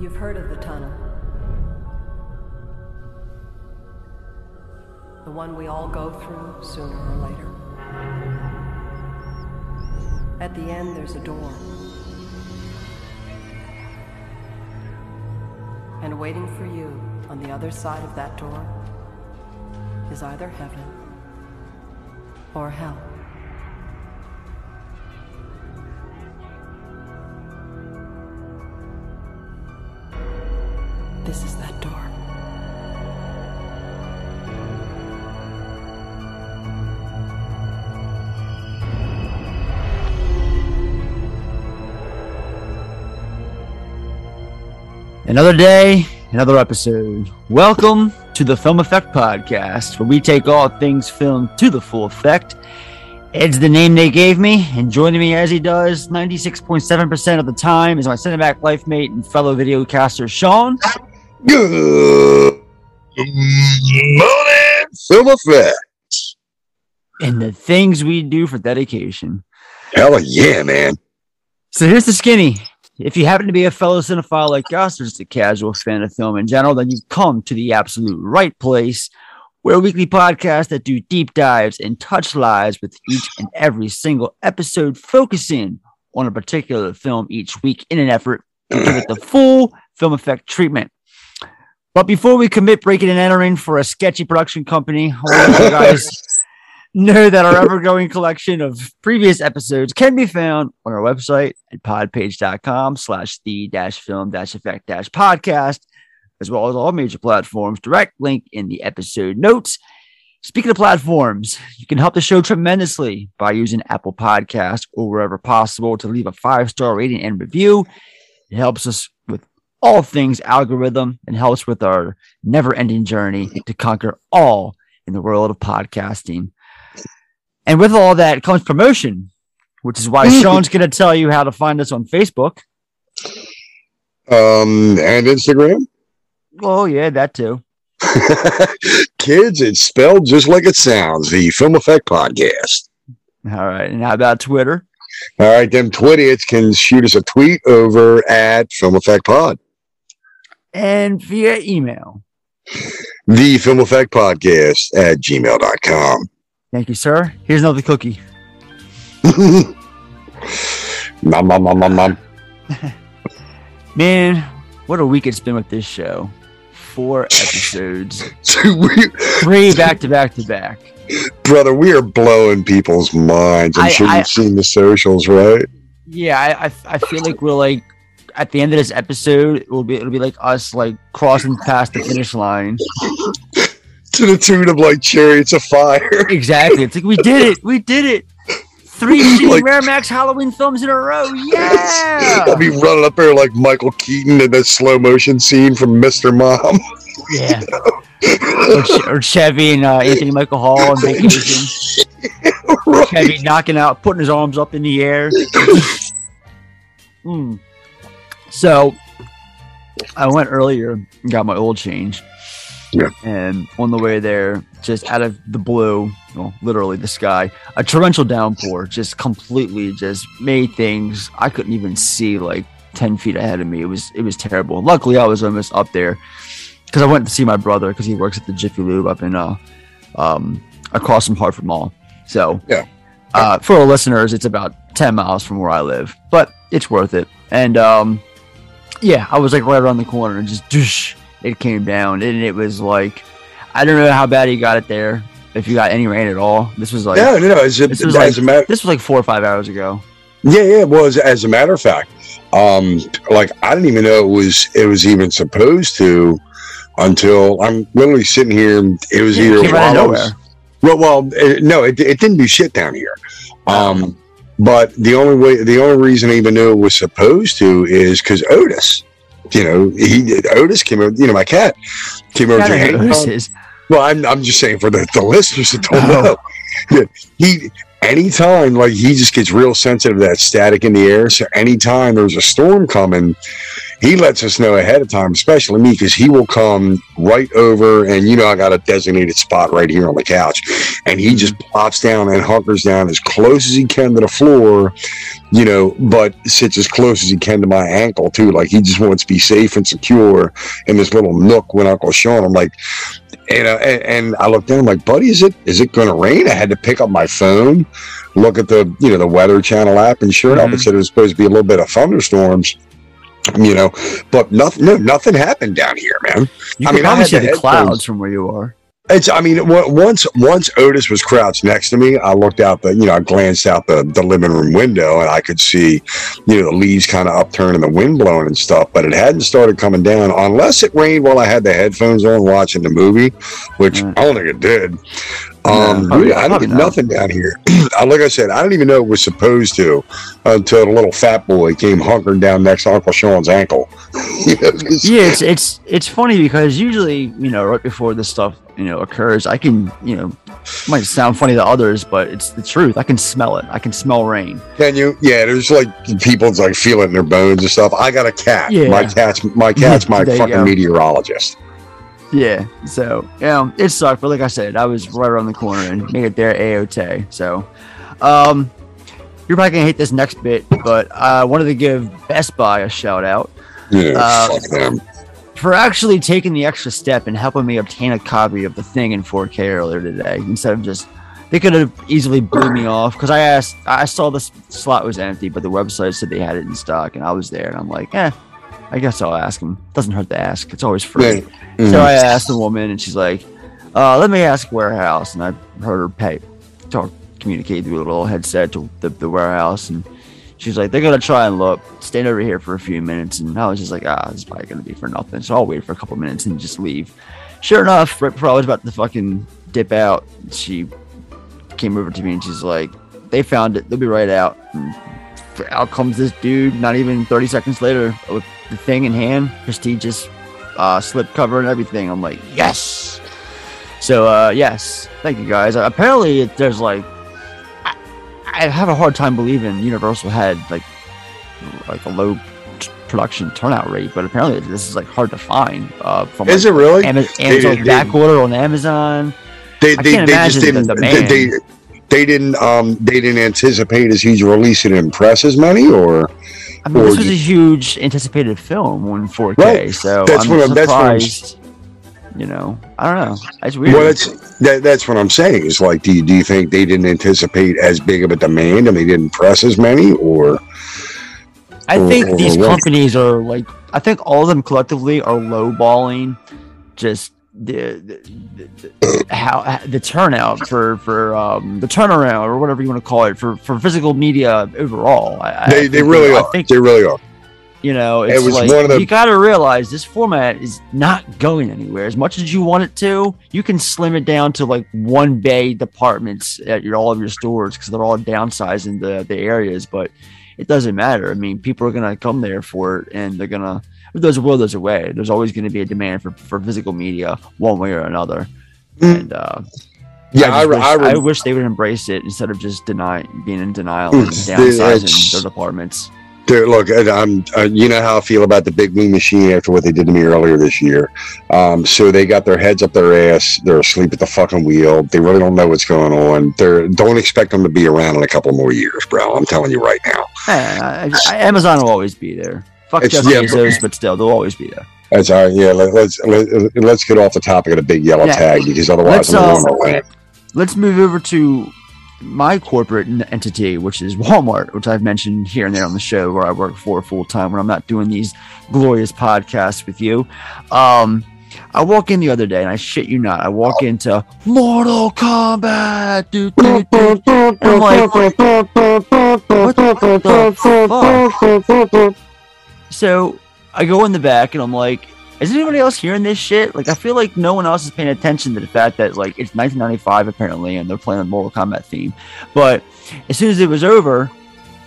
You've heard of the tunnel. The one we all go through sooner or later. At the end, there's a door. And waiting for you on the other side of that door is either heaven or hell. Another day, another episode. Welcome to the Film Effect Podcast, where we take all things film to the full effect. Ed's the name they gave me, and joining me as he does 96.7% of the time is my cinematic life mate and fellow videocaster, Sean. Good morning, Film Effect. And the things we do for dedication. Hell yeah, man. So here's the skinny. If you happen to be a fellow cinephile like us, or just a casual fan of film in general, then you've come to the absolute right place. We're a weekly podcast that do deep dives and touch lives with each and every single episode, focusing on a particular film each week in an effort to give it the full film effect treatment. But before we commit breaking and entering for a sketchy production company, I want you guys know that our ever-growing collection of previous episodes can be found on our website at podpage.com slash the dash film dash effect dash podcast, as well as all major platforms. Direct link in the episode notes. Speaking of platforms, you can help the show tremendously by using Apple Podcast or wherever possible to leave a five-star rating and review. It helps us with all things algorithm and helps with our never-ending journey to conquer all in the world of podcasting. And with all that comes promotion, which is why Sean's going to tell you how to find us on Facebook. Um, and Instagram. Oh, yeah, that too. Kids, it's spelled just like it sounds. The Film Effect Podcast. All right. And how about Twitter? All right, them twitties can shoot us a tweet over at Film Effect Pod. And via email. The Film Effect Podcast at gmail.com. Thank you, sir. Here's another cookie. nom, nom, nom, nom, nom. Man, what a week it's been with this show. Four episodes, We- three back to back to back. Brother, we are blowing people's minds. I'm I- sure I- you've seen the socials, right? Yeah, I, I, I feel like we're like at the end of this episode, it will be it'll be like us like crossing past the finish line. To the tune of like chariots of fire. Exactly. It's like we did it. We did it. Three shitty Like- Rare Max Halloween films in a row. Yeah. I'll be running up there like Michael Keaton in that slow motion scene from Mr. Mom. Yeah. Or, or Chevy and uh, Anthony Michael Hall on vacation. right. Chevy knocking out, putting his arms up in the air. Hmm. So I went earlier and got my oil change. Yeah. And on the way there, just out of the blue, well, literally the sky, a torrential downpour just completely just made things I couldn't even see like 10 feet ahead of me. It was it was terrible. Luckily I was almost up there because I went to see my brother because he works at the Jiffy Lube up in uh um across from Harford Mall. So Yeah. uh, for our listeners, it's about 10 miles from where I live, but it's worth it. And um, yeah, I was like right around the corner and just doosh, it came down. And it was like, I don't know how bad he got it there, if you got any rain at all. This was like, Yeah, no, as, a, This was as a matter, this was like four or five hours ago. yeah, yeah, it was. As a matter of fact, um, like I didn't even know it was it was even supposed to until I'm literally sitting here. and It was Yeah, either came out of while I was- Well, well, it, no, it, it didn't do shit down here. Um, but the only way, the only reason I even knew it was supposed to is because Otis, you know, he Otis came over, you know, my cat came over. To don't know who this hand- is. Well, I'm, I'm just saying for the, the listeners that don't Oh. know, he anytime like he just gets real sensitive to that static in the air. So anytime there's a storm coming, he lets us know ahead of time, especially me, because he will come right over, and you know I got a designated spot right here on the couch, and he just plops down and hunkers down as close as he can to the floor, you know, but sits as close as he can to my ankle too. Like he just wants to be safe and secure in this little nook when Uncle Sean. I'm like, and, uh, and, I looked down, I'm like, buddy, is it is it going to rain? I had to pick up my phone, look at the you know the Weather Channel app, and sure enough, Mhm. it said it was supposed to be a little bit of thunderstorms. You know, but nothing, no, nothing happened down here, man. You I mean, I see the clouds from where you are. It's, I mean, w- once once Otis was crouched next to me, I looked out the, you know, I glanced out the, the living room window and I could see, you know, the leaves kind of upturn and the wind blowing and stuff. But it hadn't started coming down unless it rained while I had the headphones on watching the movie, which Mm. I don't think it did. No, Um, yeah, I probably didn't not. nothing down here. Like I said, I didn't even know it was supposed to until the little fat boy came hunkering down next to Uncle Sean's ankle. You know, 'cause- Yeah, it's it's it's funny because usually you know right before this stuff you know occurs, I can you know might sound funny to others, but it's the truth. I can smell it. I can smell rain. Can you? Yeah, there's like people's like feel it in their bones and stuff. I got a cat. Yeah. My cat's my cat's my fucking meteorologist. Yeah, so yeah, it sucked, but like I said, I was right around the corner and made it there AOT. So, um, you're probably gonna hate this next bit, but I wanted to give Best Buy a shout out Yeah, Uh, for actually taking the extra step and helping me obtain a copy of the thing in 4K earlier today instead of just they could have easily blew me off because I asked I saw the slot was empty but the website said they had it in stock and I was there and I'm like eh I guess I'll ask him. doesn't hurt to ask. It's always free. Yeah. so. I asked the woman and she's like uh, let me ask warehouse. And I heard her pay talk communicate through a little headset to the, the warehouse. And she's like they're gonna try and look stand over here for a few minutes. And i was just like ah this is probably gonna be for nothing. So i'll wait for a couple minutes and just leave. Sure enough right before i was about to fucking dip out she came over to me and she's like they found it. They'll be right out. And out comes this dude not even 30 seconds later with the thing in hand prestigious uh slip cover and everything. I'm like yes! So uh yes. Thank you guys. Uh, apparently it, there's like I, I have a hard time believing universal had like like a low t- production turnout rate but apparently this is like hard to find uh from Is like, it really? They- amazon they- back order on amazon. They I they, can't they just didn't the they, they didn't um they didn't anticipate as huge a release and impress as many or I mean, this was a huge anticipated film on 4K, Right. so That's I'm what I'm- that's what I'm- surprised. you know, I don't know. It's weird. well that's that, that's what I'm saying is like do you, do you think they didn't anticipate as big of a demand and they didn't press as many or I think or- or these what? companies are like, I think all of them collectively are lowballing just the, the, the, the how the turnout for for um, the turnaround or whatever you want to call it for for physical media overall. I, I they, they think really I are think they really are You know, It it's was like one of the- you got to realize this format is not going anywhere. As much as you want it to, you can slim it down to like one bay departments at your all of your stores because they're all downsizing the the areas. But it doesn't matter. I mean, people are gonna come there for it, and they're gonna. If there's a will, there's a way. There's always going to be a demand for, for physical media, one way or another. Mm. And uh, yeah I, I, wish, I, I wish they would embrace it instead of just deny, being in denial and downsizing their departments. Dude, look, I'm, uh, you know how I feel about the big wing machine after what they did to me earlier this year. Um, so they got their heads up their ass. They're asleep at the fucking wheel. They really don't know what's going on. They're don't expect them to be around in a couple more years, bro. I'm telling you right now. Eh, I- I- Amazon will always be there. Fuck It's- Jeff yeah, but still, they'll always be there. That's all right. Yeah, let, let's let, let's get off the topic of the big yellow Yeah. tag because otherwise Let's, I'm uh, going to land. Let's move over to my corporate entity, which is Walmart, which I've mentioned here and there on the show, where I work for full time when I'm not doing these glorious podcasts with you. Um, I walk in the other day, and I shit you not, I walk into Mortal Kombat. Doo, doo, doo. I'm like, what the fuck? So I go in the back and I'm like, is anybody else hearing this shit? Like, I feel like no one else is paying attention to the fact that like it's 1995 apparently, and they're playing the Mortal Kombat theme. But as soon as it was over,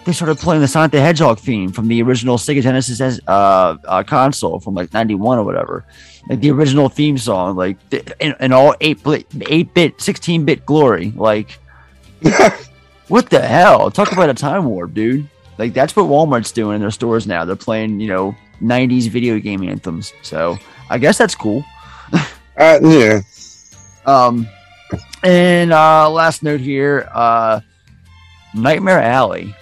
they started playing the Sonic the Hedgehog theme from the original Sega Genesis uh, uh, console from like '91 or whatever, like the original theme song, like the, in, in all eight bit, eight bit, 16 bit glory. Like, what the hell? Talk about a time warp, dude. Like that's what Walmart's doing in their stores now. They're playing, you know, '90s video game anthems. So I guess that's cool. Uh, yeah. Um, and uh, last note here, uh, Nightmare Alley.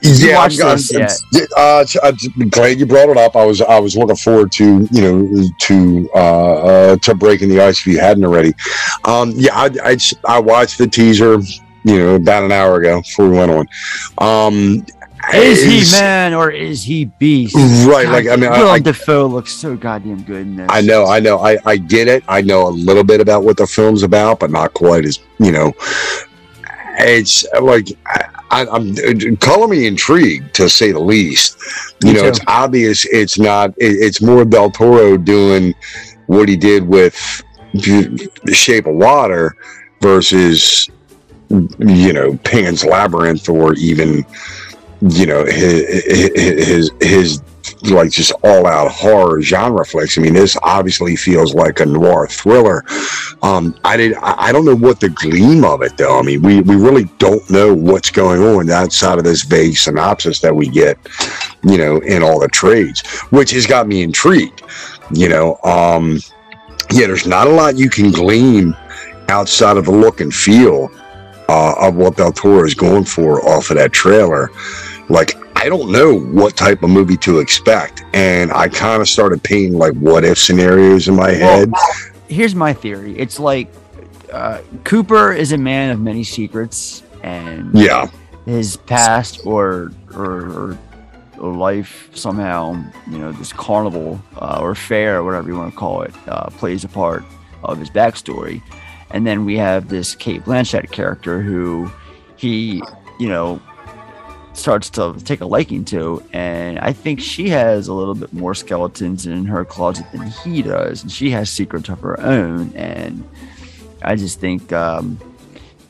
you Yeah, I'm, this I'm- uh, I'm glad you brought it up. I was I was looking forward to you know to uh, uh, to breaking the ice if you hadn't already. Um, yeah, I, I I watched the teaser you know about an hour ago before we went on. Um, Is he man or is he beast? Right, like, I mean, I- Willem I- Dafoe looks so goddamn good in this. I know, I know, I, I get it. I know a little bit about what the film's about, but not quite as you know. It's like I, I, I'm color me intrigued to say the least. You Me know, too. it's obvious. It's not. It, it's more Del Toro doing what he did with the Shape of Water versus you know Pan's Labyrinth or even you know his his, his like just all out horror genre flicks. I mean, this obviously feels like a noir thriller. Um, I did. I don't know what the gleam of it though. I mean, we we really don't know what's going on outside of this vague synopsis that we get, you know, in all the trades, which has got me intrigued. You know, um, yeah, there's not a lot you can glean outside of the look and feel uh, of what Del Toro is going for off of that trailer. Like, I don't know what type of movie to expect, and I kind of started painting like what if scenarios in my head. Here's my theory. It's like uh, Cooper is a man of many secrets, and Yeah, his past or or, or, life somehow, you know, this carnival uh, or fair, or whatever you want to call it, uh, plays a part of his backstory. And then we have this Cate Blanchett character who he, you know, starts to take a liking to. And I think she has a little bit more skeletons in her closet than he does. And she has secrets of her own. And I just think um,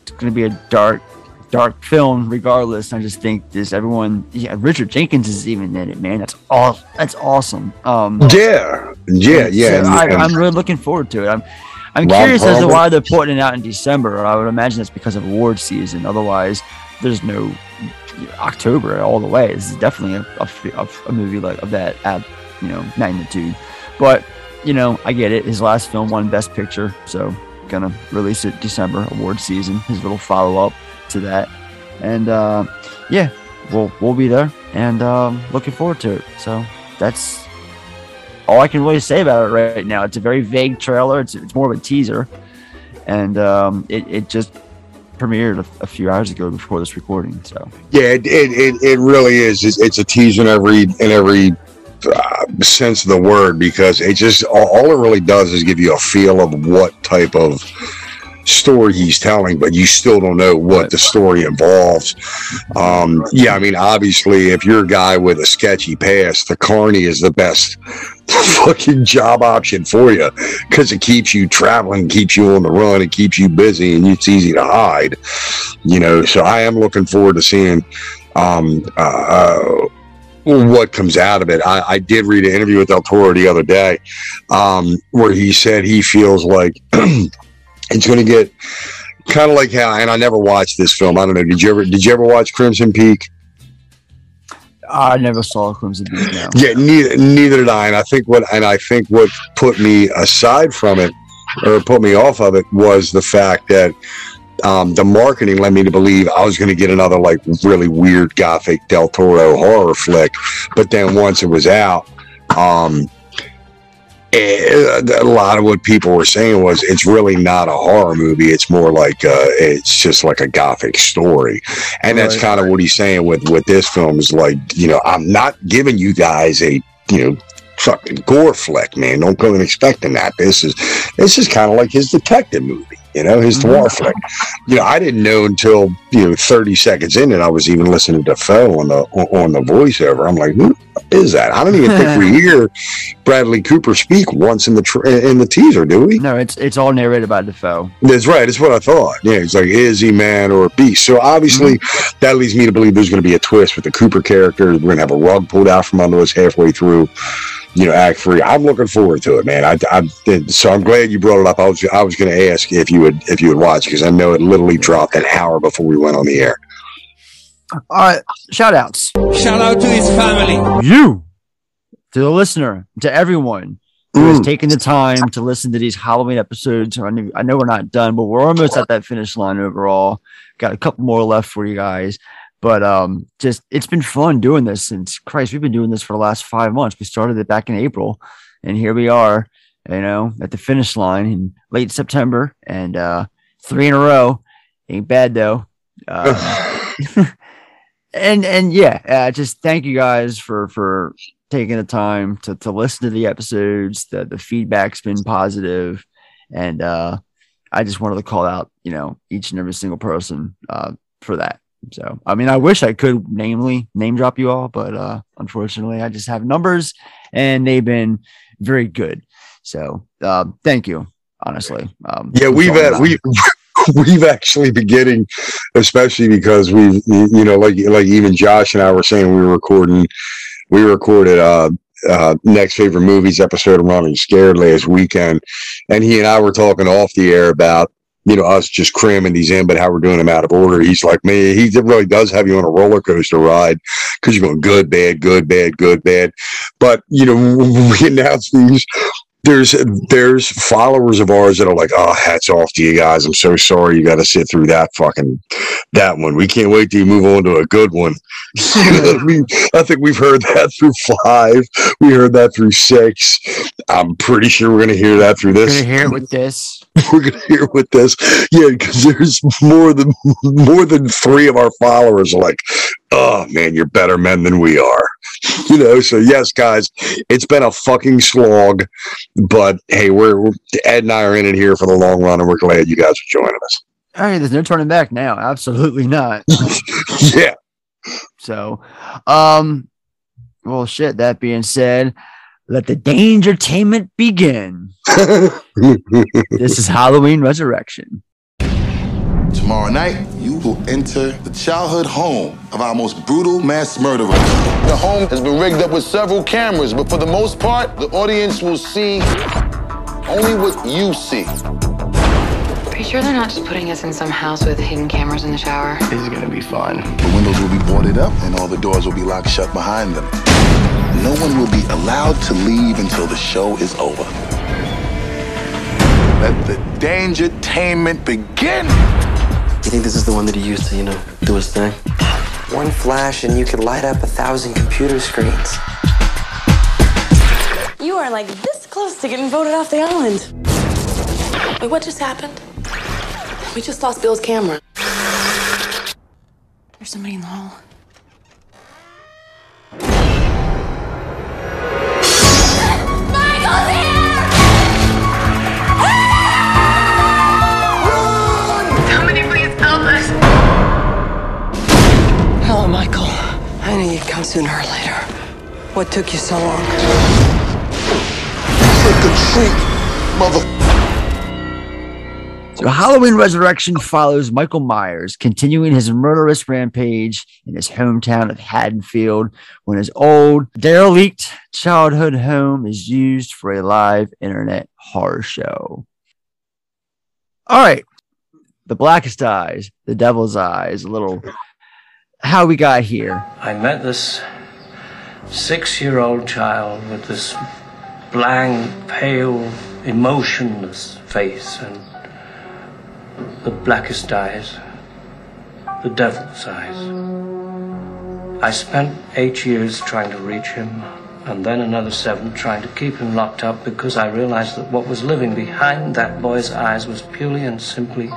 it's going to be a dark, dark film regardless. I just think this everyone, yeah, Richard Jenkins is even in it, man. That's all. That's awesome. Um, yeah, yeah, yeah. so I, I'm really looking forward to it. I'm, I'm Rob curious as to why they're putting it out in December. I would imagine it's because of award season. Otherwise, there's no October all the way. This is definitely a movie like of that you know magnitude. But you know, I get it. His last film won Best Picture, so gonna release it December award season. His little follow up to that, and uh, yeah, we'll we'll be there and um, looking forward to it. So that's all I can really say about it right now. It's a very vague trailer. It's, it's more of a teaser, and um, it it just premiered a, a few hours ago before this recording. So Yeah, it, it, it, really is. It's, it's a tease in every in every uh, sense of the word because it just all, all it really does is give you a feel of what type of story he's telling, but you still don't know what the story involves. Um, yeah, I mean, obviously, if you're a guy with a sketchy past, the Carney is the best fucking job option for you because it keeps you traveling, keeps you on the run, it keeps you busy, and it's easy to hide. You know, so I am looking forward to seeing um, uh, what comes out of it. I, I did read an interview with Del Toro the other day um, where he said he feels like it's going to get kind of like how, and I never watched this film. I don't know. Did you ever? Did you ever watch Crimson Peak? I never saw Crimson Peak now. Yeah, neither, neither did I. And I think what, and I think what put me aside from it, or put me off of it, was the fact that um, the marketing led me to believe I was going to get another like really weird gothic Del Toro horror flick. But then once it was out, um, eh, a lot of what people were saying was it's really not a horror movie. It's more like uh, it's just like a gothic story, and that's Right. kind of what he's saying with with this film is like you know I'm not giving you guys a you know fucking gore flick, man. Don't go in expecting that. This is this is kind of like his detective movie. You know, his Mhm. noir flick. You know, I didn't know until you know 30 seconds in it. I was even listening to Phil on the on the voiceover. I'm like, who is that? I don't even think we hear Bradley Cooper speak once in the tr in the teaser, do we? No, it's it's all narrated by Dafoe. That's right. That's what I thought. Yeah, it's like is he man or a beast? So obviously, that leads me to believe there's going to be a twist with the Cooper character. We're going to have a rug pulled out from under us halfway through. You know, Act Three. I'm looking forward to it, man. I, I so I'm glad you brought it up. I was I was going to ask if you would if you would watch because I know it literally dropped an hour before we went on the air. All right, shout outs. Shout out to his family. You to the listener, to everyone who has Mm. taken the time to listen to these Halloween episodes. I know, I know we're not done, but we're almost at that finish line overall. Got a couple more left for you guys. But um, just it's been fun doing this since Christ. We've been doing this for the last five months. We started it back in April, and here we are. You know, at the finish line in late September, and uh, three in a row. Ain't bad though. Uh, and and yeah, uh, just thank you guys for for taking the time to to listen to the episodes. The the feedback's been positive, and uh, I just wanted to call out you know each and every single person uh, for that. So I mean, I wish I could namely name drop you all, but uh, unfortunately, I just have numbers, and they've been very good. So uh, thank you, honestly. Um, Yeah, we've had, we we've actually been getting, especially because we've you know like like even Josh and I were saying we were recording, we recorded uh uh next favorite movies episode of Running Scared last weekend, and he and I were talking off the air about you know us just cramming these in, but how we're doing them out of order. He's like, man, he really does have you on a roller coaster ride because you're going good, bad, good, bad, good, bad. But you know we announce these there's there's followers of ours that are like, oh, hats off to you guys. I'm so sorry you got to sit through that fucking that one. We can't wait till you move on to a good one. I, mean, I think we've heard that through five. We heard that through six. I'm pretty sure we're gonna hear that through gonna this. hear it with this. We're gonna hear with this. Yeah, because there's more than more than three of our followers are like, oh man, you're better men than we are. You know, so yes, guys, it's been a fucking slog, but hey, we're we're- Ed and I are in it here for the long run, and we're glad you guys are joining us. All right, there's no turning back now. Absolutely not. Yeah, So, um, well, shit. That being said, let the danger dangertainment begin. This is Halloween Resurrection. Tomorrow night, you will enter the childhood home of our most brutal mass murderer. The home has been rigged up with several cameras, but for the most part, the audience will see only what you see. Are you sure they're not just putting us in some house with hidden cameras in the shower? This is gonna be fun. The windows will be boarded up and all the doors will be locked shut behind them. No one will be allowed to leave until the show is over. Let the dangertainment begin. You think this is the one that he used to, you know, do his thing? One flash and you could light up a thousand computer screens. You are like this close to getting voted off the island. Wait, what just happened? We just lost Bill's camera. There's somebody in the hall. Come sooner or later. What took you so long? Trick or treat, mother. So, Halloween Resurrection follows Michael Myers continuing his murderous rampage in his hometown of Haddonfield when his old, derelict childhood home is used for a live internet horror show. All right. The Blackest Eyes, The Devil's Eyes, a little how we got here. I met this six year old child with this blank, pale, emotionless face and the blackest eyes, the devil's eyes. I spent eight years trying to reach him, and then another seven trying to keep him locked up because I realized that what was living behind that boy's eyes was purely and simply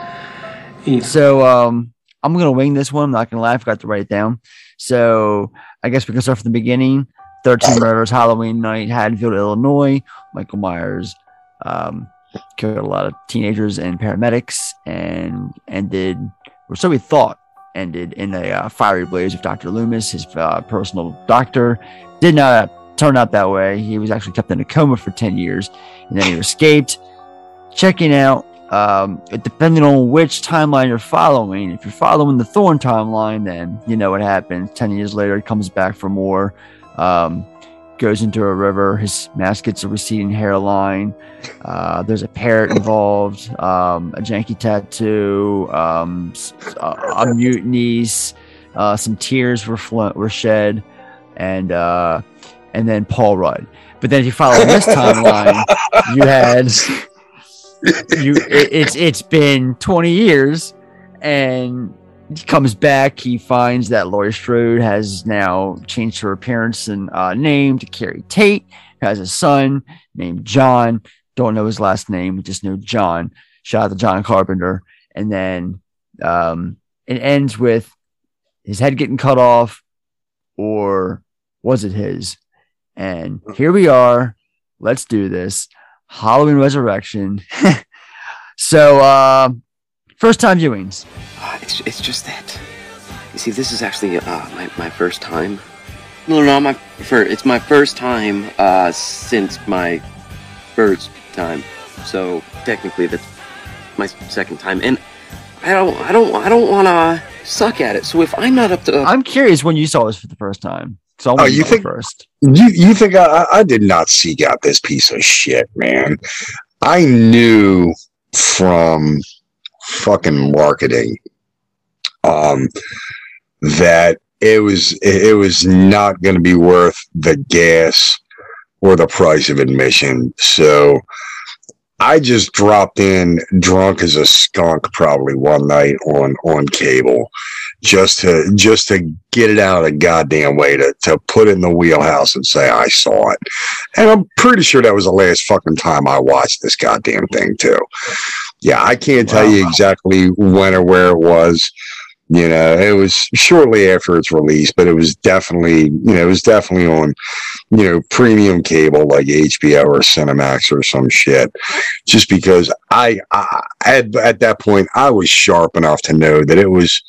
evil. So um, I'm gonna wing this one. I'm not gonna lie, I forgot to write it down. So I guess we can start from the beginning. 13 murders, Halloween night, Haddonfield, Illinois. Michael Myers um, killed a lot of teenagers and paramedics, and ended, or so we thought, ended in a uh, fiery blaze with Dr. Loomis, his uh, personal doctor. Did not turn out that way. He was actually kept in a coma for 10 years, and then he escaped. Checking out um, it- depending on which timeline you're following. If you're following the Thorn timeline, then you know what happens. Ten years later, he comes back for more. Um, goes into a river. His mask gets a receding hairline. Uh, there's a parrot involved. Um, a janky tattoo. Um, a, a mute niece. Uh, some tears were fl- were shed, and uh, and then Paul Rudd. But then if you follow this timeline, you had you it, it's it's been 20 years and he comes back he finds that Laurie Strode has now changed her appearance and uh, name to Keri Tate has a son named John. Don't know his last name we just know John. Shout out to John Carpenter. And then um, it ends with his head getting cut off or was it his? And here we are. Let's do this Halloween Resurrection so uh first time viewings Uh, it's, it's just that. You see, this is actually uh, my, my first time. No, no, my for it's my first time uh, since my first time. So technically, that's my second time, and I don't, I don't, I don't want to suck at it. So if I'm not up to, I'm curious when you saw this for the first time. So Oh, you think- first? You you think I, I- I did not seek out this piece of shit, man? I knew from fucking marketing um that it was it was not going to be worth the gas or the price of admission. So I just dropped in drunk as a skunk probably one night on on cable just to just to get it out of the goddamn way to to put in the wheelhouse and say I saw it. And I'm pretty sure that was the last fucking time I watched this goddamn thing too. Yeah, I can't tell you exactly when or where it was. You know, it was shortly after its release, but it was definitely, you know, it was definitely on, you know, premium cable like HBO or Cinemax or some shit. Just because I, I at, at that point, I was sharp enough to know that it was,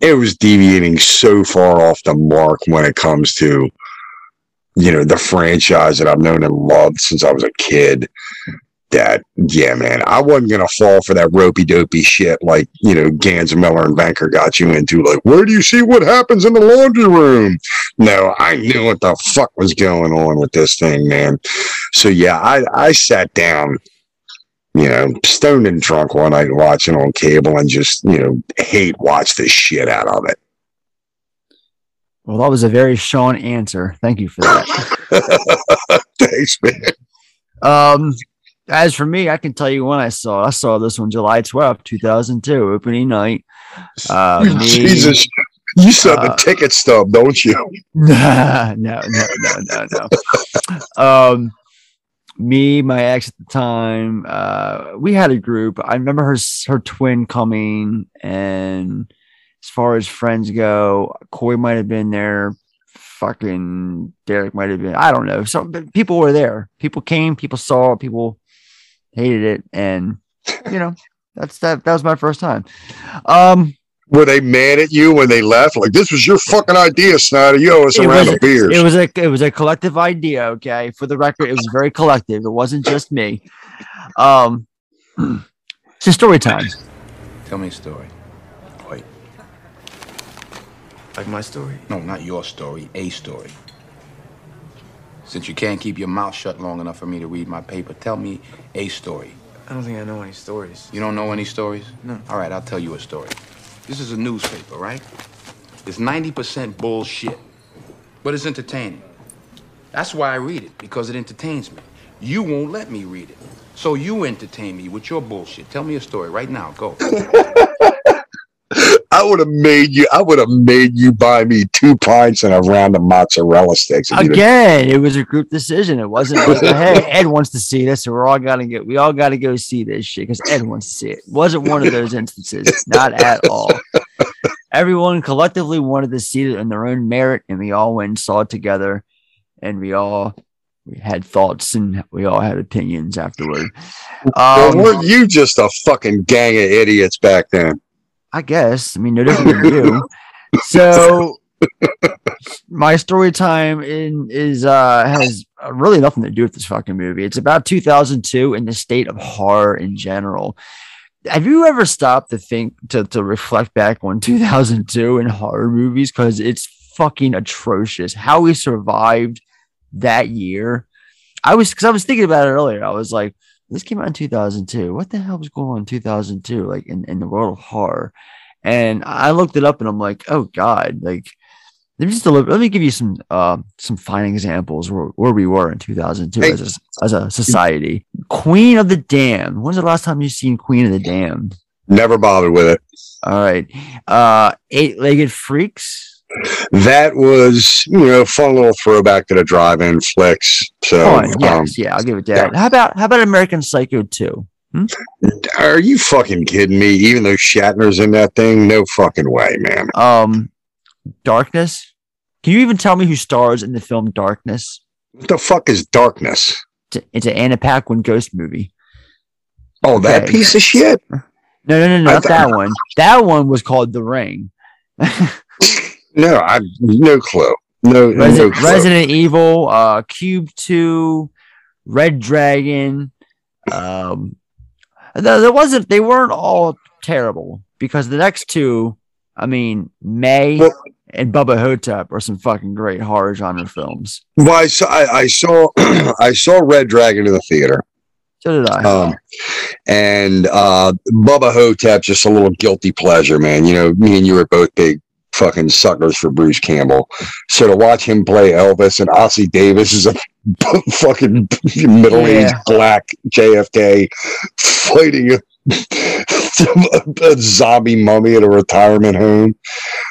it was deviating so far off the mark when it comes to, you know, the franchise that I've known and loved since I was a kid that yeah man i wasn't gonna fall for that ropey dopey shit like you know gans miller and banker got you into like where do you see what happens in the laundry room no i knew what the fuck was going on with this thing man so yeah i i sat down you know stoned and drunk one night watching on cable and just you know hate watch the shit out of it Well, that was a very Sean answer. Thank you for that. thanks man um, as for me, I can tell you when I saw. I saw this one July twelfth, two thousand two, opening night. Uh, me- jesus you the uh, ticket stub don't you no, no, no, no, no. Um, me, my ex at the time, uh, we had a group. I remember her her twin coming, and as far as friends go, Corey might have been there. Fucking Derek might have been. I don't know. So people were there. People came. People saw. People hated it, and you know that's that. That was my first time. Um, Were they mad at you when they left? Like this was your fucking idea, Snyder. You owe us a it round was, of beers. it was a it was a collective idea. Okay, for the record, it was very collective. It wasn't just me. Um, so story time. Tell me a story. Wait. like my story. No, not your story, a story. Since you can't keep your mouth shut long enough for me to read my paper, tell me a story. I don't think I know any stories. You don't know any stories? No. All right, I'll tell you a story. This is a newspaper, right? It's 90% bullshit, but it's entertaining. That's why I read it, because it entertains me. You won't let me read it. So you entertain me with your bullshit. Tell me a story right now. Go. I would have made you. I would have made you buy me two pints and a round of mozzarella sticks. if you'd have- Again, it was a group decision. It wasn't like, hey, Ed wants to see this, so we're all gotta get. We all got to go see this shit because Ed wants to see it. wasn't one of those instances. Not at all. Everyone collectively wanted to see it in their own merit, and we all went and saw it together, and we all we had thoughts and we all had opinions afterward. Well, Um, weren't you just a fucking gang of idiots back then? I guess. I mean, no different than you. So my story time in is uh has really nothing to do with this fucking movie. It's about 2002 and the state of horror in general. Have you ever stopped to think to to reflect back on 2002 in horror movies because it's fucking atrocious how we survived that year? I was because I was thinking about it earlier. I was like, this came out in 2002. What the hell was going on in 2002? Like in, in the world of horror. And I looked it up and I'm like, oh God, like Let me just deliver, let me give you some uh, some fine examples where, where we were in 2002 Hey. as a, as a society. Queen of the Damned. When's the last time you've seen Queen of the Damned? Never bothered with it. All right. Uh, Eight Legged Freaks. That was, you know, fun little throwback to the drive-in flicks. So, Fun. um, yeah, I'll give it that. How about how about American Psycho 2? are you fucking kidding me? Even though Shatner's in that thing, no fucking way, man. Um, Darkness. Can you even tell me who stars in the film Darkness? What the fuck is darkness? It's, an Anna Paquin ghost movie. Oh, that Okay. piece of shit. No, no, no, no, not thought- that one. That one was called The Ring. No, I no clue. No, no Resident, clue. Resident Evil, uh, Cube Two, Red Dragon. Um, there, there wasn't. They weren't all terrible because the next two, I mean, May Well- and Bubba Hotep are some fucking great horror genre films. Well, I saw, I, I saw, I saw Red Dragon in the theater. So did I. Um, and uh, Bubba Hotep, just a little guilty pleasure, man. You know, me and you were both big fucking suckers for Bruce Campbell. So to watch him play Elvis and Ossie Davis is a fucking middle-aged Yeah. black JFK fighting a, a zombie mummy at a retirement home.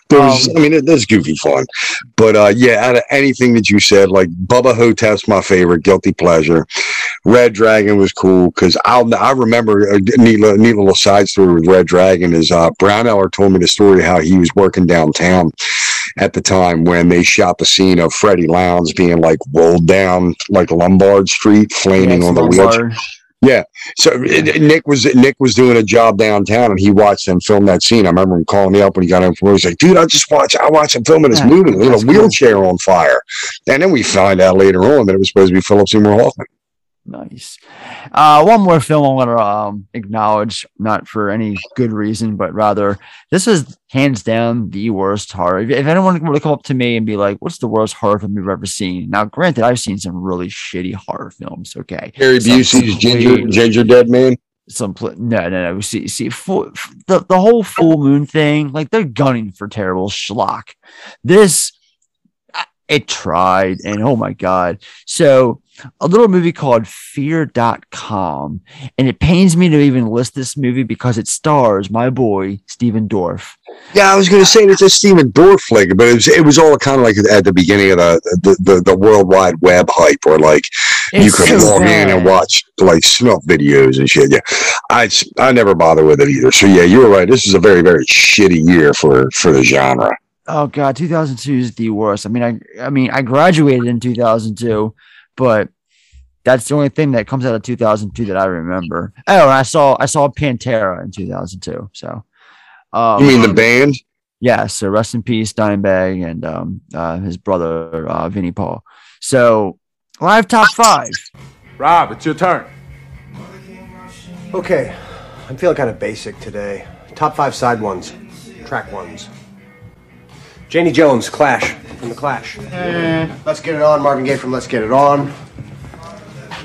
There's, Um, I mean, it, it's goofy fun, but uh, yeah, out of anything that you said, like Bubba Hotep's my favorite, guilty pleasure. Red Dragon was cool because I'll I remember a neat, little- neat little side story with Red Dragon is uh, Browneller told me the story how he was working downtown at the time when they shot the scene of Freddy Lounds being like rolled down like Lombard Street, flaming Yes, on the wheelchair. Lombard. Yeah. So it- Nick was Nick was doing a job downtown, and he watched them film that scene. I remember him calling me up when he got in. from work. He's like, "Dude, I just watched I watched him filming this Yeah, movie. with a that's cool. wheelchair on fire." And then we find out later on that it was supposed to be Philip Seymour Hoffman. Nice. Uh, one more film I want to um, acknowledge, not for any good reason, but rather this is hands down the worst horror. If, if anyone were to come up to me and be like, "What's the worst horror film you've ever seen?" Now, granted, I've seen some really shitty horror films. Okay, Harry Some Busey's Ginger complete- Ginger Dead Man. some pl- no no no see see full, the, the whole full moon thing like they're gunning for terrible schlock this it tried and oh my god so a little movie called fear.com and it pains me to even list this movie because it stars my boy Stephen Dorff Yeah, I was going to say it's a Stephen Dorff flick, but it was it was all kind of like at the beginning of the the, the, the World Wide Web hype, where like you could so log in and watch like snuff videos and shit. Yeah, I, I never bother with it either. So yeah, you were right. This is a very very shitty year for for the genre. Oh god, 2002 is the worst. I mean, I I mean, I graduated in 2002, but that's the only thing that comes out of 2002 that I remember. Oh, and I saw I saw Pantera in 2002. So, um, You mean the band? yeah. So rest in peace, Dimebag, and um, uh, his brother uh, Vinnie Paul. So live top five. Rob, it's your turn. Okay, I'm feeling kind of basic today. Top five side ones, track ones. Janie Jones, Clash, from The Clash. Let's Get It On, Marvin Gaye from Let's Get It On.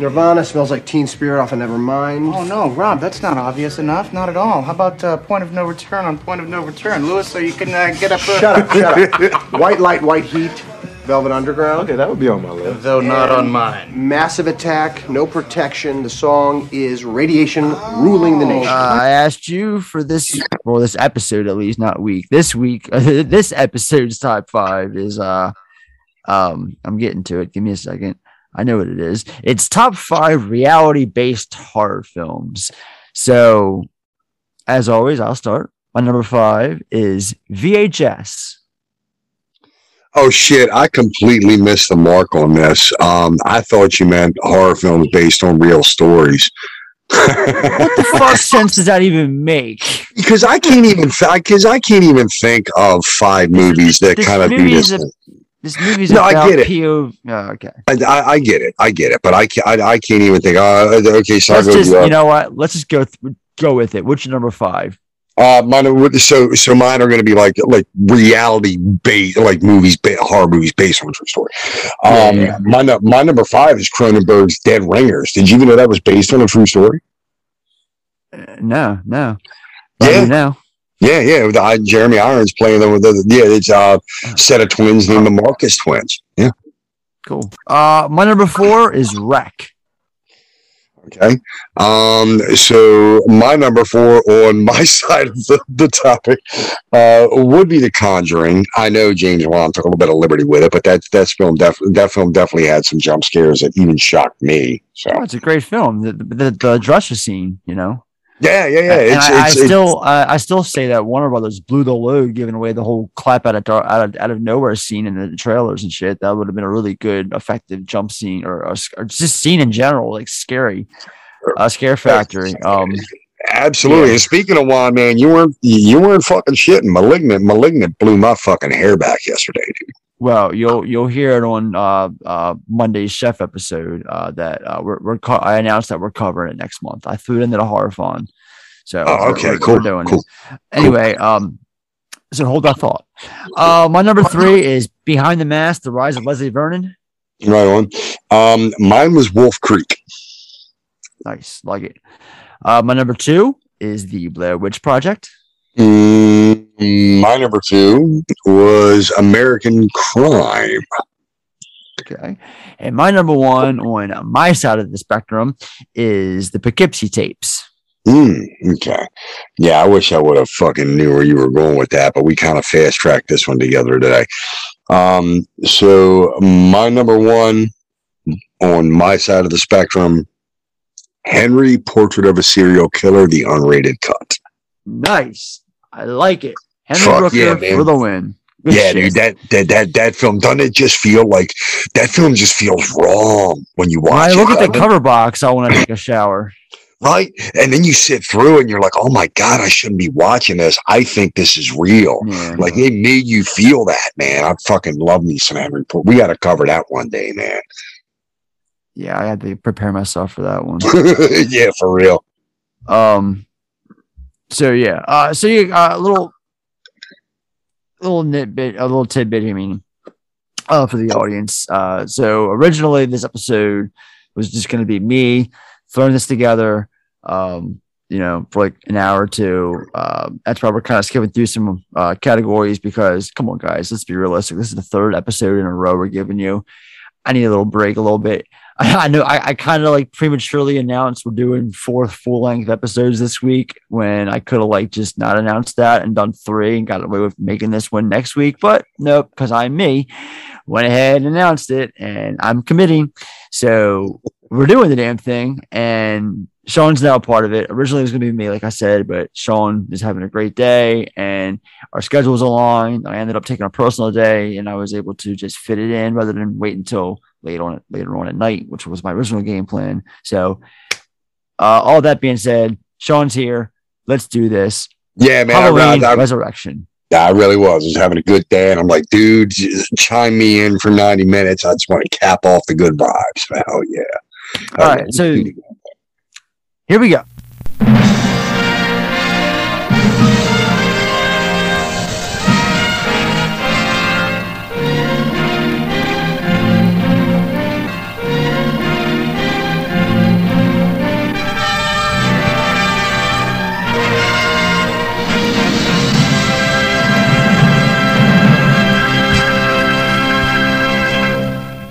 Nirvana, Smells Like Teen Spirit off of Nevermind. Oh no, Rob, that's not obvious enough. Not at all. How about uh, point of no return on point of no return, Lewis? So you can uh, get up. Shut up, shut up. White Light, White Heat, Velvet Underground. Okay, that would be on my list. Though not on mine. Massive Attack, No Protection. The song is Radiation Ruling the Nation. Uh, I asked you for this, well, this episode at least, not week. This week, this episode's top five is uh, um, I'm getting to it. Give me a second. I know what it is. It's top five reality-based horror films. So, as always, I'll start. My number five is VHS. Oh shit! I completely missed the mark on this. Um, I thought you meant horror films based on real stories. What the fuck sense does that even make? because I can't even because I can't even think of five movies that This kind of do this. a- This movie's No, I get it. PO. Oh, okay. I, I, I get it, I get it, but I can't. I, I can't even think. Uh, okay, so Let's I'll just, uh, you know what? Let's just go th- go with it. What's your number five? Uh, mine so so mine are going to be like like reality based like movies, horror movies based on true story. Um, Yeah, yeah. my my number five is Cronenberg's Dead Ringers. Did you even know that was based on a true story? Uh, no, no. Yeah. No. Yeah, yeah. With, uh, Jeremy Irons playing them with the yeah, it's a set of twins named the Marcus twins. Yeah. Cool. Uh, my number four is REC. Okay. Um, so my number four on my side of the, the topic uh, would be The Conjuring. I know James Wan took a little bit of liberty with it, but that that film def- that film definitely had some jump scares that even shocked me. So Oh, it's a great film. The, the, the dresser scene, you know. Yeah, yeah, yeah. And It's, I, it's, I still, uh, I still say that Warner Brothers blew the load, giving away the whole clap out of out of, out of nowhere scene in the trailers and shit. That would have been a really good, effective jump scene or, or, or just scene in general, like scary, uh, scare factory. Um, Absolutely. Yeah. And speaking of Juan, man, you weren't you weren't fucking shitting. Malignant, malignant blew my fucking hair back yesterday, dude. Well, you'll you'll hear it on uh, uh, Monday's chef episode uh, that uh, we're, we're co- I announced that we're covering it next month. I threw it into the horror fund, so Oh, okay, we're, cool, we're doing cool, anyway. Um, so hold that thought. Uh, my number three is Behind the Mask: The Rise of Leslie Vernon. Right on. Um, mine was Wolf Creek. Nice, like it. Uh, my number two is the Blair Witch Project. Mm, my number two was American Crime. Okay. And my number one on my side of the spectrum is the Poughkeepsie tapes. Mm, okay. Yeah, I wish I would have fucking knew where you were going with that, but we kind of fast tracked this one together today. Um, so my number one on my side of the spectrum, Henry Portrait of a Serial Killer, the unrated cut. Nice. I like it. Henry Fuck Rooker yeah, man. for the win. Good yeah, shit. dude, that, that that that film doesn't it just feel like that film just feels wrong when you watch When I look it. at the it? cover box, I want to take a shower. right? And then you sit through and you're like, oh my God, I shouldn't be watching this. I think this is real. Yeah. Like it made you feel that, man. I fucking love me some Henry Portrait. We got to cover that one day, man. Yeah, I had to prepare myself for that one. yeah, for real. Um. So yeah. Uh. So you uh, a little, little nitbit, a little tidbit. I mean, uh, for the audience. Uh. So originally, this episode was just going to be me throwing this together. Um. You know, for like an hour or two. Um. That's why we're kind of skipping through some uh categories because come on, guys, let's be realistic. This is the third episode in a row we're giving you. I need a little break, a little bit. I, know I, I kind of like prematurely announced we're doing four full length episodes this week when I could have like just not announced that and done three and got away with making this one next week. But nope, because I'm me, went ahead and announced it and I'm committing. So we're doing the damn thing. And Sean's now part of it. Originally it was gonna be me, like I said, but Sean is having a great day and our schedules aligned. I ended up taking a personal day and I was able to just fit it in rather than wait until later on later on at night, which was my original game plan. So uh, all that being said, Sean's here. Let's do this. Yeah, man. Halloween I, I, Resurrection. I really was. I was having a good day, and I'm like, dude, just chime me in for 90 minutes. I just want to cap off the good vibes. Hell yeah. All right, so here we go.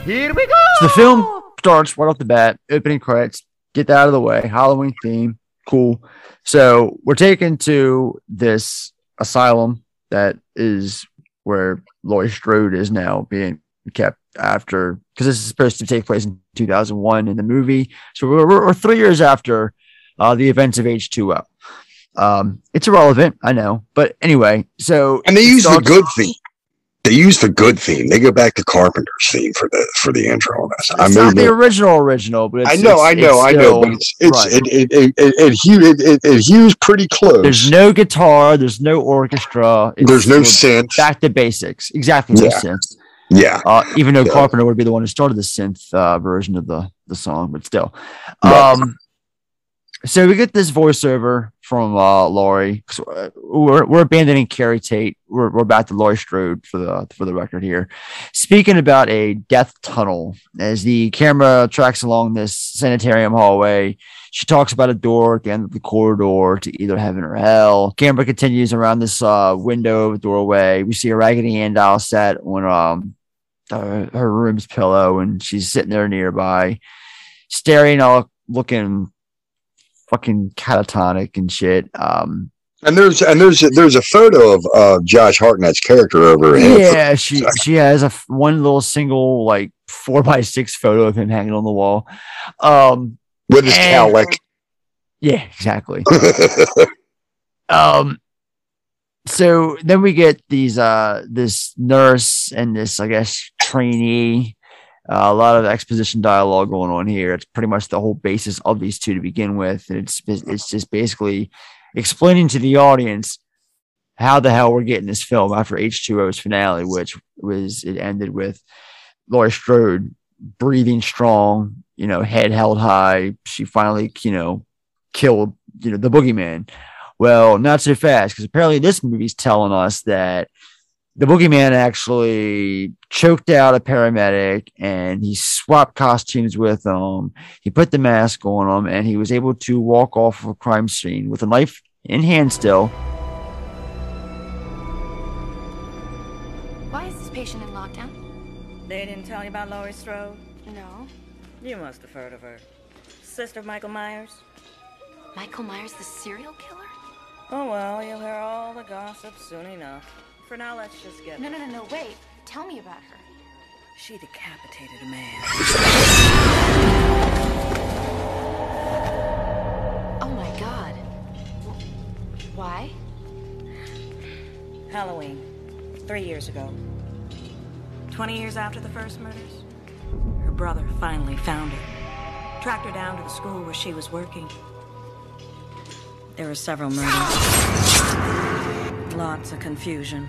Here we go. So the film starts right off the bat, opening credits, get that out of the way, Halloween theme, cool. So we're taken to this asylum that is where Laurie Strode is now being kept after, because this is supposed to take place in 2001 in the movie. So we're, we're, we're three years after uh, the events of H2O. Um, it's irrelevant, I know, but anyway. So And they use the good theme. They use the good theme. They go back to Carpenter's theme for the for the intro on this. I It's mean, not the original original, but it's, I know, it's- I know, it's I know, but it's it's right. it it it it, it, it, it, hews pretty close. There's no guitar. There's no orchestra. There's no synth. Back to basics. Exactly. No Yeah. synth. yeah, Uh, even though Yeah. Carpenter would be the one who started the synth uh, version of the the song, but still. Right. So we get this voiceover from uh, Laurie. uh, We're, we're abandoning Keri Tate. We're, we're back to Laurie Strode for the for the record here. Speaking about a death tunnel, as the camera tracks along this sanitarium hallway, she talks about a door at the end of the corridor to either heaven or hell. Camera continues around this uh, window doorway. We see a Raggedy Ann doll set on um, uh, her room's pillow, and she's sitting there nearby, staring, all looking fucking catatonic and shit. Um, And there's and there's there's a photo of uh, Josh Hartnett's character over here. yeah, she she has a one little single like four by six photo of him hanging on the wall. Um, with his and- cowlick. Yeah, exactly. um, so then we get these uh this nurse and this I guess trainee. Uh, a lot of exposition dialogue going on here. It's pretty much the whole basis of these two to begin with, and it's it's just basically explaining to the audience how the hell we're getting this film after H2O's finale, which was it ended with Laurie Strode breathing strong, you know, head held high. She finally, you know, killed, you know, the boogeyman. Well, not so fast, because apparently this movie's telling us that the boogeyman actually choked out a paramedic and he swapped costumes with him. He put the mask on him and he was able to walk off of a crime scene with a knife in hand still. Why is this patient in lockdown? They didn't tell you about Laurie Strode? No. You must have heard of her. Sister of Michael Myers? Michael Myers, the serial killer? Oh well, you'll hear all the gossip soon enough. For now, let's just get. No, no, no, no, wait. Tell me about her. She decapitated a man. Oh my god. Why? Halloween, three years ago. Twenty years after the first murders, her brother finally found her. Tracked her down to the school where she was working. There were several murders. Lots of confusion.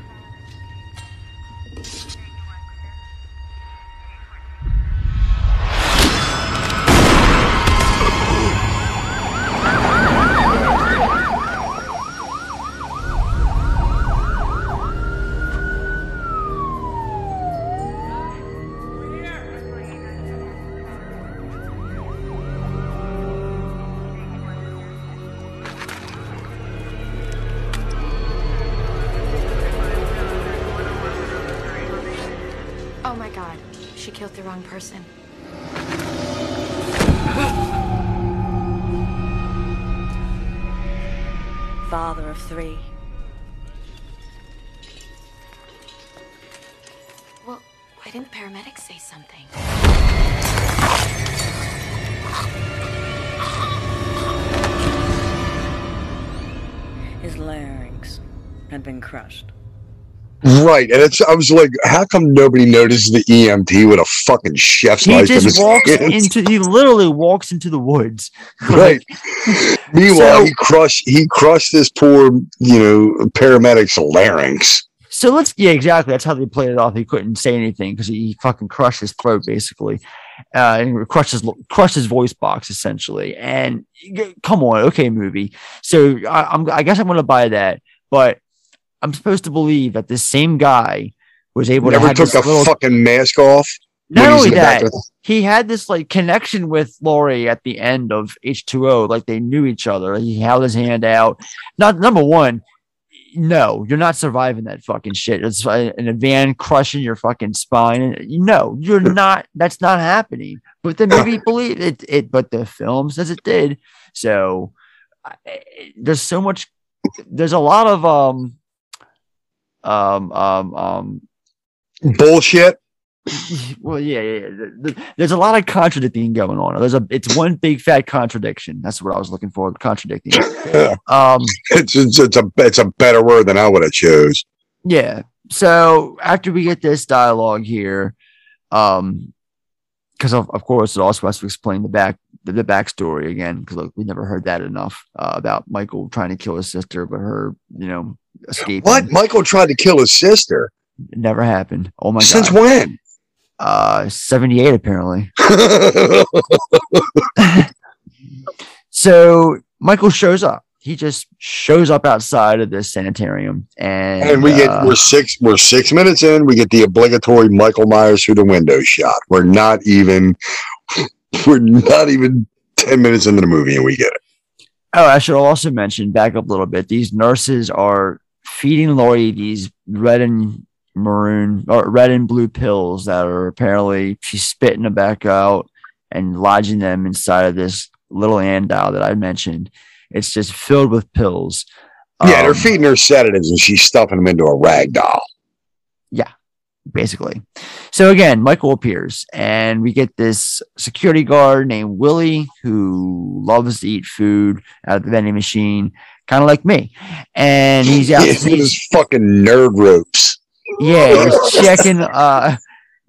Person. Father of three. Well, why didn't the paramedics say something? His larynx had been crushed. Right, and it's I was like, how come nobody notices the EMT with a fucking chef's He knife in his just walks hands? into he literally walks into the woods. Right. Meanwhile, So- he crushed he crushed this poor you know paramedic's larynx. So let's yeah, exactly. That's how they played it off. He couldn't say anything because he, he fucking crushed his throat basically, uh, and crushed his crushed his voice box essentially. And come on, okay, movie. So I, I'm I guess I'm gonna buy that, but I'm supposed to believe that this same guy was able to Never have took this the little, fucking mask off. not only in the back that, he had this like connection with Laurie at the end of H2O, like they knew each other. He held his hand out. Not number one, no, you're not surviving that fucking shit. It's uh, in a van crushing your fucking spine. No, you're not. That's not happening. But then maybe believe it. It, but the film says it did. So I- there's so much. There's a lot of um, um, um, um, bullshit. well, yeah, yeah, yeah. Th- th- There's a lot of contradicting going on. There's a, it's one big fat contradiction. That's what I was looking for. Contradicting. Um, it's, it's it's a it's a better word than I would have chose. yeah. So after we get this dialogue here, um, because of, of course it also has to explain the back the, the backstory again because look, we never heard that enough uh, about Michael trying to kill his sister, but her, you know, escaping. What? Michael tried to kill his sister. It never happened. Oh my Since god. Since when? Uh, seventy eight apparently. So Michael shows up. He just shows up outside of this sanitarium, and And we get uh, we're six we're six minutes in. We get the obligatory Michael Myers through the window shot. We're not even we're not even ten minutes into the movie, and we get it. Oh, I should also mention, back up a little bit. These nurses are feeding Laurie these red and maroon or red and blue pills that are apparently she's spitting them back out and lodging them inside of this little andal that I mentioned. It's just filled with pills. Yeah, they're Um, feeding her sedatives, and she's stuffing them into a rag doll. Yeah, basically. So again, Michael appears, and we get this security guard named Willie who loves to eat food out of the vending machine, kind of like me. And he's out. Yeah, his fucking nerd ropes. Yeah, he's checking. Uh,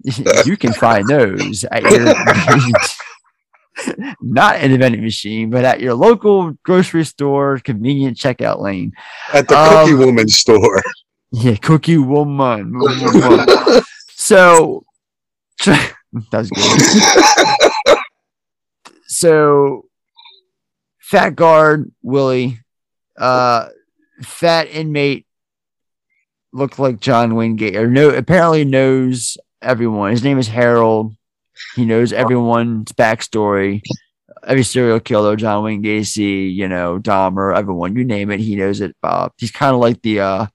you can find those at your not in the vending machine, but at your local grocery store convenient checkout lane. At the Cookie Um, Woman store. Yeah, Cookie Woman. woman. So that was good. so fat guard Willie, uh, fat inmate looked like John Wingate or no apparently knows everyone. His name is Harold. He knows everyone's backstory. Every serial killer, John Wayne Gacy, you know, Dahmer, everyone, you name it, he knows it. Bob. He's kind of like the uh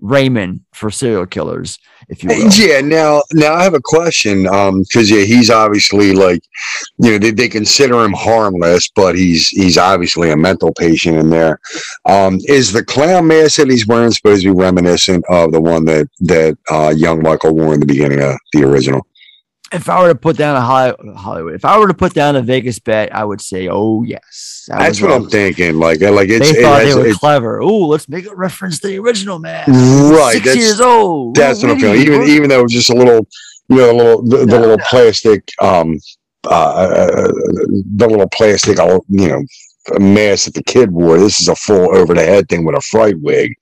Rain Man for serial killers, if you will. Yeah, now now I have a question. Um, because yeah, he's obviously like, you know, they, they consider him harmless, but he's he's obviously a mental patient in there. Um, is the clown mask that he's wearing supposed to be reminiscent of the one that that uh, young Michael wore in the beginning of the original? If I were to put down a Hollywood, if I were to put down a Vegas bet, I would say, oh yes. That That's what I'm thinking. Like, like it's they thought has- they were it- clever. Oh, let's make a reference to the original man. right. Six that's, years old. That's what I'm feeling. Even even though it was just a little, you know, the little the, the little plastic, um, uh, uh, the little plastic, uh, you know, mask that the kid wore. This is a full over the head thing with a fright wig.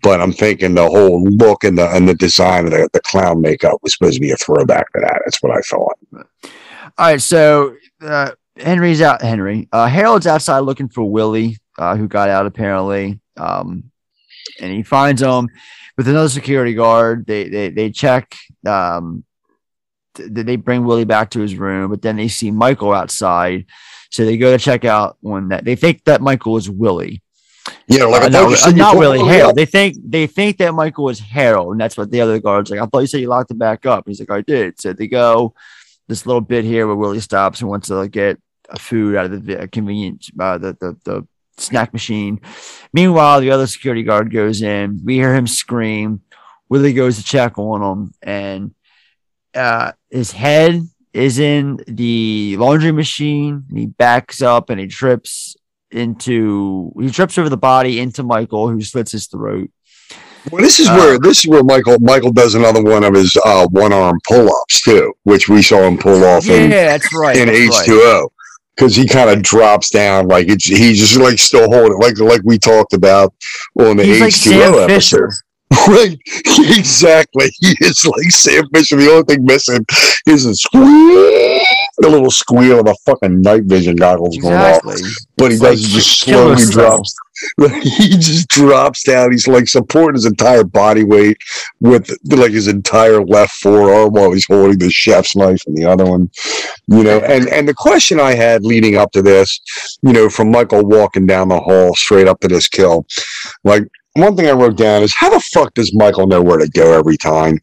But I'm thinking the whole look and the and the design of the, the clown makeup was supposed to be a throwback to that. That's what I thought. All right, so uh, Henry's out. Henry, uh, Harold's outside looking for Willie, uh, who got out apparently, um, and he finds him with another security guard. They they they check. Um, th- they bring Willie back to his room, but then they see Michael outside, so they go to check out one that they think that Michael is Willie. Yeah, like Uh, not, uh, not really Harold. They think they think that Michael is Harold, and that's what the other guards like. I thought you said you locked him back up. He's like, I did. So they go this little bit here where Willie stops and wants to like, get a food out of the convenience, uh, the, the the snack machine. Meanwhile, the other security guard goes in. We hear him scream. Willie goes to check on him, and uh, his head is in the laundry machine. He backs up and he trips into he trips over the body into Michael, who slits his throat. Well, this is Uh, where this is where Michael Michael does another one of his uh, one arm pull ups too, which we saw him pull off Yeah, in, that's right. in H two O, because he kind of drops down like it's he's just like still holding like like we talked about on the H two O episode. Right, exactly. He is like Sam Fisher. The only thing missing is a squeal, the little squeal of a fucking night vision goggles Exactly. going off. But he It's does like just slowly drops. he just drops down. He's like supporting his entire body weight with like his entire left forearm while he's holding the chef's knife and the other one. You know, and and the question I had leading up to this, you know, from Michael walking down the hall straight up to this kill, like one thing I wrote down is how the fuck does Michael know where to go every time?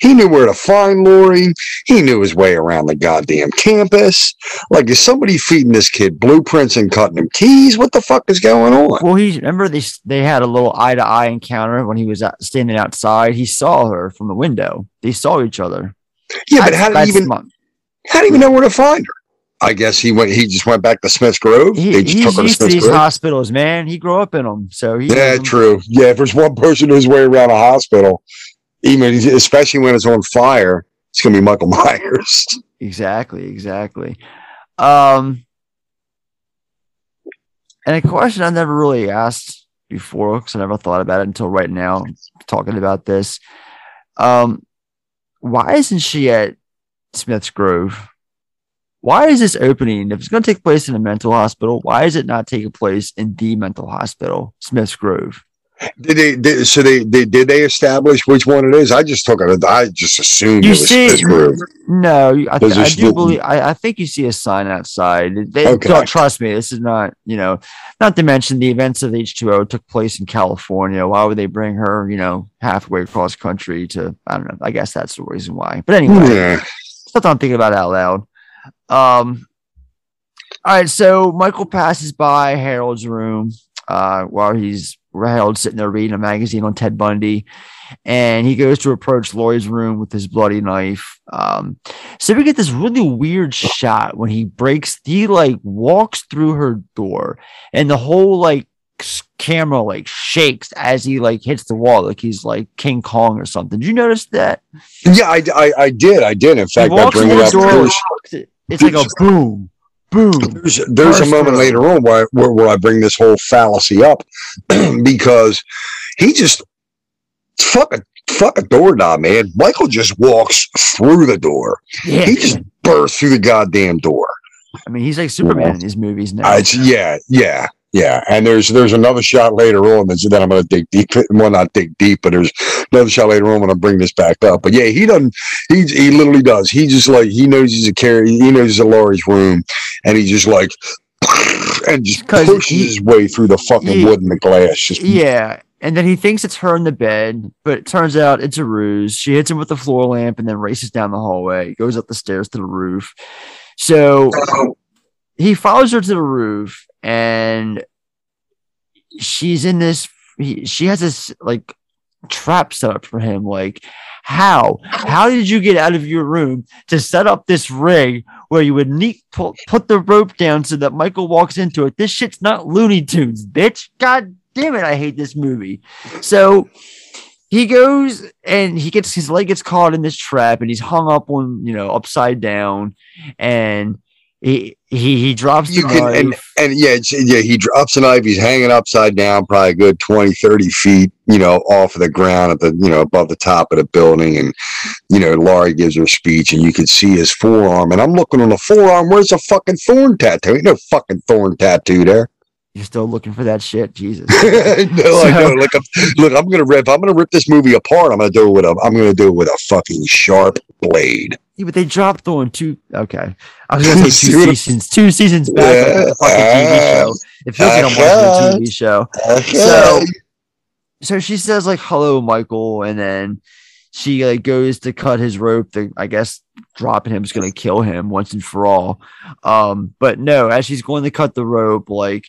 He knew where to find Laurie. He knew his way around the goddamn campus. Like, is somebody feeding this kid blueprints and cutting him keys? What the fuck is going on? Well, he remember they they had a little eye to eye encounter when he was out, standing outside. He saw her from the window. They saw each other. Yeah, but how did he even smart. how did he even know where to find her? I guess he went. He just went back to Smith's Grove. He, they just he's took her to Smith's these Grove. hospitals, man. He grew up in them, so he Yeah, true. Yeah, if there's one person who's way around a hospital, even especially when it's on fire, it's gonna be Michael Myers. Exactly, exactly. Um, and a question I never really asked before because I never thought about it until right now, talking about this. Um, why isn't she at Smith's Grove? Why is this opening? If it's going to take place in a mental hospital, why is it not taking place in the mental hospital, Smith's Grove? Did they? Did, so they, they did they establish which one it is? I just took it. I just assumed You it was see, Smith Grove. no, I, Does I do believe. I, I think you see a sign outside. They Okay. don't trust me. This is not, you know, not to mention the events of H two O took place in California. Why would they bring her, you know, halfway across country to? I don't know. I guess that's the reason why. But anyway, hmm. Yeah. stuff I'm thinking about out loud. Um, all right, so Michael passes by Harold's room uh, while he's Harold's sitting there reading a magazine on Ted Bundy, and he goes to approach Laurie's room with his bloody knife. Um, so we get this really weird shot when he breaks. He like walks through her door, and the whole like camera like shakes as he like hits the wall, like he's like King Kong or something. Did you notice that? Yeah, I, I, I did. I did. In fact, I bring it up. It's like a boom, boom. there's, there's a moment later on where, where, where I bring this whole fallacy up because he just fuck a fuck a doorknob, man. Michael just walks through the door. Yeah. He just bursts through the goddamn door. I mean, he's like Superman in these movies now. Uh, yeah, yeah, yeah. And there's there's another shot later on that's, that I'm going to dig deep. Well, not dig deep, but there's another shot later on when I bring this back up. But yeah, he doesn't. He he literally does. He just like he knows he's a carry. He knows he's a Laurie's room, and he just like and just pushes he- his way through the fucking he- wood and the glass. Just Yeah. And then he thinks it's her in the bed, but it turns out it's a ruse. She hits him with the floor lamp and then races down the hallway, goes up the stairs to the roof. So he follows her to the roof and she's in this, she has this like trap set up for him. Like, how? How did you get out of your room to set up this rig where you would neat put, put the rope down so that Michael walks into it? This shit's not Looney Tunes, bitch. God damn it, I hate this movie. So he goes and he gets his leg gets caught in this trap and he's hung up on, you know, upside down and he he he drops the you can and, knife. and yeah yeah he drops a knife. He's hanging upside down probably a good 20 30 feet you know off of the ground at the you know above the top of the building. And you know laurie gives her speech and you can see his forearm. And i'm looking on the forearm. Where's the fucking thorn tattoo? Ain't no fucking thorn tattoo there You're still looking for that shit, Jesus. no, I know. Look, I'm, look, I'm gonna rip. I'm gonna rip this movie apart. I'm gonna do it with a. I'm gonna do it with a fucking sharp blade. Yeah, but they dropped on two. Okay, I was gonna say two seasons, two seasons back. like Yeah, the fucking TV show. It feels like I'm watching a TV show. So, so she says like "Hello, Michael," and then she like goes to cut his rope. To, I guess dropping him is gonna kill him once and for all. Um, but no, as she's going to cut the rope, like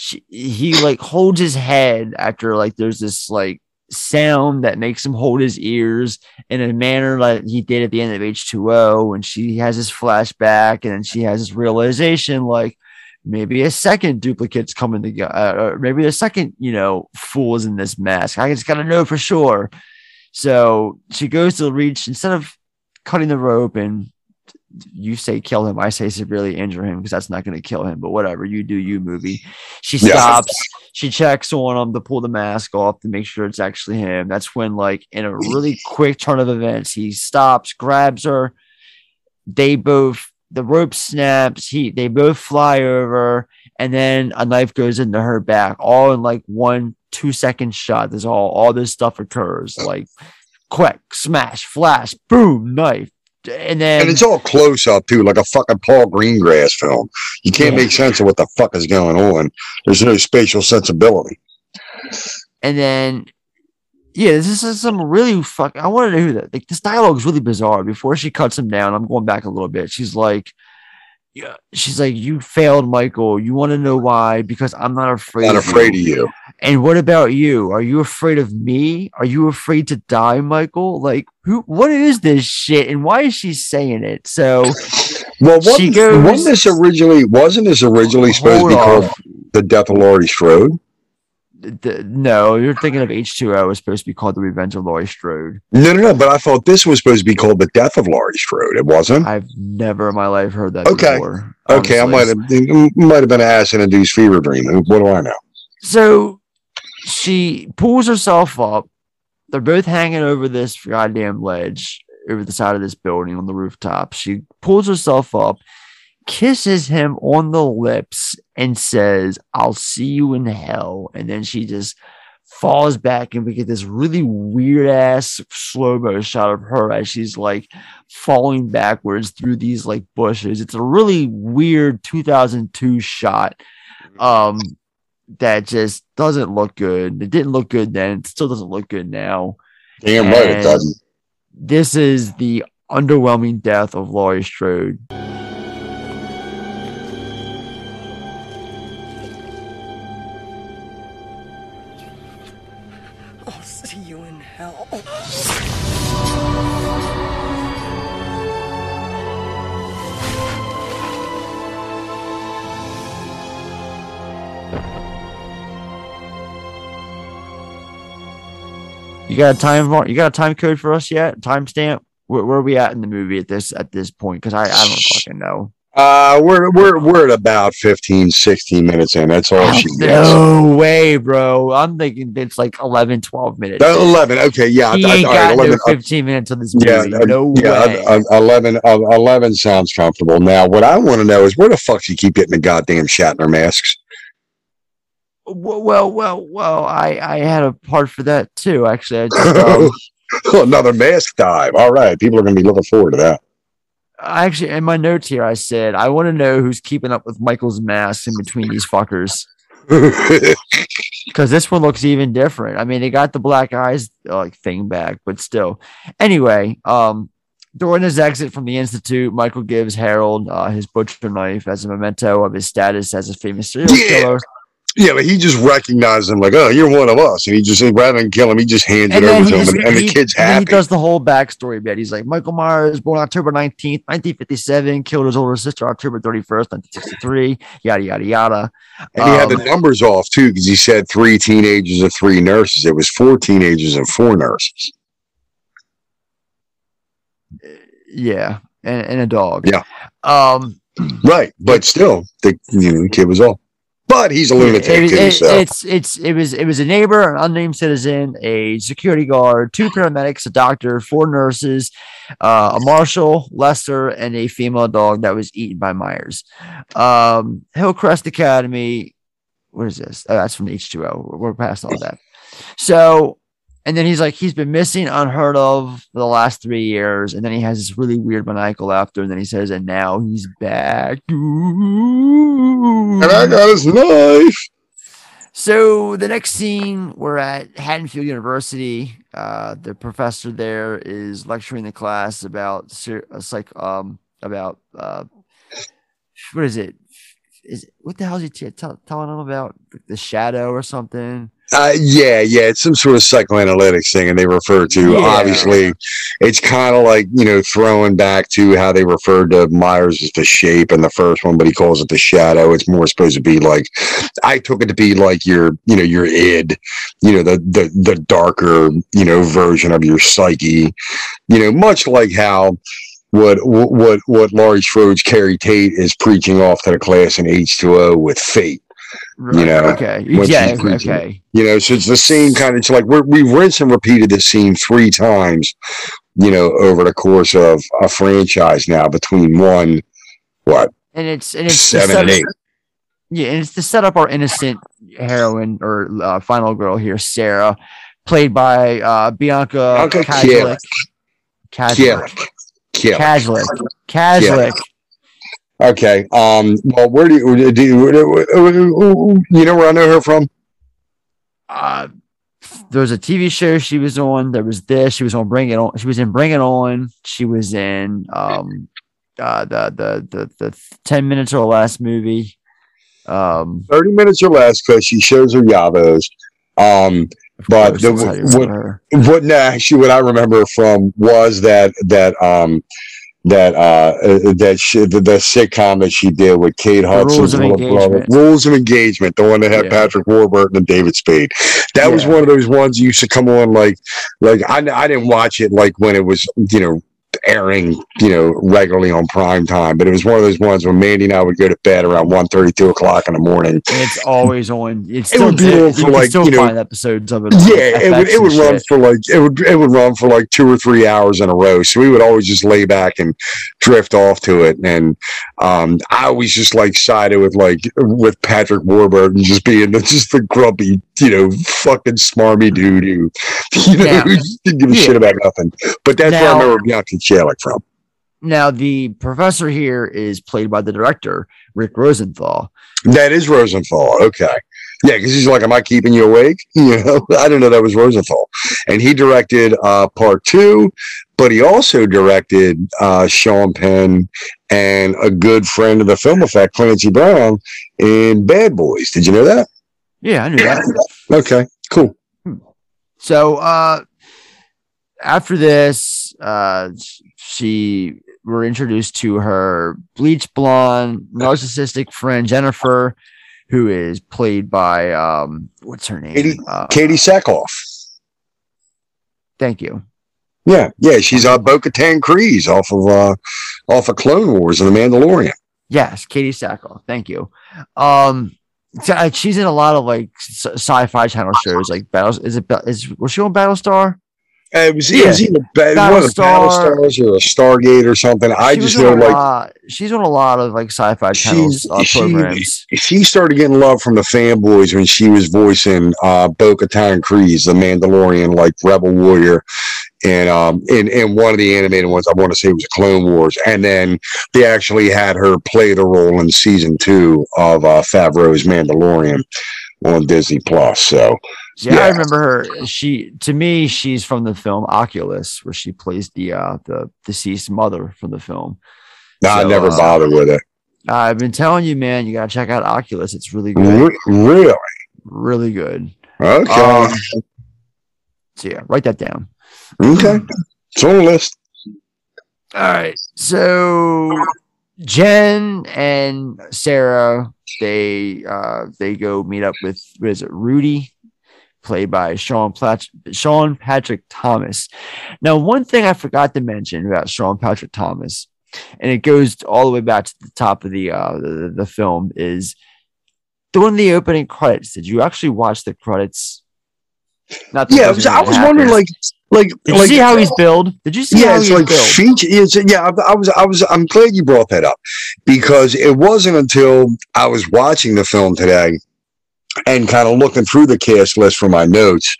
she, he like holds his head after like there's this like sound that makes him hold his ears in a manner like he did at the end of H2O and she has this flashback and then she has this realization like maybe a second duplicate's coming together uh, or maybe a second you know fool is in this mask. I just gotta know for sure. So she goes to reach instead of cutting the rope and you say kill him I say severely injure him because that's not going to kill him but whatever you do you movie she stops she checks on him to pull the mask off to make sure it's actually him. That's when, like, in a really quick turn of events, he stops, grabs her. They both the rope snaps. He they both fly over, and then a knife goes into her back, all in like one two second shot. There's all all this stuff occurs like quick smash, flash, boom, knife, and then And it's all close up too, like a fucking Paul Greengrass film. You can't Yeah. make sense of what the fuck is going on. There's no spatial sensibility. and then yeah, this is some really fuck. I want to know who that. Like this dialogue is really bizarre. Before she cuts him down, I'm going back a little bit. She's like, yeah, she's like, you failed, Michael. You want to know why? Because I'm not afraid. Not of afraid of you. And what about you? Are you afraid of me? Are you afraid to die, Michael? Like, who? What is this shit? And why is she saying it? So, Well, She wasn't, goes- wasn't this originally wasn't this originally supposed to be called the Death of Laurie Strode? the, no, you're thinking of H2O. It's supposed to be called The Revenge of Laurie Strode. No, no, no. But I thought this was supposed to be called the Death of Laurie Strode. It wasn't. I've never in my life heard that Okay. before. okay, I might have might have been an acid induced fever dream. What do I know? So she pulls herself up. They're both hanging over this goddamn ledge over the side of this building on the rooftop. She pulls herself up. kisses him on the lips and says, I'll see you in hell. And then she just falls back and we get this really weird ass slow mo shot of her as she's like falling backwards through these like bushes. It's a really weird 2002 shot um that just doesn't look good. It didn't look good then. It still doesn't look good now. Damn right it doesn't. This is the underwhelming death of Laurie Strode. You got a time you got a time code for us yet? Timestamp? Where, where are we at in the movie at this at this point? Because I, I don't fucking know. Uh, we're we're we're at about 15, 16 minutes in. That's all she gets. No way, bro. I'm thinking it's like 11, 12 minutes. 11. Okay, yeah. He I- I- ain't all right, got no 11, uh, 15 minutes of this movie. uh, no yeah, way. uh, 11, uh, 11 sounds comfortable. Now, what I want to know is where the fuck she keep getting the goddamn Shatner masks? Well, well, well, I, I had a part for that too. Actually, I just, um, Another mask dive. All right, people are going to be looking forward to that. I actually in my notes here I said I want to know who's keeping up with Michael's mask in between these fuckers. Because this one looks even different. I mean, they got the black eyes uh, like thing back, but still. Anyway, um, during his exit from the institute, Michael gives Harold uh, his butcher knife as a memento of his status as a famous serial Yeah. killer. Yeah, but he just recognized him like, oh, you're one of us, and he just rather than kill him, he just hands it over to him, just- and, and the he- kid's and happy. He does the whole backstory bit. He's like, Michael Myers, born October 19th, 1957, killed his older sister October 31st, 1963, yada, yada, yada. And he had the Um, numbers off too, because he said three teenagers and three nurses. It was four teenagers and four nurses. yeah, and, and a dog. Yeah. Um, Right, but still, the you know the kid was off. But he's a lunatic It- too. it- so it's it's it was it was a neighbor, an unnamed citizen, a security guard, two paramedics, a doctor, four nurses, uh, a marshal, Lester, and a female dog that was eaten by Myers. Um, Hillcrest Academy. What is this? Oh, that's from H two O. We're past all that. So, and then he's like, he's been missing, unheard of for the last three years, and then he has this really weird maniacal laughter, and then he says, and now he's back. and I got his knife. So the next scene, we're at Haddonfield University. Uh, the professor there is lecturing the class about uh, psych, um, about uh, what is it? Is it, what the hell is he t- tell telling them about the shadow or something? Uh, yeah, yeah, it's some sort of psychoanalytics thing, and they refer to Yeah. obviously, it's kind of like you know throwing back to how they referred to Myers as the shape in the first one, but he calls it the shadow. It's more supposed to be like, I took it to be like your, you know, your id, you know, the the the darker, you know, version of your psyche, you know, much like how. What what what Laurie Strode's Keri Tate is preaching off to the class in H two O with fate, you know. okay, yeah, okay. You know, so it's the same kind of. It's like we're, we've rinsed and repeated the scene three times. You know, over the course of a franchise now, between one, what And it's and it's seven and eight. Yeah, and it's to set up our innocent heroine or uh, final girl here, Sarah, played by uh, Bianca Kajlich. Kajlich. Kill. Kajlich. Okay. Um. Well, where do you do you, you know where I know her from? Uh, there was a TV show she was on. There was this. She was on Bring It On. She was in Bring It On. She was in um, uh, the the the the ten minutes or less movie. Um, Thirty minutes or less, because she shows her yabos. Um. But the, that's how you what, what no, actually what I remember from was that that um that uh uh, that she, the, the sitcom that she did with Kate Hudson, Rules of Engagement. Rules of Engagement, the one that had Yeah. Patrick Warburton and David Spade. That was one of those ones that used to come on like like I I didn't watch it like when it was you know airing you know regularly on prime time, but it was one of those ones when Mandy and I would go to bed around 1 2 o'clock in the morning. it's always on. It's It would be on for like, still you know- episodes of it. Yeah, it would, it would run shit. for like it would it would run for like two or three hours in a row. So we would always just lay back and drift off to it. And um, I always just like sided with like with Patrick Warburton just being the, just the grumpy, you know, fucking smarmy dude who, you know, Now- who didn't give a Yeah. shit about nothing. But that's where Now- I remember Bianca Kajlich from. Now, the professor here is played by the director, Rick Rosenthal. That is Rosenthal. Okay. Yeah, because he's like, Am I keeping you awake? You know, I didn't know that was Rosenthal. And he directed uh, part two, but he also directed uh, Sean Penn and a good friend of the film effect, Clancy Brown, in Bad Boys. Did you know that? Yeah, I knew that. Okay, cool. So uh after this, uh she we're introduced to her bleach blonde narcissistic friend Jennifer, who is played by um what's her name? Katee, Uh, Katee Sackhoff. thank you. Yeah, yeah, she's uh, Bo Katan Kryze off of uh, off of Clone Wars and The Mandalorian. Yes, Katee Sackhoff. Thank you. Um so, uh, she's in a lot of like sci- sci-fi channel shows like battles is it Ba- was she on Battlestar? Uh, it was, it was Yeah. either ba- one of the Battlestar. Battlestars or a Stargate or something. I just know like lot, she's on a lot of like sci-fi channels uh, she, programs. she started getting love from the fanboys when she was voicing uh Bo Katan Kryze, the Mandalorian, like rebel warrior. And um in, in one of the animated ones, I want to say it was Clone Wars. And then they actually had her play the role in season two of uh Favreau's Mandalorian on Disney Plus. So Yeah, I remember her. She to me, she's from the film Oculus, where she plays the uh the deceased mother from the film. I So, never uh, bothered with it. I've been telling you, man, you gotta check out Oculus. It's really good, Re- really? really good. Okay. Um, so yeah, write that down. Okay. It's on the list. All right. So Jen and Sarah, they uh they go meet up with what is it, Rudy, played by Sean Plat- Sean Patrick Thomas. Now, one thing I forgot to mention about Sean Patrick Thomas, and it goes all the way back to the top of the uh the, the film, is during the opening credits. Did you actually watch the credits? Not Yeah, I was, I was wondering, like, like, Did like, you see how he's billed? Did you see yeah, how it's he's like billed? It's, yeah, I, I was, I was, I'm glad you brought that up because it wasn't until I was watching the film today and kind of looking through the cast list for my notes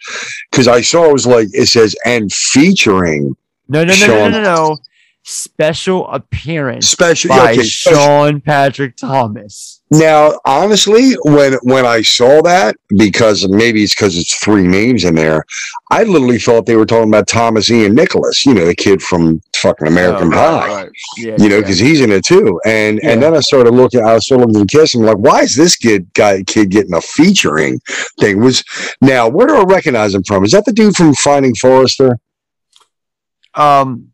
because I saw it was like it says and featuring No, no, no, no, no, no, no. Special appearance Special- by okay, special- Sean Patrick Thomas. Now, honestly, when when I saw that, because maybe it's because it's three names in there, I literally thought they were talking about Thomas Ian Nicholas, you know, the kid from fucking American Oh, Pie. right. Yeah, you know, yeah. because he's in it too. And and then I started looking, I started looking at cast. and I'm like, why is this kid guy kid getting a featuring thing? Was now where do I recognize him from? Is that the dude from Finding Forrester? Um,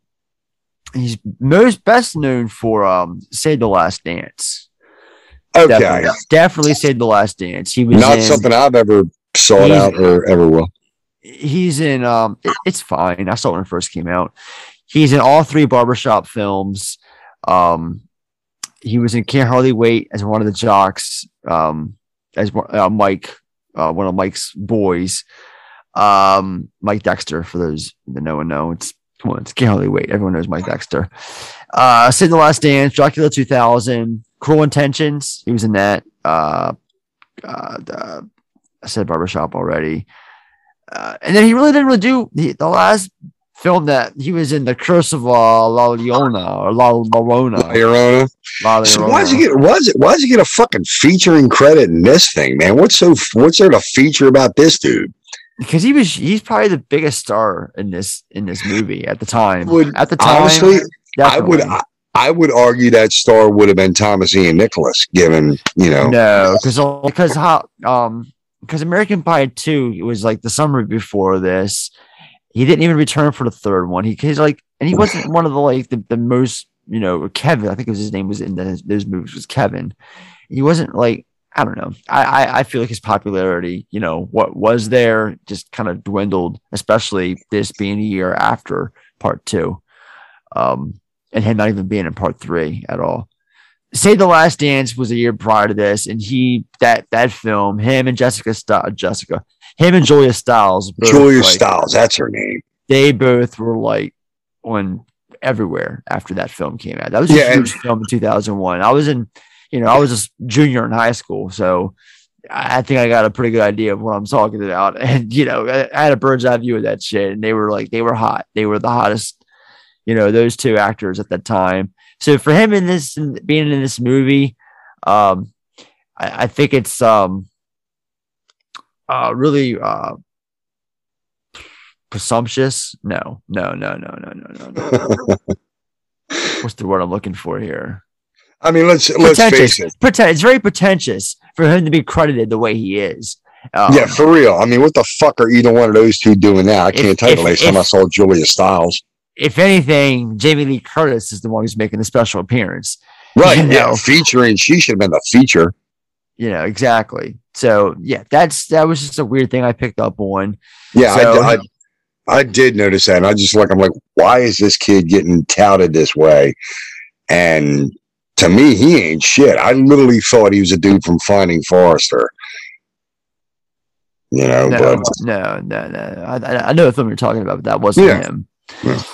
he's most best known for um, "Save the Last Dance." Okay, Definitely, definitely "Save the Last Dance." He was not in, something I've ever sought out or ever will. He's in. Um, it's fine. I saw it when it first came out. He's in all three barbershop films. Um, he was in Can't Hardly Wait as one of the jocks. Um, as one- uh, Mike, uh, one of Mike's boys. Um, Mike Dexter. For those that know and know, it's come on, it's Can't Hardly Wait. Everyone knows Mike Dexter. Uh, Sid the Last Dance, Dracula 2000, Cruel Intentions. He was in that. Uh, uh, the, I said barbershop already. Uh, and then he really didn't really do the, the last film that he was in, The Curse of uh, La Leona or La Llorona. Llorona. La So why does Llorona. he get why is it why does he get a fucking featuring credit in this thing, man? What's so what's there to feature about this dude? Because he was he's probably the biggest star in this in this movie at the time. Would- at the time, Honestly, I would. I, I would argue that star would have been Thomas Ian Nicholas, given you know. No, because because how um because American Pie two it was like the summer before this. He didn't even return for the third one. He he's like and he wasn't one of the like the, the most you know Kevin. I think it was his name was in the, those movies was Kevin. He wasn't like I don't know. I, I I feel like his popularity, you know, what was there just kind of dwindled, especially this being a year after part two, um, and him not even being in part three at all. Say the Last Dance was a year prior to this, and he that that film, him and Jessica Sti- Jessica, him and Julia Stiles, Julia like, Stiles, that's her name. they both were like on everywhere after that film came out. That was Yeah, a and- huge film in 2001. I was in, you know, I was just junior in high school, so I think I got a pretty good idea of what I'm talking about. And you know, I, I had a bird's eye view of that shit, and they were like, they were hot. They were the hottest, you know, those two actors at that time. So for him in this, being in this movie, um, I, I think it's um, uh, really uh, presumptuous. No, no, no, no, no, no, no, no. What's the word I'm looking for here? I mean, let's let's face it. Preten- it's very pretentious for him to be credited the way he is. Um, yeah, for real. I mean, what the fuck are either one of those two doing now? I If- can't tell you the if- last time I saw Julia Stiles. if anything, Jamie Lee Curtis is the one who's making the special appearance. Right. You Yeah. Featuring. She should have been the feature. You know, exactly. So yeah, that's that was just a weird thing I picked up on. Yeah. So- I, I, I did notice that. And I just like, I'm like, why is this kid getting touted this way? And to me, he ain't shit. I literally thought he was a dude from Finding Forrester. You know, No, but no, no, no. I, I- know the film you're talking about, but that wasn't Yeah. him.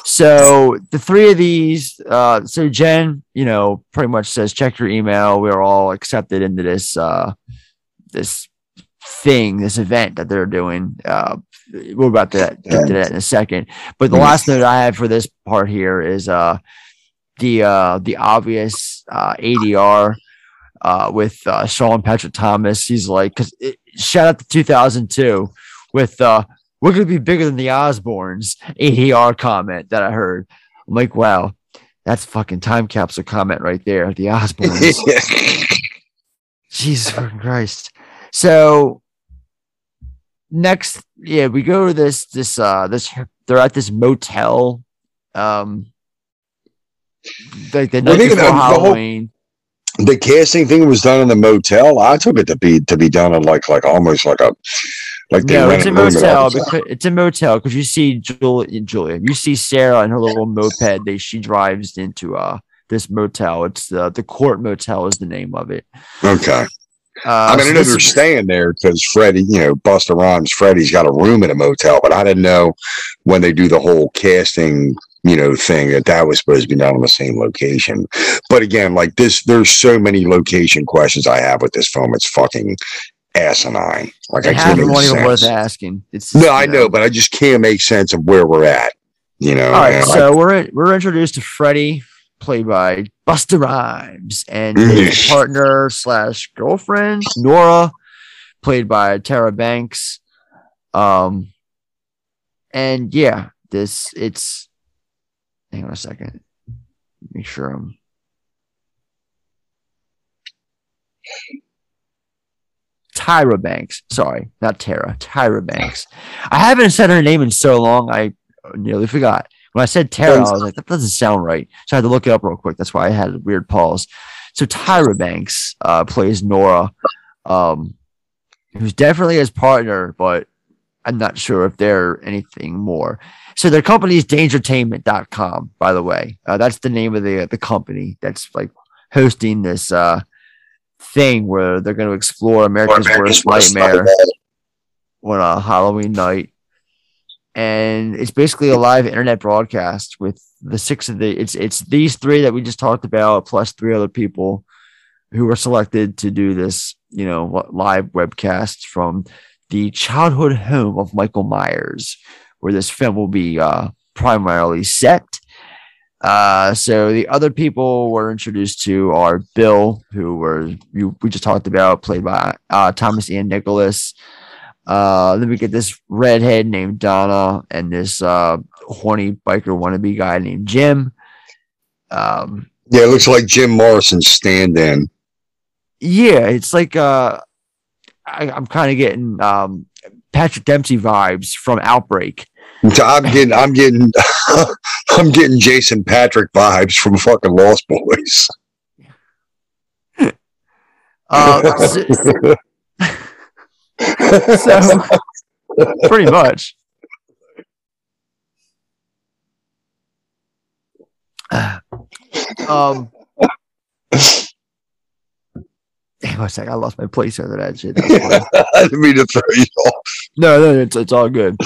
So the three of these, uh, so Jen, you know, pretty much says, check your email. We're all accepted into this, uh, this thing, this event that they're doing. Uh, we're about to get to that in a second. But the last note I have for this part here is, uh, the, uh, the obvious, uh, ADR, uh, with, uh, Sean Patrick Thomas. He's like, cause shout out to 2002 with, uh, we're going to be bigger than the Osbournes ADR comment that I heard. I'm like, wow, that's fucking time capsule comment right there. The Osbournes. Jesus Christ. So next, yeah, we go to this, this, uh, this, they're at this motel. Um, like the night before the whole- the casting thing was done in the motel. I took it to be to be done in like like almost like a like they No, it's a motel. Because, it's a motel because you see Julia, Julia, you see Sarah and her little moped. They she drives into uh this motel. It's the the Court Motel is the name of it. Okay. Uh, I mean, I so know they're staying there because Freddie, you know, Busta Rhymes, Freddie's got a room in a motel, but I didn't know when they do the whole casting, you know, thing that that was supposed to be done on the same location. But again, like this, there's so many location questions I have with this film. It's fucking asinine. Like I can't make even worth asking. It's No, I know, but I just can't make sense of where we're at. You know, All right, and, so we're we're introduced to Freddie, played by Busta Rhymes, and Mm-hmm. his partner slash girlfriend Nora, played by Tara Banks. Um, and yeah, this it's. Hang on a second. Make sure I'm. Tyra Banks. Sorry, not Tara. Tyra Banks. I haven't said her name in so long. I nearly forgot. When I said Tara, I was like, that doesn't sound right. So I had to look it up real quick. That's why I had a weird pause. So Tyra Banks uh, plays Nora, um, who's definitely his partner, but I'm not sure if they're anything more. So their company is dangertainment.com, by the way. Uh, that's the name of the the company that's like hosting this uh, thing where they're going to explore America's worst nightmare on a Halloween night. And it's basically a live internet broadcast with the six of the it's it's these three that we just talked about plus three other people who were selected to do this, you know, live webcast from the childhood home of Michael Myers, where this film will be uh, primarily set. Uh, so the other people we're introduced to are Bill, who were you, we just talked about, played by uh, Thomas Ian Nicholas. Uh, then we get this redhead named Donna and this uh, horny biker wannabe guy named Jim. Um, yeah, it looks like Jim Morrison's stand-in. yeah, it's like uh, I, I'm kind of getting um, Patrick Dempsey vibes from Outbreak. I'm getting, I'm getting, I'm getting Jason Patric vibes from fucking Lost Boys. Uh, so, so pretty much. Um, on a sec. I lost my place over that shit. I didn't mean to throw you off. no, no, it's it's all good.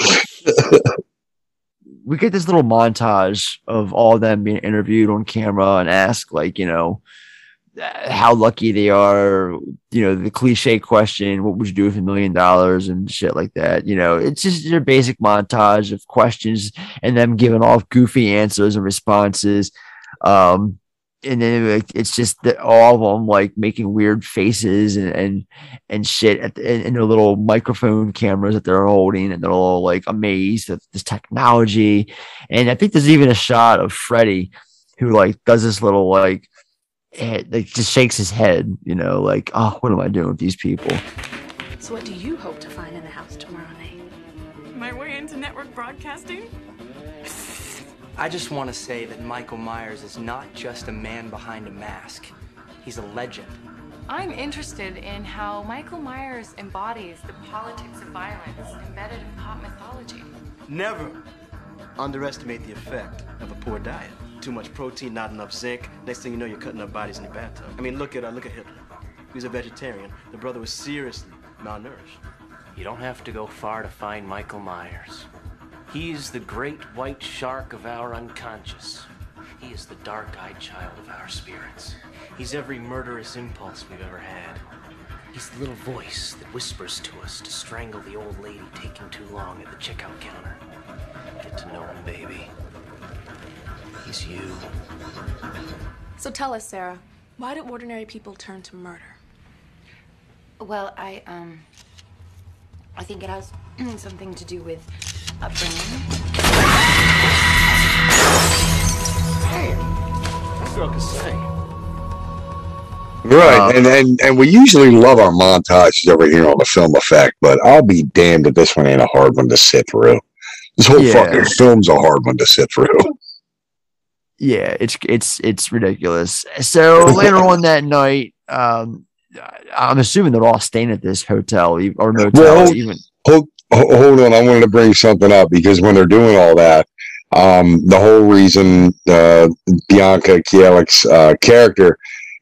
We get this little montage of all of them being interviewed on camera and ask like you know how lucky they are you know the cliche question what would you do with a million dollars and shit like that you know? It's just your basic montage of questions and them giving off goofy answers and responses. Um and then like, it's just that all of them like making weird faces and and, and shit at the, in, in their little microphone cameras that they're holding and they're all like amazed at this technology and i think there's even a shot of freddy who like does this little like head, like just shakes his head you know like oh what am i doing with these people So, what do you hope to find in the house tomorrow night? My way into network broadcasting? I just want to say that Michael Myers is not just a man behind a mask. He's a legend. I'm interested in how Michael Myers embodies the politics of violence embedded in pop mythology. Never underestimate the effect of a poor diet. Too much protein, not enough zinc. Next thing you know, you're cutting up bodies in your bathtub. I mean, look at uh, look at Hitler. He was a vegetarian. The brother was seriously malnourished. You don't have to go far to find Michael Myers. He's the great white shark of our unconscious. He is the dark-eyed child of our spirits. He's every murderous impulse we've ever had. He's the little voice that whispers to us to strangle the old lady taking too long at the checkout counter. Get to know him, baby. He's you. So, tell us, Sarah, why do ordinary people turn to murder? Well, I um I think it has something to do with upbringing. That girl can sing. Right, and, and and we usually love our montages over here on the film effect, but I'll be damned if this one ain't a hard one to sit through. This whole Yeah. fucking film's a hard one to sit through. yeah it's it's it's ridiculous so later on that night um i'm assuming they're all staying at this hotel or motel Well, even ho- hold on, I wanted to bring something up because when they're doing all that, um, the whole reason uh, Bianca Kajlich's uh, character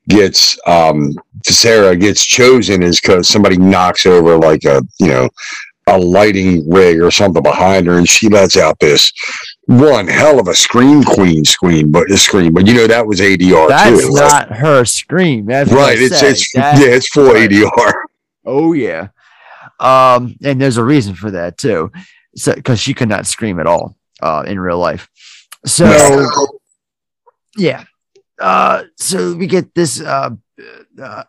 gets um, Sarah gets chosen is because somebody knocks over like a you know a lighting rig or something behind her, and she lets out this one hell of a scream queen scream, but scream. But you know that was ADR that's too, right? not her scream that's right. It's it's That's- yeah, it's full ADR. oh yeah um and there's a reason for that too. So because she could not scream at all uh in real life. So yeah. Uh so we get this uh, uh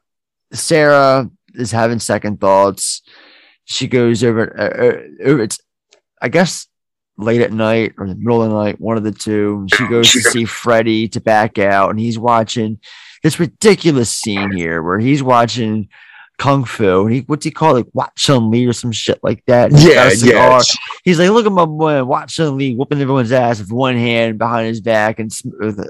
sarah is having second thoughts. She goes over uh, uh, it's i guess late at night or the middle of the night one of the two. She goes to see freddy to back out. And he's watching this ridiculous scene here where he's watching kung fu. And he what's he call it like watch Chun Li or some shit like that. And Yeah, a yeah, he's like look at my boy watch Chun Li whooping everyone's ass with one hand behind his back and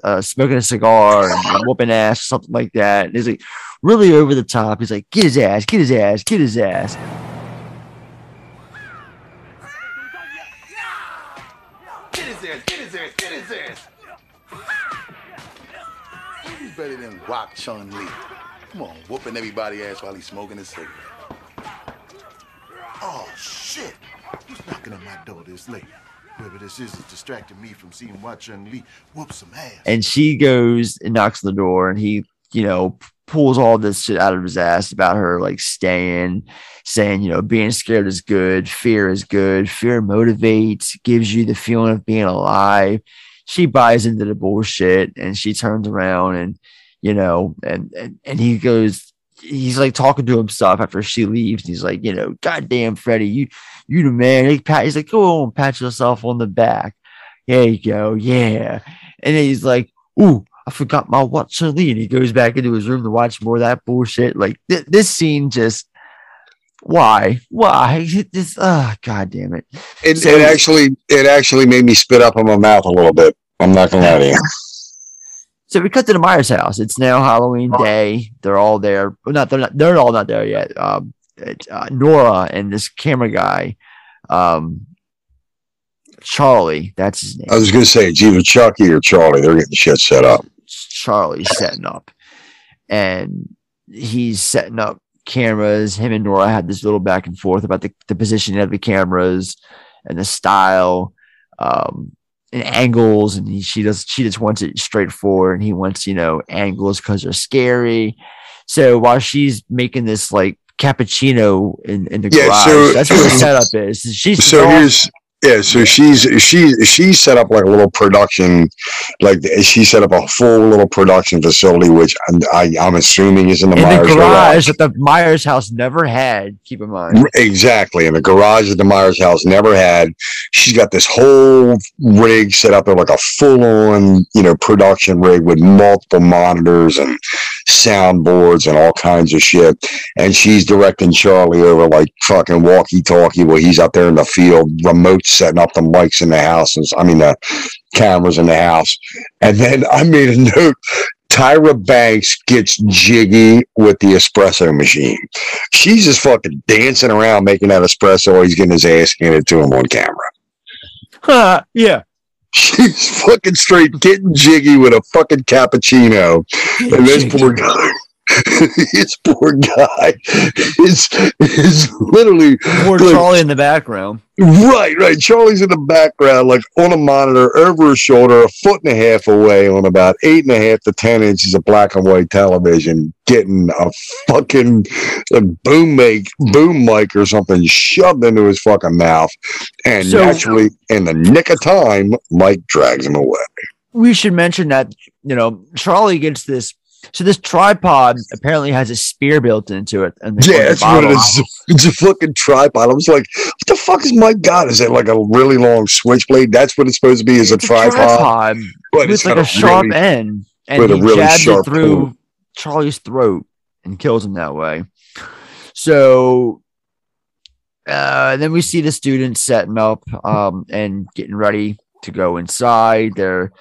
uh, smoking a cigar and whooping ass something like that. And he's like really over the top. He's like get his ass get his ass get his ass. Get his ass, get his ass, get his ass. Who's better than Wok Chun Lee? Come on, whooping everybody ass while he's smoking his cigarette. Oh, shit. Who's knocking on my door this late? Whoever this is is distracting me from seeing Watch Chun Lee whoop some ass. and she goes and knocks on the door and he you know pulls all this shit out of his ass about her like staying saying you know being scared is good fear is good fear motivates gives you the feeling of being alive she buys into the bullshit and she turns around and you know and and, and he goes he's like talking to himself after she leaves he's like you know goddamn freddy you you the man He pat- he's like go on pat yourself on the back there you go yeah and then he's like, "Ooh, I forgot my Lee," and he goes back into his room to watch more of that bullshit. Like th- this scene, just why, why? This, ah, god damn it! It, So- it actually it actually made me spit up in my mouth a little bit. I'm not gonna lie to you. So we cut to the Myers house. It's now Halloween day. They're all there. Well, not they're not. They're all not there yet. Um, it's, uh, Nora and this camera guy, um, Charlie. That's his name. I was gonna say it's either Chucky or Charlie. They're getting shit set up. Charlie setting up, and he's setting up cameras. Him and Nora had this little back and forth about the, the positioning of the cameras and the style. Um, and angles, and he, she does she just wants it straightforward, and he wants you know angles because they're scary. So while she's making this like cappuccino in, in the Yeah, garage, so- that's what the setup is. She's so here's yeah so she's she she set up like a little production like she set up a full little production facility which I'm, I, I'm assuming is in the in the Myers garage that the Myers house never had. Keep in mind. Exactly. in the garage that the Myers house never had. She's got this whole rig set up there like a full on, you know, production rig with multiple monitors and soundboards and all kinds of shit. And she's directing Charlie over like fucking walkie talkie while he's out there in the field, remote setting up the mics in the house. And, I mean, the cameras in the house. And then I made a note. Tyra Banks gets jiggy with the espresso machine. She's just fucking dancing around making that espresso he's getting his ass handed to him on camera. Huh, yeah. She's fucking straight getting jiggy with a fucking cappuccino. and this poor guy, this poor guy is, is literally. Poor like- Charlie in the background. Right, right. Charlie's in the background, like on a monitor over his shoulder, a foot and a half away on about eight and a half to 10 inches of black and white television, getting a fucking like, boom mic, boom mic or something shoved into his fucking mouth. And So- naturally, in the nick of time, Mike drags him away. we should mention that you know Charlie gets this. So this tripod apparently has a spear built into it, and Yeah, that's what it is. It's a fucking tripod. I was like, what the fuck is my god? Is it like a really long switchblade? That's what it's supposed to be, is a tripod. tripod But it's like a sharp really- end, and a he really jabs it through point. Charlie's throat and kills him that way. So uh, then we see the students setting up um, and getting ready to go inside. They're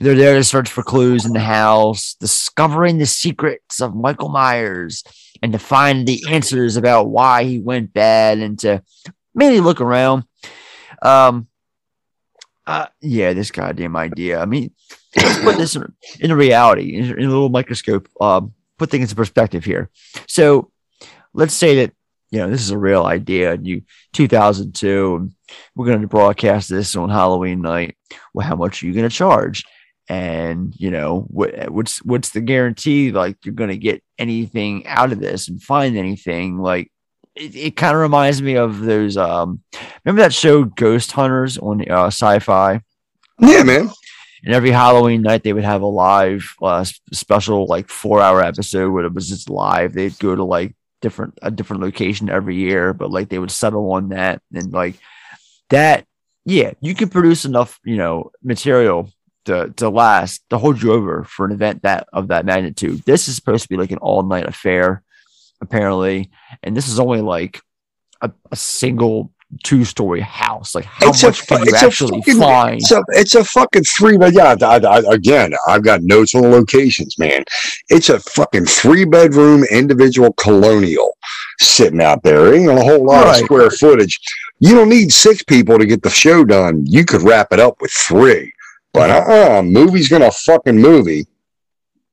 they're there to search for clues in the house, discovering the secrets of Michael Myers, and to find the answers about why he went bad, and to mainly look around. Um, uh, yeah, this goddamn idea. I mean, let's put this in, reality, in, in a little microscope. Um, put things in perspective here. So, let's say that you know this is a real idea. and You 2002, and we're going to broadcast this on Halloween night. Well, how much are you going to charge? And you know what? What's what's the guarantee? Like you're going to get anything out of this and find anything? Like it, it kind of reminds me of those. Um, remember that show Ghost Hunters on uh, Sci-Fi? Yeah, man. And every Halloween night they would have a live uh, special like four hour episode where it was just live. They'd go to like different a different location every year, but like they would settle on that and like that. Yeah, you can produce enough, you know, material to to last to hold you over for an event that of that magnitude. This is supposed to be like an all night affair, apparently, and this is only like a, a single two story house. Like how It's much fu- can you it's a actually fucking- find? It's a, it's a fucking three bed. Yeah, I, I, again, I've got notes on the locations, man. It's a fucking three bedroom individual colonial sitting out there. Ain't a whole lot Right. of square footage. You don't need six people to get the show done. You could wrap it up with three. But uh, uh movie's gonna fucking movie.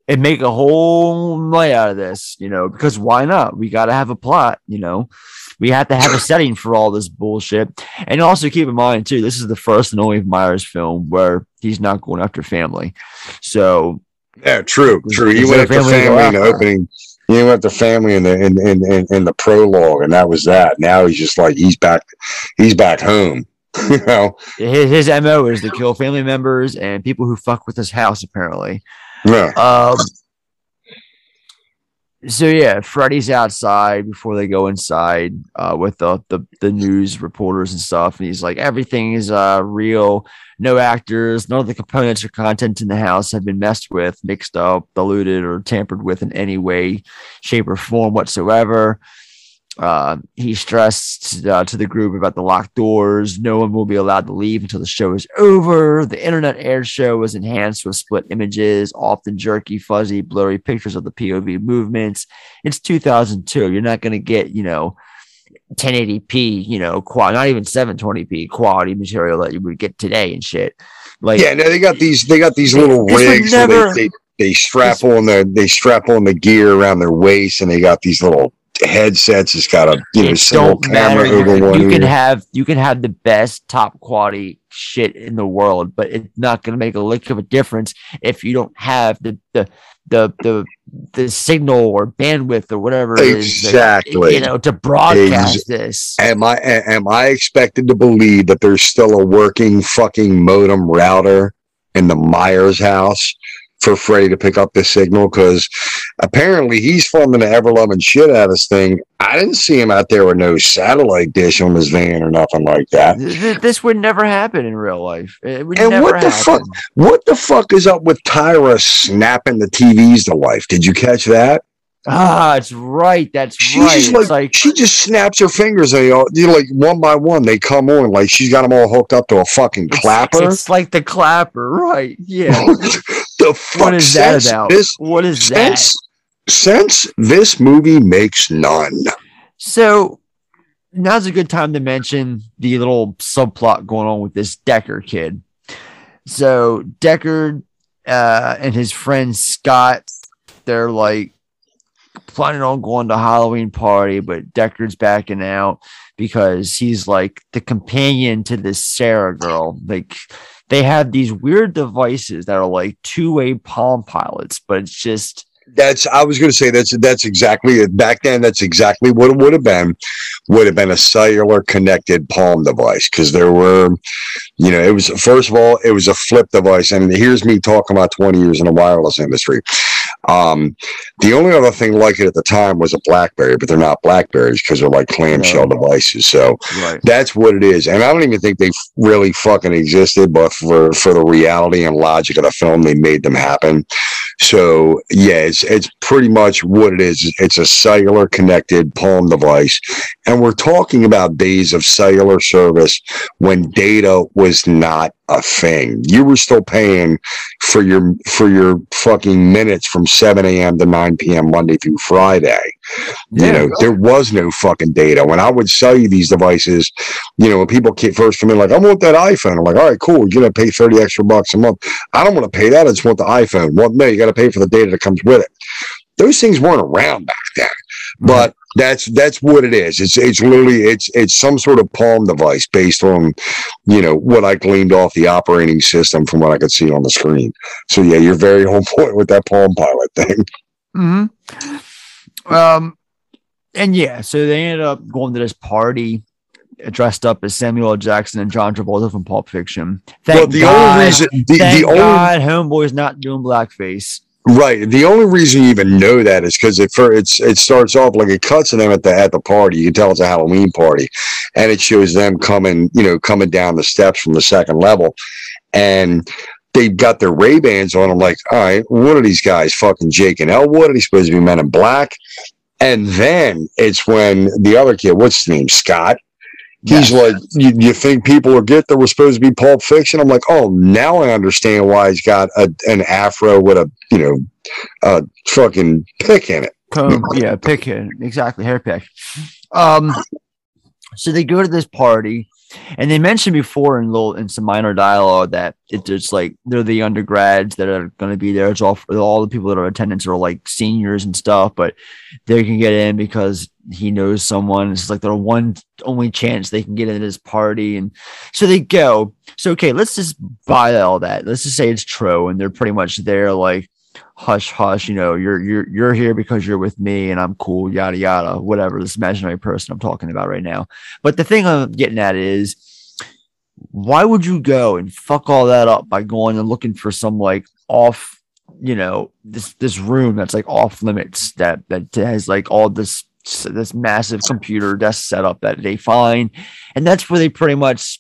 and make a whole night out of this, you know, because why not? We got to have a plot, you know. We have to have a setting for all this bullshit. And also keep in mind, too, this is the first and only of Myers film where he's not going after family. So, Yeah, true, true. there went after family family in the opening. You went after family in the in, in, in, in the prologue, and that was that. Now he's just like he's back. He's back home. you know. his, his MO is to kill family members and people who fuck with his house, apparently. Yeah. Um, so yeah, Freddy's outside before they go inside uh, with the, the the news reporters and stuff, and he's like, everything is uh real, no actors, none of the components or content in the house have been messed with, mixed up, diluted, or tampered with in any way, shape, or form whatsoever. Uh, he stressed uh, to the group about the locked doors. No one will be allowed to leave until the show is over. The internet air show was enhanced with split images, often jerky, fuzzy, blurry pictures of the POV movements. It's 2002. You're not going to get, you know, 1080p, you know, quad, not even 720p quality material that you would get today and shit. Like, yeah, no, they got these. They got these little rigs. never- they, they they strap on the they strap on the gear around their waist, and they got these little headsets. It's got a you know single camera over You, one you can ear. have you can have the best top quality shit in the world, but it's not going to make a lick of a difference if you don't have the the the the, the signal or bandwidth or whatever it is that, Exactly. you know to broadcast Ex- this. Am I am I expected to believe that there's still a working fucking modem router in the Myers house for Freddie to pick up this signal? Because apparently he's filming the ever loving shit out of this thing. I didn't see him out there with no satellite dish on his van or nothing like that. Th- th- This would never happen in real life. It would And what the fuck? What the fuck is up with Tyra snapping the TVs to life? Did you catch that? Ah, it's right. That's She right. just It's like, she just snaps her fingers they all you know, like one by one they come on like she's got them all hooked up to a fucking clapper. It's like the clapper, right? Yeah. the fuck what is that about? This, what is that? sense, sense this movie makes none. So now's a good time to mention the little subplot going on with this Decker kid. So Decker uh, and his friend Scott, they're like planning on going to Halloween party, but Decker's backing out because he's like the companion to this Sarah girl. Like they have these weird devices that are like two-way palm pilots, but it's just That's I was going to say that's that's exactly it. Back then, that's exactly what it would have been. Would have been a cellular connected palm device because there were, you know, it was first of all it was a flip device, and here's me talking about 20 years in the wireless industry. Um, the only other thing like it at the time was a BlackBerry, but they're not Blackberries because they're like clamshell devices. So Right. that's what it is. And I don't even think they really fucking existed, but for for the reality and logic of the film, they made them happen. So yeah, it's it's pretty much what it is. It's a cellular connected palm device, and we're talking about days of cellular service when data was not a thing. You were still paying for your for your fucking minutes from 7 a.m. to 9 p.m. Monday through Friday. You Yeah. know, there was no fucking data. When I would sell you these devices, you know, when people first come in, like, I want that iPhone. I'm like, all right, cool. You're gonna pay 30 extra bucks a month. I don't want to pay that. I just want the iPhone. Well, no, you got to pay for the data that comes with it. Those things weren't around back then, but that's that's what it is. It's it's literally it's it's some sort of palm device based on, you know, what I gleaned off the operating system from what I could see on the screen. So yeah, you're very on point with that Palm Pilot thing. Mm-hmm. Um, and yeah, so they ended up going to this party dressed up as Samuel L. Jackson and John Travolta from Pulp Fiction. Thank Well, the God, only reason the, thank the only God Homeboy's not doing blackface. Right. The only reason you even know that is because it for it's it starts off like it cuts to them at the at the party. You can tell it's a Halloween party, and it shows them coming, you know, coming down the steps from the second level, and they've got their Ray Bans on. I'm like, all right, what are these guys? Fucking Jake and Elwood? Are they supposed to be Men in Black? And then it's when the other kid, what's his name, Scott. He's like, you, you think people will get that we're supposed to be Pulp Fiction? I'm like, oh, now I understand why he's got a, an afro with a, you know, a fucking pick in it. Comb, yeah, pick in exactly, hair pick. Um, so they go to this party, and they mentioned before in little in some minor dialogue that it's just like they're the undergrads that are going to be there. It's all all the people that are attendants are like seniors and stuff, but they can get in because he knows someone. It's like their one only chance they can get into this party, and so they go. So okay, let's just buy all that. Let's just say it's true, and they're pretty much there like hush hush you know you're you're you're here because you're with me and i'm cool yada yada whatever this imaginary person i'm talking about right now. But the thing i'm getting at is why would you go and fuck all that up by going and looking for some like off you know this this room that's like off limits that that has like all this this massive computer desk setup that they find and that's where they pretty much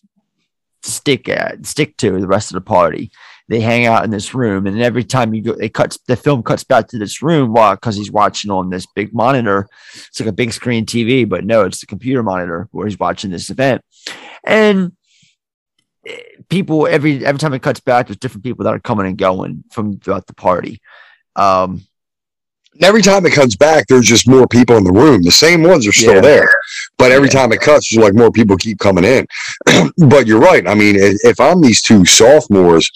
stick at stick to the rest of the party they hang out in this room. And every time you go it cuts the film cuts back to this room because he's watching on this big monitor. It's like a big screen tv but no it's the computer monitor where he's watching this event. And eh, people every every time it cuts back there's different people that are coming and going from throughout the party. Um And every time it comes back, there's just more people in the room. The same ones are still Yeah. there, but every time it cuts, there's like more people keep coming in. but you're right. I mean, if, if I'm these two sophomores,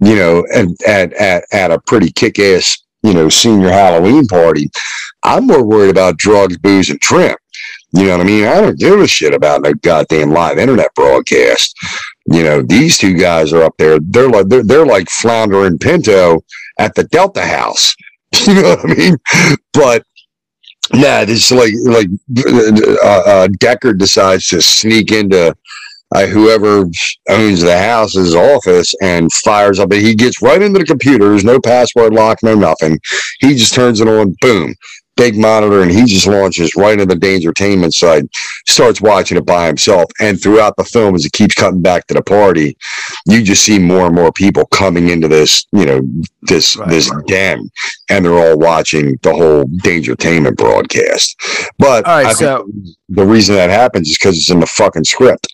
you know, and at at at a pretty kick ass, you know, senior Halloween party. I'm more worried about drugs, booze, and trim. You know what I mean? I don't give a shit about no goddamn live internet broadcast. You know, these two guys are up there. They're like they're, they're like Flounder and Pinto at the Delta House. You know what I mean? But yeah, it's like like uh, uh, Deckard decides to sneak into uh, whoever owns the house's office and fires up. He gets right into the computer. There's no password lock, no nothing. He just turns it on. Boom big monitor and he just launches right into the dangertainment side starts watching it by himself and throughout the film as it keeps cutting back to the party you just see more and more people coming into this you know this right, this right. den and they're all watching the whole dangertainment broadcast but all right so the reason that happens is because it's in the fucking script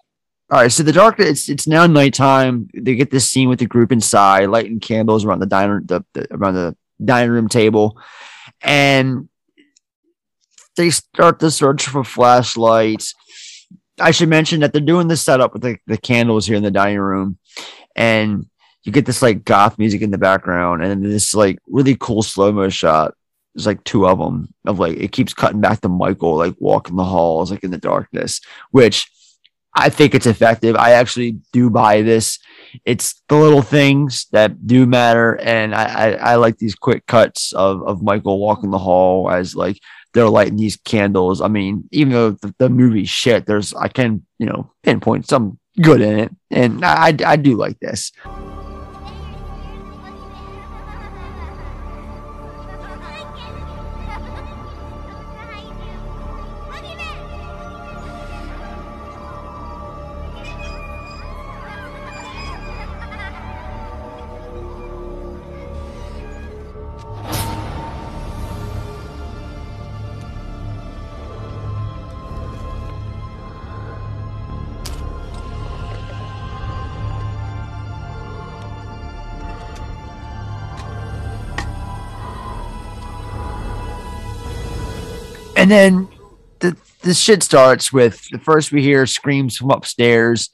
all right, so the dark it's it's now nighttime. They get this scene with the group inside, lighting candles around the diner the, the around the dining room table, and they start the search for flashlights. I should mention that they're doing the setup with the, the candles here in the dining room, and you get this like goth music in the background, and this like really cool slow mo shot. There's like two of them of like it keeps cutting back to Michael like walking the halls like in the darkness, which I think it's effective. I actually do buy this. It's the little things that do matter, and I, I, I like these quick cuts of of Michael walking the hall as like they're lighting these candles. I mean, even though the, the movie shit, there's I can you know pinpoint some good in it, and I I do like this. And then the the shit starts with the first we hear screams from upstairs,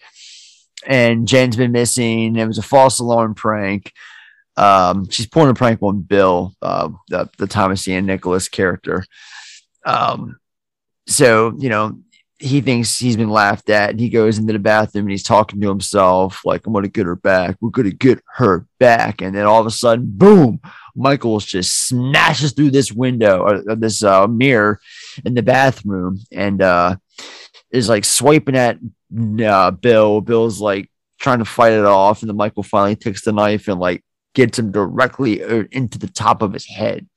and Jen's been missing. It was a false alarm prank. Um, she's pulling a prank on Bill, uh, the the Thomas Ian Nicholas character. Um, so you know he thinks he's been laughed at, and he goes into the bathroom and he's talking to himself like, "I'm gonna get her back. We're gonna get her back." And then all of a sudden, boom! Michaels just smashes through this window or, or this uh, mirror in the bathroom and uh, is like swiping at uh, Bill. Bill's like trying to fight it off, and then Michael finally takes the knife and like gets him directly uh, into the top of his head.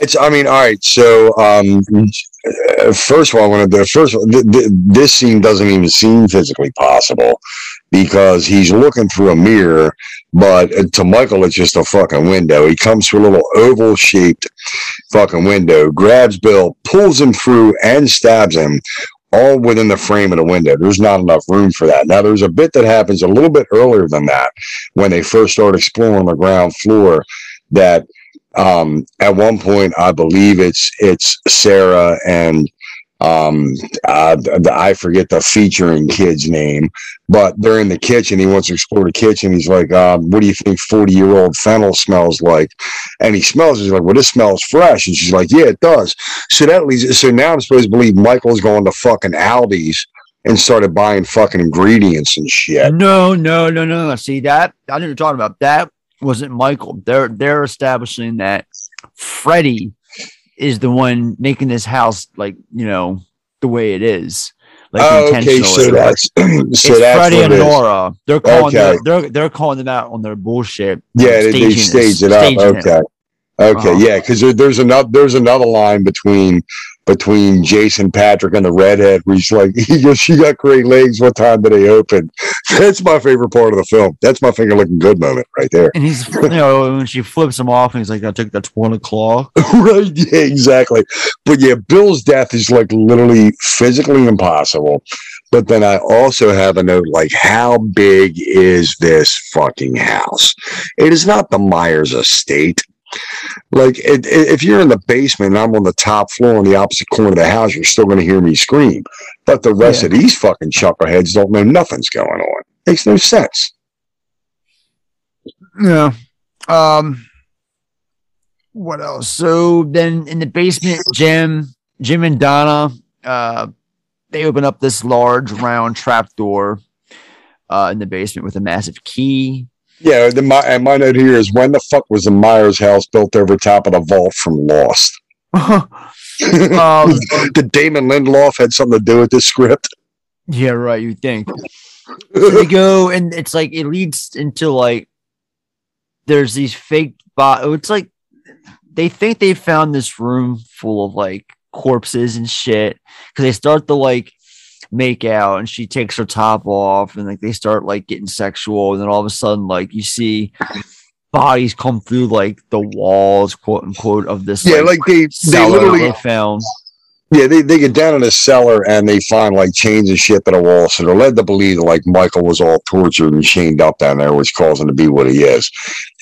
It's. I mean, all right. So, um, first of all, one of the first, th- th- this scene doesn't even seem physically possible because he's looking through a mirror but uh, to Michael, it's just a fucking window. He comes through a little oval shaped fucking window, grabs Bill, pulls him through, and stabs him all within the frame of the window. There's not enough room for that. Now, there's a bit that happens a little bit earlier than that when they first start exploring the ground floor that um, at one point, I believe it's it's Sarah and um uh, i forget the featuring kid's name but they're in the kitchen. He wants to explore the kitchen. He's like um, what do you think 40 year old fennel smells like? And he smells he's like well this smells fresh. And she's like yeah it does. So that leads so now i'm supposed to believe michael's going to fucking aldi's and started buying fucking ingredients and shit. No no no no see that? I know you're talking about that wasn't michael they're they're establishing that freddie is the one making this house like you know the way it is. Like oh, okay, so that's so it's that's Freddie and Nora. They're calling okay. they're they're calling them out on their bullshit. Yeah, they, they stage it up. Okay, it. okay, uh-huh. yeah, because there, there's another there's another line between between Jason Patric and the redhead where he's like, he goes, she got great legs. What time did they open? That's my favorite part of the film. That's my finger looking good moment right there. And he's, you know, when she flips him off and he's like, I took that's one o'clock. right. Yeah, exactly. But yeah, Bill's death is like literally physically impossible. But then I also have a note like, how big is this fucking house? It is not the Myers estate. Like it, it, if you're in the basement and I'm on the top floor on the opposite corner of the house, you're still going to hear me scream. But the rest yeah. of these fucking chuckleheads don't know nothing's going on. Makes no sense. Yeah. Um. what else? So then in the basement, Jim, Jim and Donna, uh, they open up this large round trap door uh, in the basement with a massive key. Yeah, the, my, and my note here is when the fuck was the Myers house built over top of the vault from Lost? um, Did Damon Lindelof had something to do with this script? Yeah, right. You think so they go and it's like it leads into like there's these fake bot. It's like they think they found this room full of like corpses and shit because they start to like make out and she takes her top off and like they start like getting sexual and then all of a sudden like you see bodies come through like the walls quote unquote of this Yeah, like they- they literally- they found Yeah, they, they get down in the cellar and they find like chains and shit to the wall. So they're led to believe that like Michael was all tortured and chained up down there, which caused him to be what he is.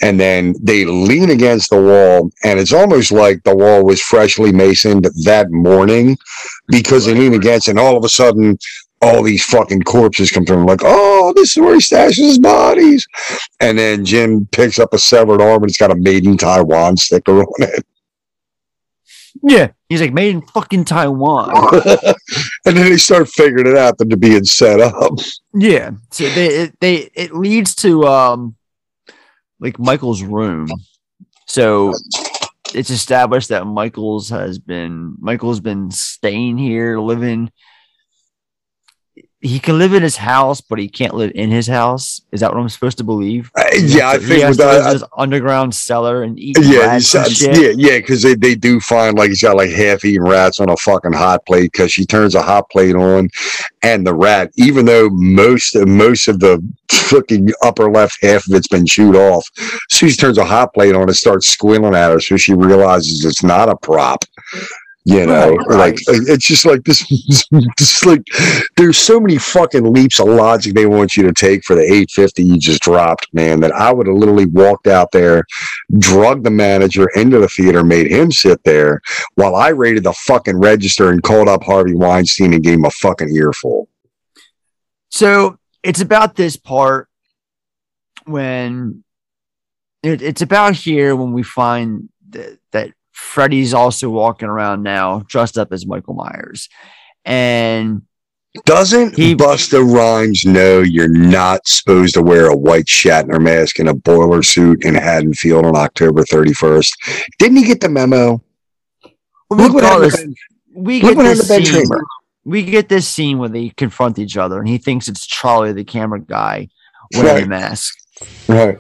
And then they lean against the wall, and it's almost like the wall was freshly masoned that morning because they lean against, it, and all of a sudden, all these fucking corpses come through. Like, oh, this is where he stashes his bodies. And then Jim picks up a severed arm and it's got a made in Taiwan sticker on it. Yeah he's like made in fucking taiwan and then they start figuring it out that they're being set up. Yeah. So they it, they it leads to um like Michael's room. So it's established that Michael's has been Michael's been staying here, living. He can live in his house, but he can't live in his house. Is that what I'm supposed to believe? He yeah, I to- he think has with to live that- in his underground cellar and eat Yeah, and uh, yeah, yeah, because they, they do find like he's got like half eaten rats on a fucking hot plate because she turns a hot plate on, and the rat, even though most most of the fucking upper left half of it's been chewed off, Susie turns a hot plate on and starts squealing at her, so she realizes it's not a prop. You know, Right, right. like it's just like this. Just like there's so many fucking leaps of logic they want you to take for the 850 you just dropped, man. That I would have literally walked out there, drugged the manager into the theater, made him sit there while I raided the fucking register and called up Harvey Weinstein and gave him a fucking earful. So it's about this part when it, it's about here when we find that, that Freddy's also walking around now dressed up as Michael Myers. And Doesn't he, Busta Rhymes know you're not supposed to wear a white Shatner mask and a boiler suit in Haddonfield on October 31st? Didn't he get the memo? Look what happened we get this scene, we get this scene where they confront each other and he thinks it's Charlie, the camera guy, wearing Right. the mask. Right.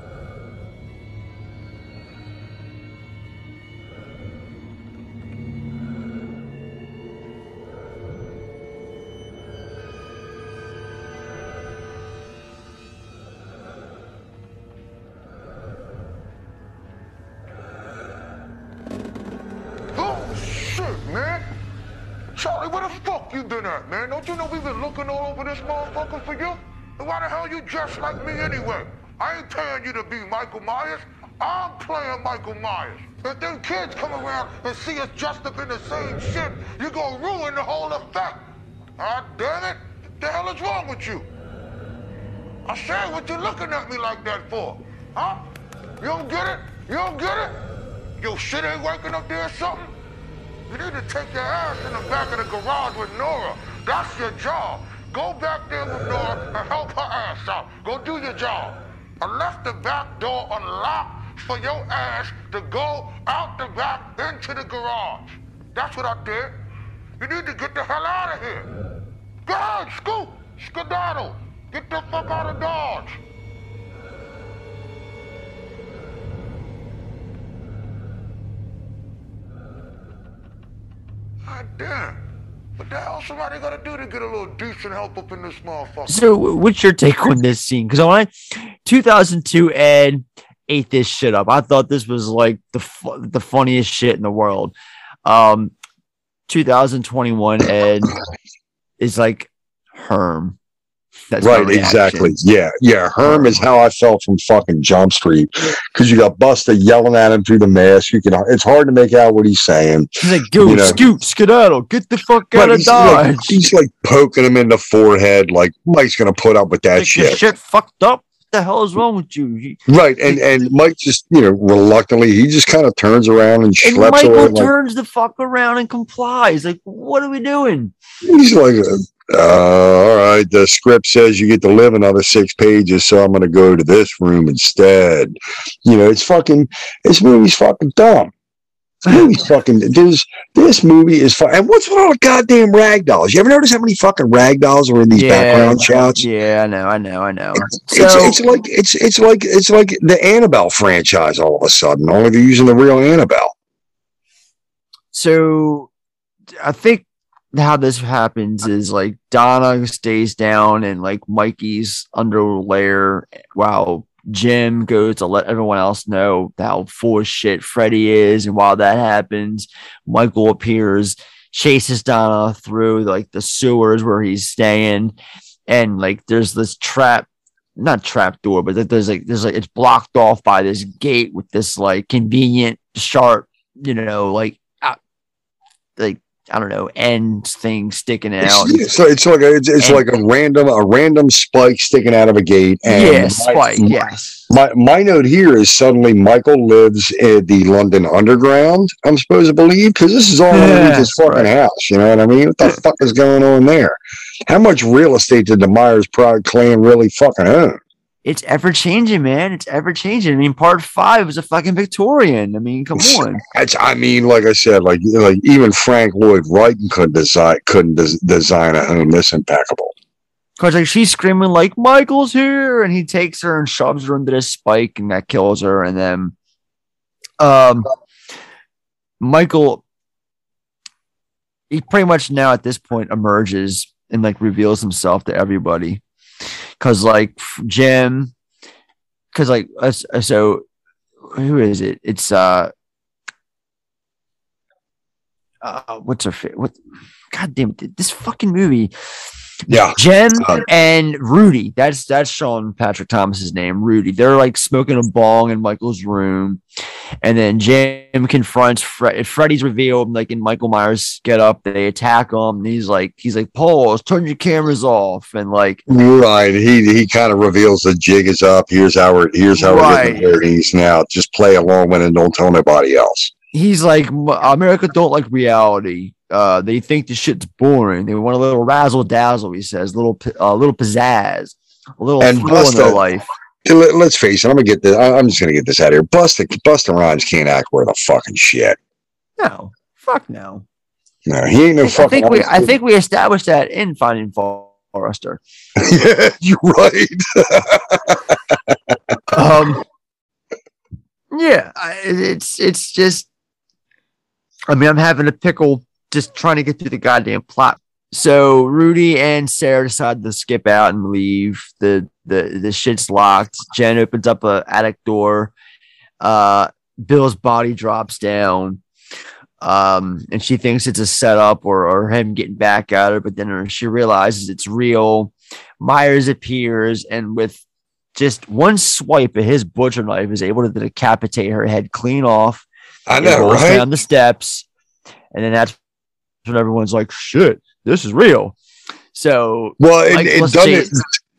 You been at, man? Don't you know we've been looking all over this motherfucker for you? And why the hell you dressed like me anyway? I ain't paying you to be Michael Myers. I'm playing Michael Myers. If them kids come around and see us dressed up in the same shit, you're gonna ruin the whole effect. Ah, damn it. The hell is wrong with you? I said, what you looking at me like that for? Huh? You don't get it? You don't get it? Your shit ain't working up there or something? You need to take your ass in the back of the garage with Nora. That's your job. Go back there with Nora and help her ass out. Go do your job. I left the back door unlocked for your ass to go out the back into the garage. That's what I did. You need to get the hell out of here. Go ahead, scoot, skedaddle. Get the fuck out of Dodge. God damn. What the hell somebody gotta do to get a little decent help up in this motherfucker? So, what's your take on this scene? Because I 2002 Ed ate this shit up, I thought this was like the the funniest shit in the world. Um, 2021 Ed is like Herm. That's right, exactly. Yeah, yeah. Herm is how I felt from fucking Jump Street because you got Busta yelling at him through the mask. You can. It's hard to make out what he's saying. He's like, "Go, You know. scoot, skedaddle, get the fuck Right, out of he's, like, Dodge." he's like poking him in the forehead, like Mike's gonna put up with that Like, shit. shit fucked up. the hell is wrong with you?" You- Right, and and Mike just you know reluctantly he just kind of turns around and And schleps Michael away. Like, turns the fuck around and complies. Like, what are we doing? he's like, uh, all right, the script says you get to live another six pages, so I'm going to go to this room instead. You know, it's fucking. This movie's fucking dumb. This movie's fucking. This this movie is fun. And what's with all the goddamn rag dolls? You ever notice how many fucking rag dolls are in these background shots? Yeah, I know, I know, I know. It's, So- it's like it's it's like it's like the Annabelle franchise all of a sudden. Only they're using the real Annabelle. So I think how this happens uh, is like Donna stays down in like Mikey's underlayer while Jim goes to let everyone else know how full of shit Freddy is. And while that happens, Michael appears, chases Donna through like the sewers where he's staying. And like there's this trap, not trap door, but there's like there's like it's blocked off by this gate with this like convenient sharp, you know, like out, like I don't know, end thing sticking out. It's, so it's like a, it's, it's like a random a random spike sticking out of a gate. Yeah, my- spike, yes. My my note here is suddenly Michael lives in the London Underground. I'm supposed to believe because this is all underneath Yeah, his fucking house. You know what I mean? What the fuck is going on there? How much real estate did the Myers Pride clan really fucking own? It's ever changing, man. It's ever changing. I mean, part five was a fucking Victorian. I mean, come on. It's, I mean, like I said, like like even Frank Lloyd Wright couldn't design couldn't des- design a home this impeccable. Cause like she's screaming like Michael's here, and he takes her and shoves her into this spike, and that kills her. And then, um, Michael, he pretty much now at this point emerges and like reveals himself to everybody. Cause like Jim, cause like uh, so, who is it? It's uh, uh what's her fa- what? God damn! This fucking movie. Yeah. Jen uh, and Rudy. That's that's Sean Patrick Thomas's name. Rudy. They're like smoking a bong in Michael's room, and then Jim confronts Fred. Freddy's revealed like in Michael Myers get up. They attack him. And he's like he's like Paul, turn your cameras off, and like Right. He he kind of reveals the jig is up. Here's how we're here's how we're getting dirties now. Just play along with it and don't tell nobody else. he's like America don't like reality. Uh, they think the shit's boring. They want a little razzle dazzle. He says, little a little pizzazz, a little And thrill in their Busta- life. Let, us face it. I'm gonna get this. I'm just gonna get this out of here. Busta Busta Rhymes can't act worth a fucking shit. No, fuck no. No, he ain't no I fucking. think we I think we established that in Finding Forrester. You're right. um, yeah, it's it's just. I mean, I'm having a pickle just trying to get through the goddamn plot. So Rudy and Sarah decide to skip out and leave. The the the shit's locked. Jen opens up a attic door. Uh, Bill's body drops down. Um, and she thinks it's a setup or or him getting back at her, but then she realizes it's real. Myers appears and with just one swipe of his butcher knife is able to decapitate her head clean off. I know, rolls right? Down the steps, and then that's when everyone's like, "Shit, this is real." So, Well, and, and let's doesn't it,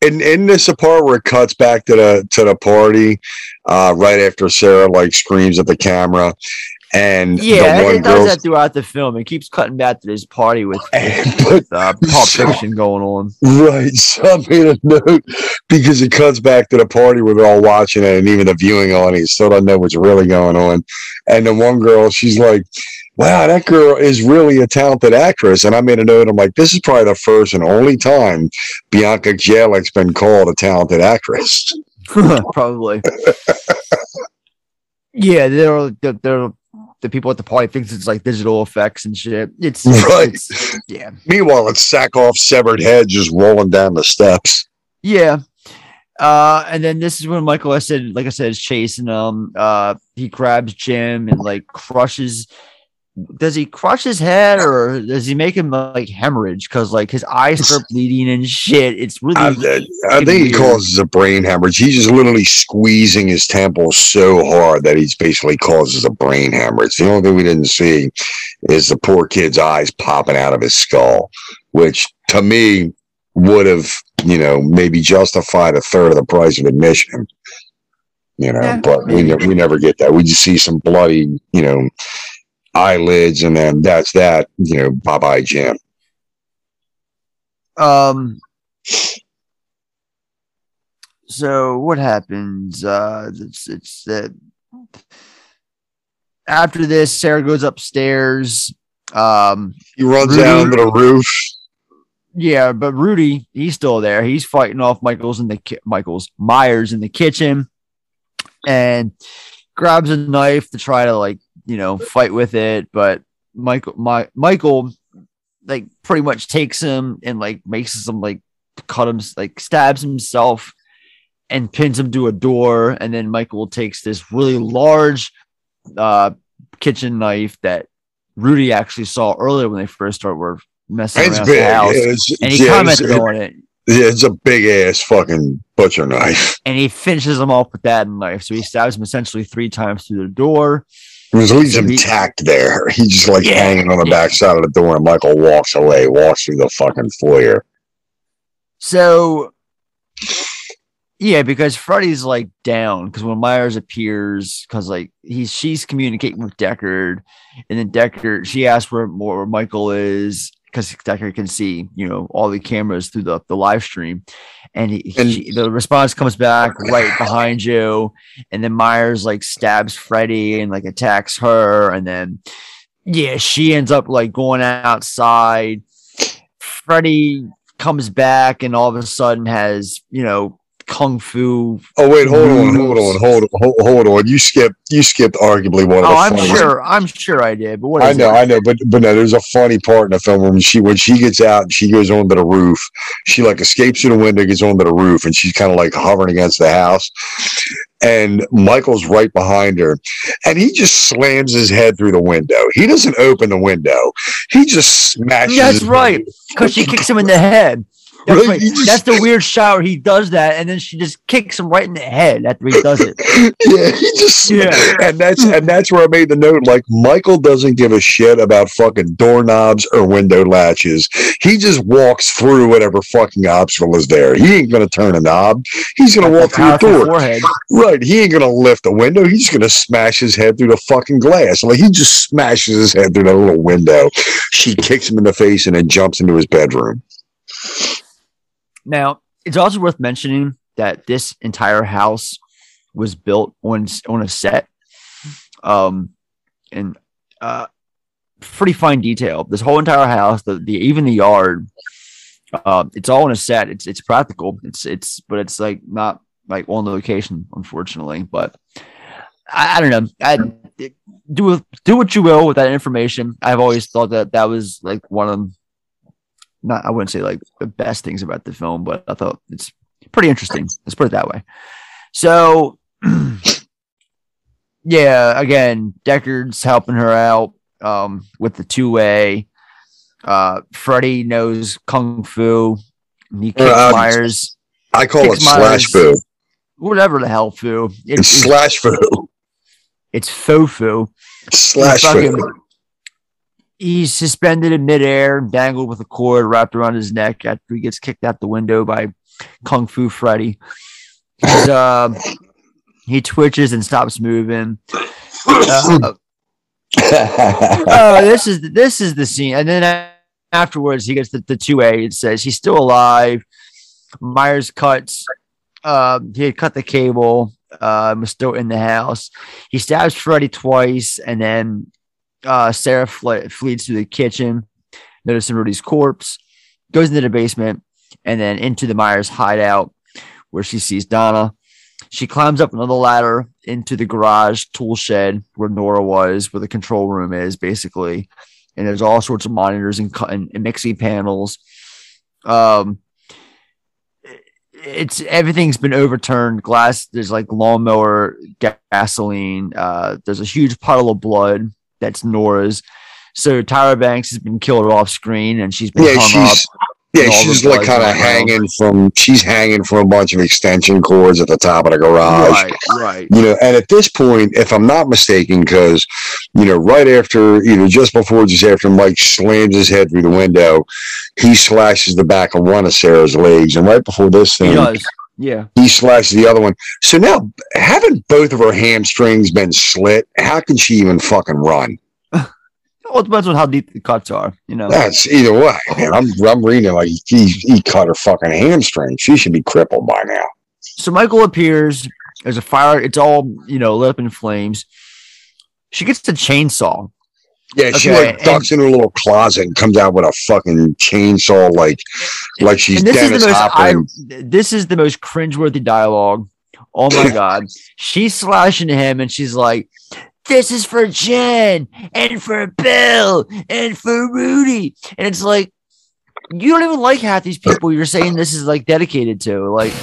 in in this part where it cuts back to the to the party, uh, right after Sarah like screams at the camera, and yeah, the one it does that throughout the film. It keeps cutting back to this party with, with, with, uh, Pulp Fiction going on. Right. So I made a note because it cuts back to the party where they're all watching it and even the viewing audience still doesn't know what's really going on. And the one girl, she's like, Wow, that girl is really a talented actress. And I made a note, I'm like, this is probably the first and only time Bianca Kajlich's been called a talented actress. Probably. yeah, they're they're the people at the party thinks it's like digital effects and shit. It's Right. it's- yeah. Meanwhile, it's sack off severed head just rolling down the steps. Yeah. Uh, and then this is when Michael, I said, like I said, is chasing him. Uh, he grabs Jim and like crushes. Does he crush his head or does he make him like hemorrhage? Because like his eyes start bleeding and shit. It's really. I, I think he causes a brain hemorrhage. He's just literally squeezing his temples so hard that he's basically causes a brain hemorrhage. The only thing we didn't see is the poor kid's eyes popping out of his skull, which to me would have, you know, maybe justified a third of the price of admission. You know, Yeah, but we never we never get that. We just see some bloody, you know, eyelids, and then that's that. You know, bye bye, Jim. Um. So what happens? Uh, it's it's that after this, Sarah goes upstairs. Um, He runs Rudy- down to the roof. Yeah, but Rudy, he's still there. He's fighting off Michael's in the ki- Michael's Myers in the kitchen, and grabs a knife to try to like you know fight with it. But Michael, my Michael, like pretty much takes him and like makes him like cut him like stabs himself and pins him to a door. And then Michael takes this really large uh kitchen knife that Rudy actually saw earlier when they first started were messing It's around big. the house, It's- and he yeah, commented it- on it, Yeah, it's a big ass fucking butcher knife. and he finishes him off with that knife. So he stabs him essentially three times through the door. Was leaves tacked there. He's just like Yeah, hanging on the back side of the door, and Michael walks away, walks through the fucking foyer. So yeah, because Freddy's like down because when Myers appears, because like he's she's communicating with Deckard, and then Deckard she asks where where Michael is because Deckard can see you know all the cameras through the the live stream, and, he, she, the response comes back right behind you, and then Myers like stabs Freddy and like attacks her, and then yeah, she ends up like going outside. Freddy comes back and all of a sudden has you know kung fu. Oh wait, hold on, hold on, hold on, hold, hold on. You skipped, you skipped arguably one of Oh, the I'm funniest- sure. I'm sure I did. But what I know, it? I know, but but no, there's a funny part in the film when she when she gets out and she goes onto the roof, she like escapes through the window, gets onto the roof, and she's kind of like hovering against the house. And Michael's right behind her, and he just slams his head through the window. He doesn't open the window; he just smashes. That's right. Because she kicks him in the head. That's Right, right. just- That's the weird shower. He does that, and then she just kicks him right in the head after he does it. yeah, he just Yeah. and that's and that's where I made the note. Like Michael doesn't give a shit about fucking doorknobs or window latches. He just walks through whatever fucking obstacle is there. He ain't gonna turn a knob. He's gonna walk through the door. forehead. Right. He ain't gonna lift a window. He's gonna smash his head through the fucking glass. Like he just smashes his head through that little window. She kicks him in the face and then jumps into his bedroom. Now, it's also worth mentioning that this entire house was built on on a set, um, and uh, pretty fine detail. This whole entire house, the, the even the yard, uh, it's all on a set. It's it's practical. It's it's but it's like not like on location, unfortunately. But I, I don't know. I do do what you will with that information. I've always thought that that was like one of not I wouldn't say like the best things about the film, but I thought it's pretty interesting. Let's put it that way. So yeah, again, Deckard's helping her out um with the two way. Uh Freddy knows Kung Fu. He kicks Uh, Myers. I call it slash foo. Whatever the hell fu. It's slash foo. It's faux fu. Slash fu. He's suspended in midair, dangled with a cord wrapped around his neck after he gets kicked out the window by Kung Fu Freddy. Um, he twitches and stops moving. Uh, oh, this is this is the scene, and then afterwards he gets the, the two A. It says he's still alive. Myers cuts. Um, he had cut the cable. Uh, was still in the house. He stabs Freddy twice, and then uh, Sarah fle- flees to the kitchen, noticing Rudy's corpse. Goes into the basement, and then into the Myers hideout, where she sees Donna. She climbs up another ladder into the garage tool shed where Nora was, where the control room is, basically. And there's all sorts of monitors and, and, and mixing panels. Um, it's everything's been overturned. Glass, there's like lawnmower gasoline. Uh, there's a huge puddle of blood that's Nora's. So Tyra Banks has been killed off screen, and she's been Yeah, hung up. she's Yeah, she's like kind of hanging from. She's hanging from a bunch of extension cords at the top of the garage. Right, right. You know, and at this point, if I'm not mistaken, because you know, right after, either just before, or just after Mike slams his head through the window, he slashes the back of one of Sarah's legs, and right before this He thing, does. Yeah. he slashes the other one. So now, haven't both of her hamstrings been slit? How can she even fucking run? Well, it depends on how deep the cuts are. You know. That's either way. Man, I'm I'm reading it like he he cut her fucking hamstring. She should be crippled by now. So Michael appears. There's a fire. It's all you know, lit up in flames. She gets the chainsaw. Yeah, she like ducks in her little closet and comes out with a fucking chainsaw, like like she's and this Dennis is the most Hopper. I, this is the most cringeworthy dialogue. Oh my god. She's slashing him and she's like, This is for Jen and for Bill and for Rudy. And it's like you don't even like half these people you're saying this is like dedicated to. Like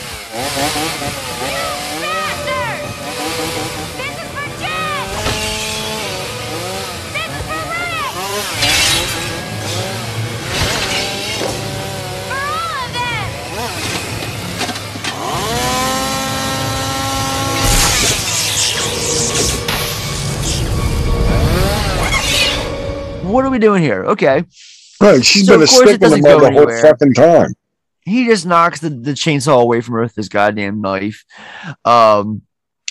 what are we doing here? Okay. Right, she's So, been a of course, it stick in the doesn't mud the whole anywhere. fucking time. He just knocks the, the chainsaw away from her with his goddamn knife. Um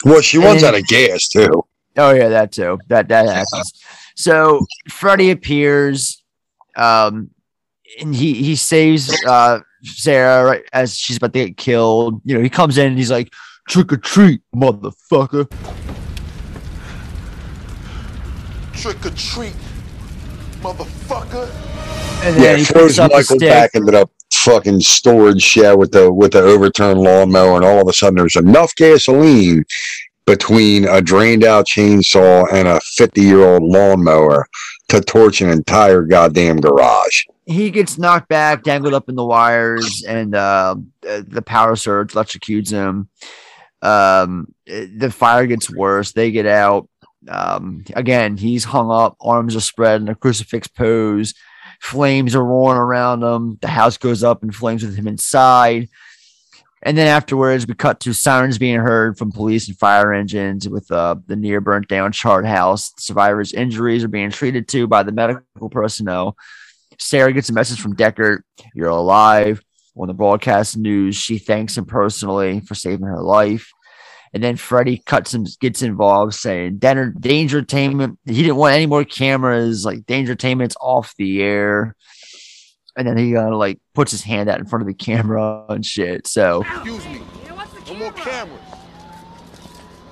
Well, she runs out of gas too. Oh yeah, that too. That that happens. So Freddy appears, um, and he he saves uh Sarah right as she's about to get killed. You know, he comes in and he's like, "Trick or treat, motherfucker!" Trick or treat, motherfucker. And Yeah, he throws picks up Michael back into the fucking storage shed with the with the overturned lawnmower, and all of a sudden there's enough gasoline between a drained out chainsaw and a 50 year old lawnmower to torch an entire goddamn garage. he gets knocked back, dangled up in the wires, and uh, uh, the power surge electrocutes him. Um, the fire gets worse. They get out. Um, again, he's hung up, arms are spread in a crucifix pose. Flames are roaring around him. The house goes up in flames with him inside. And then afterwards, we cut to sirens being heard from police and fire engines with uh, the near burnt down chart house. Survivors' injuries are being treated to by the medical personnel. Sarah gets a message from Deckard, You're alive. On the broadcast news, she thanks him personally for saving her life. And then Freddie cuts him, gets involved, saying Danger Dangertainment. He didn't want any more cameras. Like Dangertainment's off the air. And then he uh, like puts his hand out in front of the camera and shit. So Excuse me. No more cameras.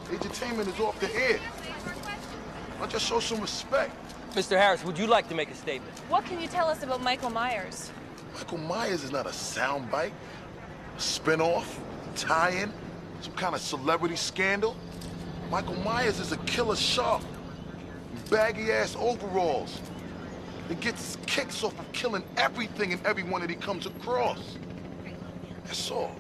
Dangertainment is off the air. Why don't you show some respect? Mr. Harris, would you like to make a statement? What can you tell us about Michael Myers? Michael Myers is not a soundbite, a spinoff, tie-in, some kind of celebrity scandal. Michael Myers is a killer shark baggy-ass overalls. That gets his kicks off of killing everything and everyone that he comes across. That's all.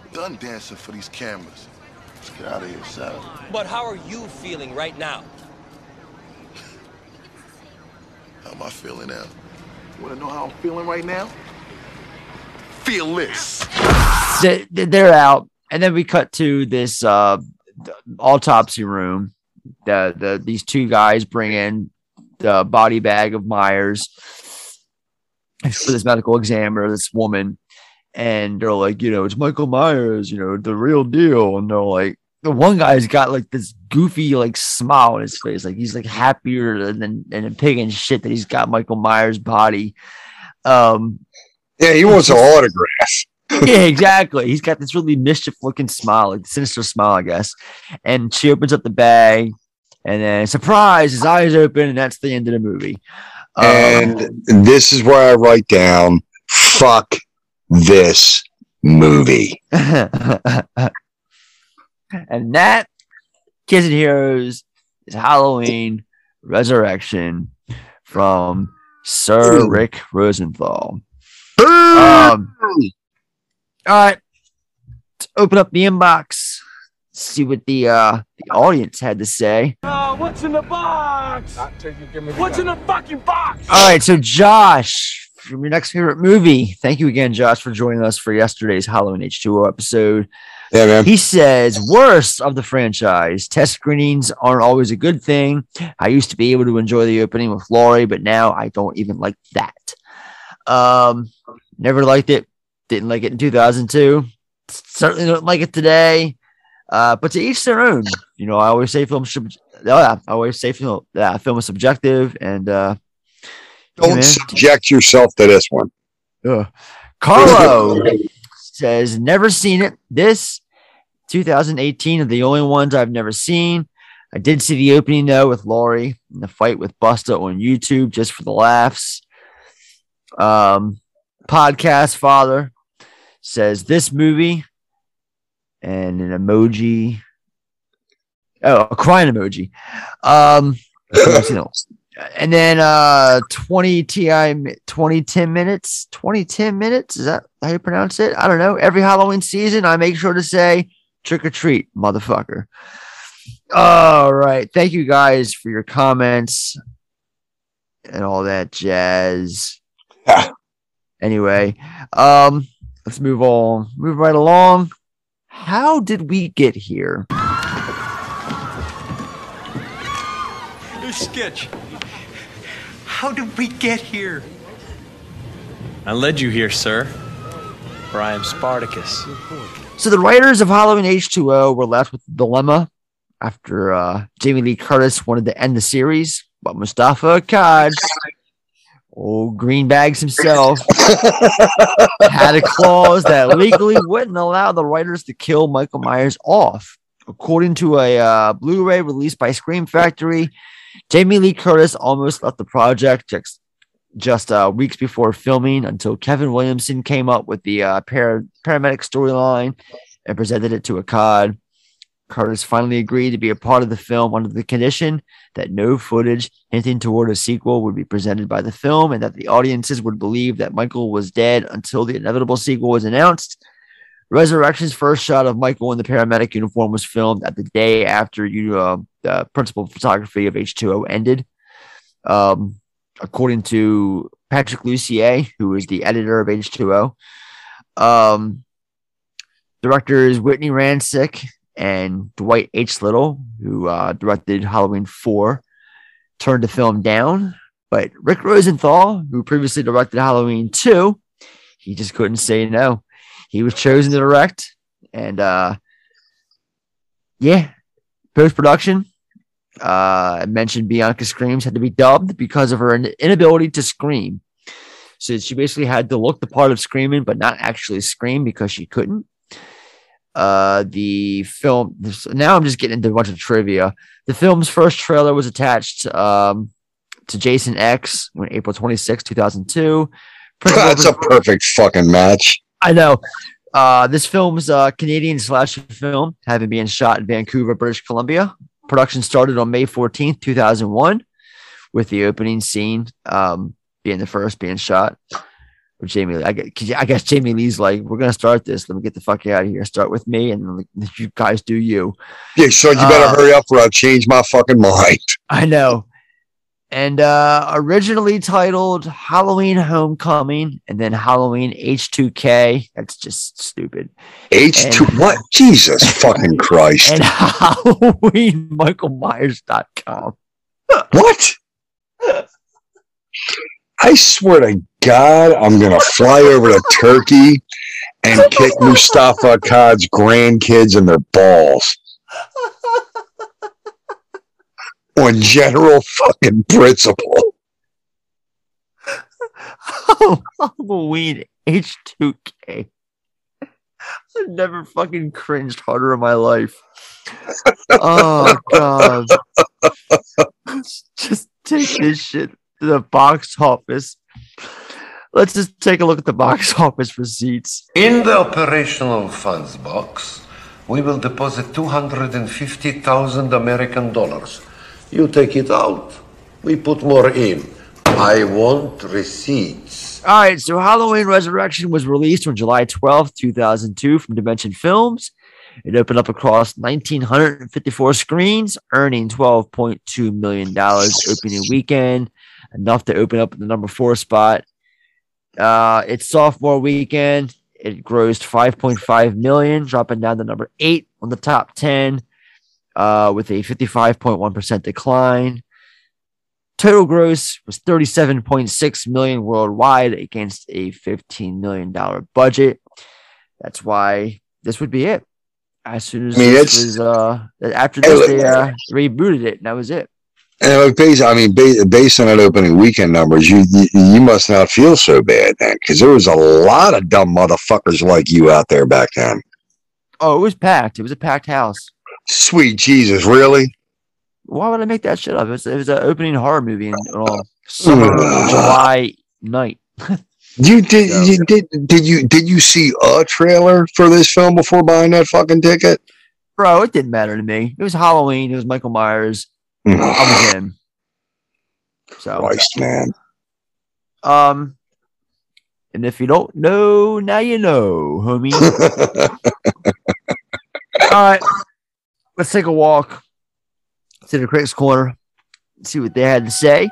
I'm done dancing for these cameras. Let's get out of here, Sal. But how are you feeling right now? How am I feeling now? You wanna know how I'm feeling right now? Fearless. th- th- they're out. And then we cut to this uh, autopsy room. The, the these two guys bring in the body bag of Myers for this medical examiner, this woman, and they're like, you know, it's Michael Myers, you know, the real deal. And they're like, the one guy's got like this goofy like smile on his face, like he's like happier than than a pig and shit that he's got Michael Myers' body. Um, Yeah, he wants an autograph. yeah, exactly. He's got this really mischief looking smile, like sinister smile, I guess. And she opens up the bag, and then surprise, his eyes open, and that's the end of the movie. Um, And this is where I write down fuck this movie. and that Kids and Heroes is Halloween Resurrection from Sir Rick Rosenthal. Um, all right, let's open up the inbox, see what the uh the audience had to say. Uh, what's in the box? What's in the fucking box? All right, so Josh from your next favorite movie. Thank you again, Josh, for joining us for yesterday's Halloween H2O episode. Yeah, man. He says, worst of the franchise. Test screenings aren't always a good thing. I used to be able to enjoy the opening with Laurie, but now I don't even like that. Um, never liked it. Didn't like it in 2002. Certainly don't like it today. Uh, but to each their own. You know, I always say film should. Oh yeah, I always say film. Yeah, film is subjective, and uh, Don't subject yourself to this one. Ugh. Carlo says, never seen it. This 2018 are the only ones I've never seen. I did see the opening though with Laurie and the fight with Busta on YouTube just for the laughs. Um, podcast father says this movie and an emoji. Oh, a crying emoji. Um, and then uh 20 ti 20 10 minutes 20 10 minutes is that how you pronounce it? I don't know. Every halloween season i make sure to say trick or treat motherfucker. All right. Thank you guys for your comments and all that jazz. Anyway um let's move on move right along how did we get here Sketch. How did we get here? I led you here, sir. For I am Spartacus. So the writers of Halloween H2O were left with a dilemma after uh, Jamie Lee Curtis wanted to end the series, but Moustapha Akkad, old greenbags himself, had a clause that legally wouldn't allow the writers to kill Michael Myers off. According to a uh, Blu-ray released by Scream Factory, Jamie Lee Curtis almost left the project just, just uh, weeks before filming until Kevin Williamson came up with the uh, par- paramedic storyline and presented it to Akkad. Curtis finally agreed to be a part of the film under the condition that no footage hinting toward a sequel would be presented by the film and that the audiences would believe that Michael was dead until the inevitable sequel was announced. Resurrection's first shot of Michael in the paramedic uniform was filmed at the day after you, uh, the principal photography of H2O ended. Um, according to Patrick Lussier, who is the editor of H2O. Um, directors Whitney Ransick and Dwight H. Little, who uh, directed Halloween 4, turned the film down. But Rick Rosenthal, who previously directed Halloween 2, he just couldn't say no. He was chosen to direct, and uh, yeah, post production. Uh, I mentioned Bianca Screams had to be dubbed because of her inability to scream. So she basically had to look the part of screaming, but not actually scream because she couldn't. Uh, the film now I'm just getting into a bunch of trivia. The film's first trailer was attached um, to Jason X on April 26, 2002. That's a perfect fucking match. I know. Uh, this film's a Canadian slasher film, having been shot in Vancouver, British Columbia. Production started on May 14th, 2001, with the opening scene um, being the first being shot. With Jamie Lee. I guess, I guess Jamie Lee's like, we're to start this. Let me get the fuck out of here. Start with me, and like, you guys do you. Yeah, so you better Uh, hurry up or I'll change my fucking mind. I know. And uh originally titled Halloween Homecoming and then Halloween H2K. That's just stupid. H2 And- what? Jesus fucking Christ. And Halloween Michael Myers.com. What? I swear to God, I'm gonna fly over to Turkey and kick Moustapha Akkad's grandkids in their balls. On general fucking principle. Oh, Halloween H2K. I've never fucking cringed harder in my life. Oh god. Just take this shit to the box office. Let's just take a look at the box office receipts. In the operational funds box, we will deposit 250,000 American dollars. You take it out, we put more in. I want receipts. All right, so Halloween Resurrection was released on July 12th, 2002 from Dimension Films. It opened up across 1,954 screens, earning $12.2 million opening weekend, enough to open up the number four spot Uh, its sophomore weekend, it grossed 5.5 million, dropping down to number eight on the top 10, uh, with a 55.1% decline. Total gross was 37.6 million worldwide against a 15 million dollar budget. That's why this would be it. As soon as I mean, this was uh after this they uh, rebooted it and that was it. And like based, I mean, based, based on that opening weekend numbers, you you, you must not feel so bad then, because there was a lot of dumb motherfuckers like you out there back then. Oh, it was packed. It was a packed house. Sweet Jesus, really? Why would I make that shit up? It was, it was an opening horror movie in uh, summer July night. You did you did did you did you see a trailer for this film before buying that fucking ticket? Bro, it didn't matter to me. It was Halloween. It was Michael Myers. I was in. So, Christ, man. um, and if you don't know, now you know, homie. All right, let's take a walk to the Critics Corner, see what they had to say.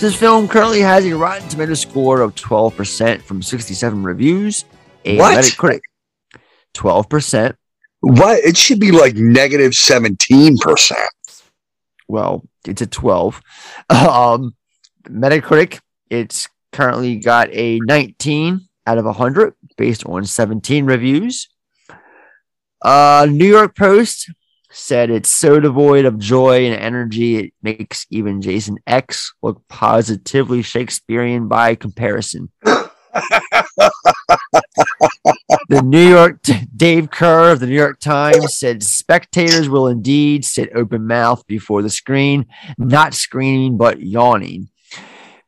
This film currently has a Rotten Tomato score of 12% from 67 reviews. A What? Metacritic 12%. What? It should be like negative negative seventeen percent. Well, it's a 12. Um, Metacritic, it's currently got a 19 out of 100 based on 17 reviews. Uh, New York Post said it's so devoid of joy and energy, it makes even Jason X look positively Shakespearean by comparison. the New York Dave Kehr of the New York Times said spectators will indeed sit open mouth before the screen, not screaming but yawning.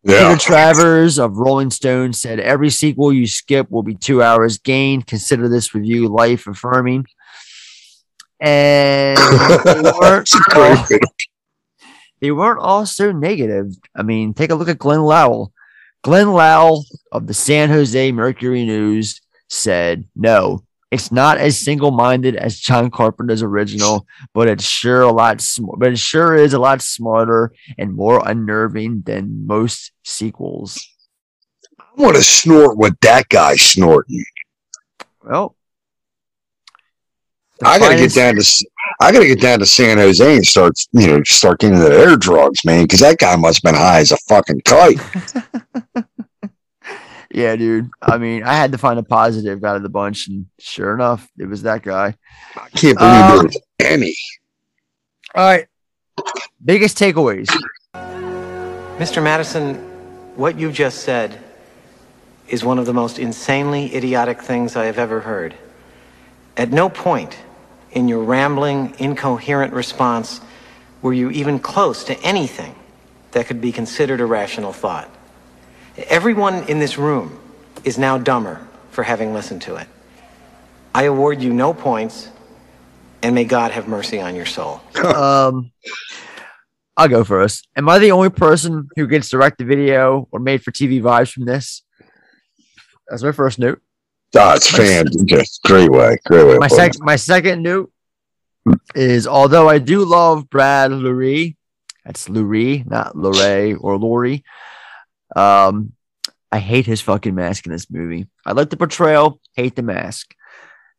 Yeah. Peter Travers of Rolling Stone said every sequel you skip will be two hours gained. Consider this review life affirming. And they weren't, all, they weren't all so negative. I mean, take a look at Glenn Lovell. Glenn Lovell of the San Jose Mercury News said, No, it's not as single-minded as John Carpenter's original, but it's sure a lot sm- but it sure is a lot smarter and more unnerving than most sequels. I want to snort what that guy's snorting. Well, I gotta finest- get down to S- I gotta get down to San Jose and start you know start getting the air drugs, man, because that guy must have been high as a fucking kite. Yeah, dude. I mean, I had to find a positive out of the bunch, and sure enough, it was that guy. I can't believe Um, there was any. All right. Biggest takeaways. Mr. Madison, what you just said is one of the most insanely idiotic things I have ever heard. At no point in your rambling, incoherent response were you even close to anything that could be considered a rational thought. Everyone in this room is now dumber for having listened to it. I award you no points, and may God have mercy on your soul. um, I'll go first. Am I the only person who gets direct to video or made for TV vibes from this? That's my first note. Oh, it's fan, just great way, great way. My second, my second note is although I do love Brad Loree, that's Loree, not Luray or Laurie. Um, I hate his fucking mask in this movie. I like the portrayal, hate the mask.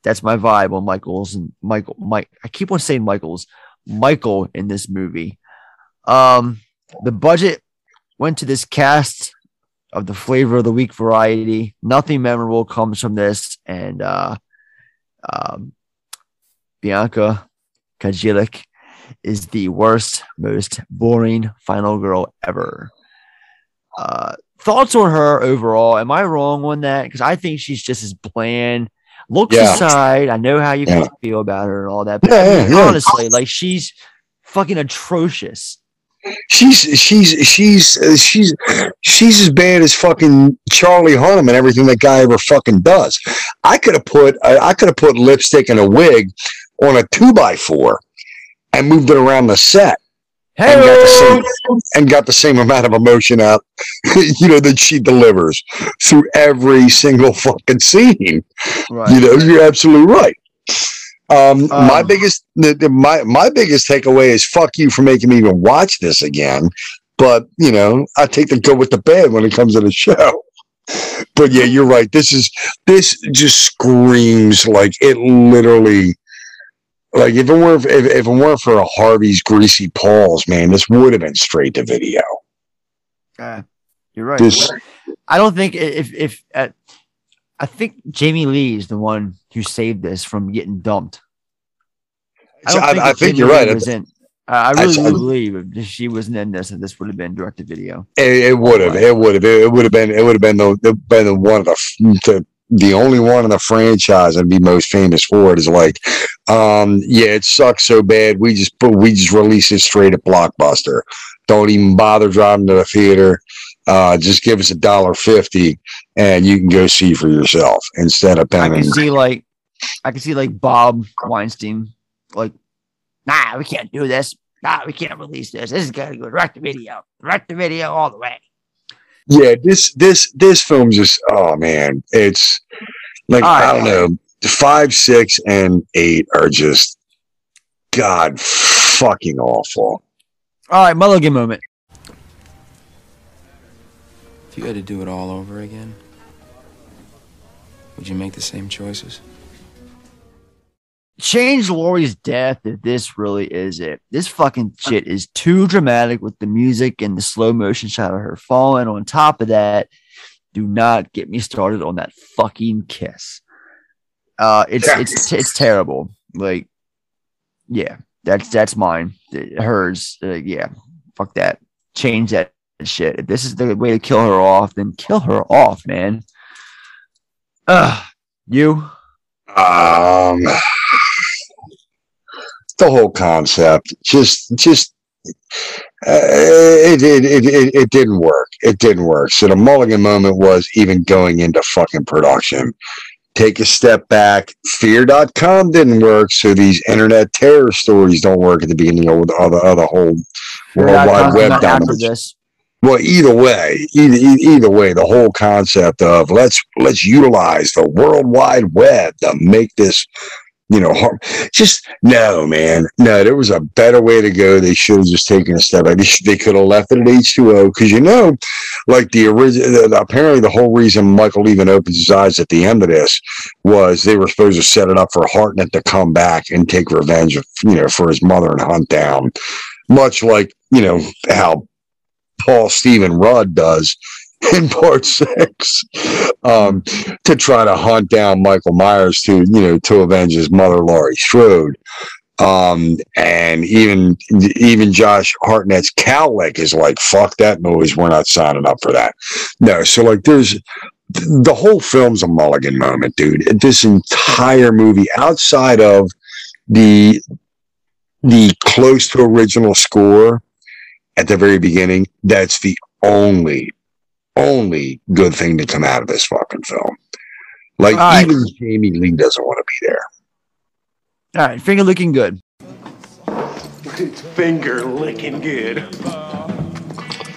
That's my vibe on Michaels and Michael. Mike, I keep on saying Michaels. Michael in this movie. Um, the budget went to this cast of the flavor of the week variety. Nothing memorable comes from this, and uh, um, Bianca Kajlich is the worst, most boring final girl ever. Uh, thoughts on her overall? Am I wrong on that? Because I think she's just as bland. Looks Yeah. aside, I know how you Yeah. feel about her and all that, but Yeah, honestly, like she's fucking atrocious. She's she's she's uh, she's she's as bad as fucking Charlie Hunnam and everything that guy ever fucking does. I could have put I, I could have put lipstick and a wig on a two by four and moved it around the set and got the same and got the same amount of emotion out, you know, that she delivers through every single fucking scene. Right. You know, you're absolutely right. Um, my Um, biggest the, the- my my biggest takeaway is fuck you for making me even watch this again. But you know, I take the good with the bad when it comes to the show. But yeah, you're right. This is this just screams like it literally like if it weren't if, if it weren't for a Harvey's greasy paws, man, this would have been straight to video. Uh, you're right. This- I don't think if if uh, I think Jamie Lee is the one who saved this from getting dumped. I- I think you're right. Was in, uh, I really I- believe if she wasn't in this, that this would have been direct to video. It, it would have. It would have. It would have been. It would have been the, been the one of the, the the only one in the franchise and be most famous for it is like, um, yeah, it sucks so bad. We just put we just release it straight at Blockbuster. Don't even bother driving to the theater. Uh, just give us a dollar fifty and you can go see for yourself instead of I paying. can see like, I can see like Bob Weinstein, like, nah, we can't do this. Nah, we can't release this. This is gonna go direct to video, direct to video all the way. Yeah, this this this film just oh man, it's like I don't know, five, six, and eight are just god fucking awful. All right, Mulligan moment. If you had to do it all over again, would you make the same choices? change Laurie's death if this really is it. This fucking shit is too dramatic with the music and the slow motion shot of her falling. On top of that, do not get me started on that fucking kiss. Uh, it's it's it's terrible. Like, yeah, that's that's mine. Hers, uh, yeah, fuck that. Change that shit. If this is the way to kill her off, then kill her off, man. Ugh, you. Um, the whole concept just just uh, it, it, it, it, didn't work. It didn't work. So the Mulligan moment was even going into fucking production. Take a step back. Fear.com didn't work. So these internet terror stories don't work at the beginning of the, of the, of the whole World Wide Web after this. Well, either way, either, either way, the whole concept of let's let's utilize the World Wide Web to make this, you know, har- just no, man, no. There was a better way to go. They should have just taken a step. back. They, could have left it at H two O because you know, like the original. Apparently, the whole reason Michael even opens his eyes at the end of this was they were supposed to set it up for Hartnett to come back and take revenge, you know, for his mother and hunt down, much like you know how Paul Stephen Rudd does in part six um, to try to hunt down Michael Myers to, you know, to avenge his mother, Laurie Strode. Um, and even even Josh Hartnett's cowlick is like, fuck that noise. We're not signing up for that. No, so like there's the whole film's a mulligan moment, dude. This entire movie, outside of the the close to original score at the very beginning, that's the only, only good thing to come out of this fucking film. Like All right. even Jamie Lee doesn't want to be there. All right, finger looking good. Finger licking good.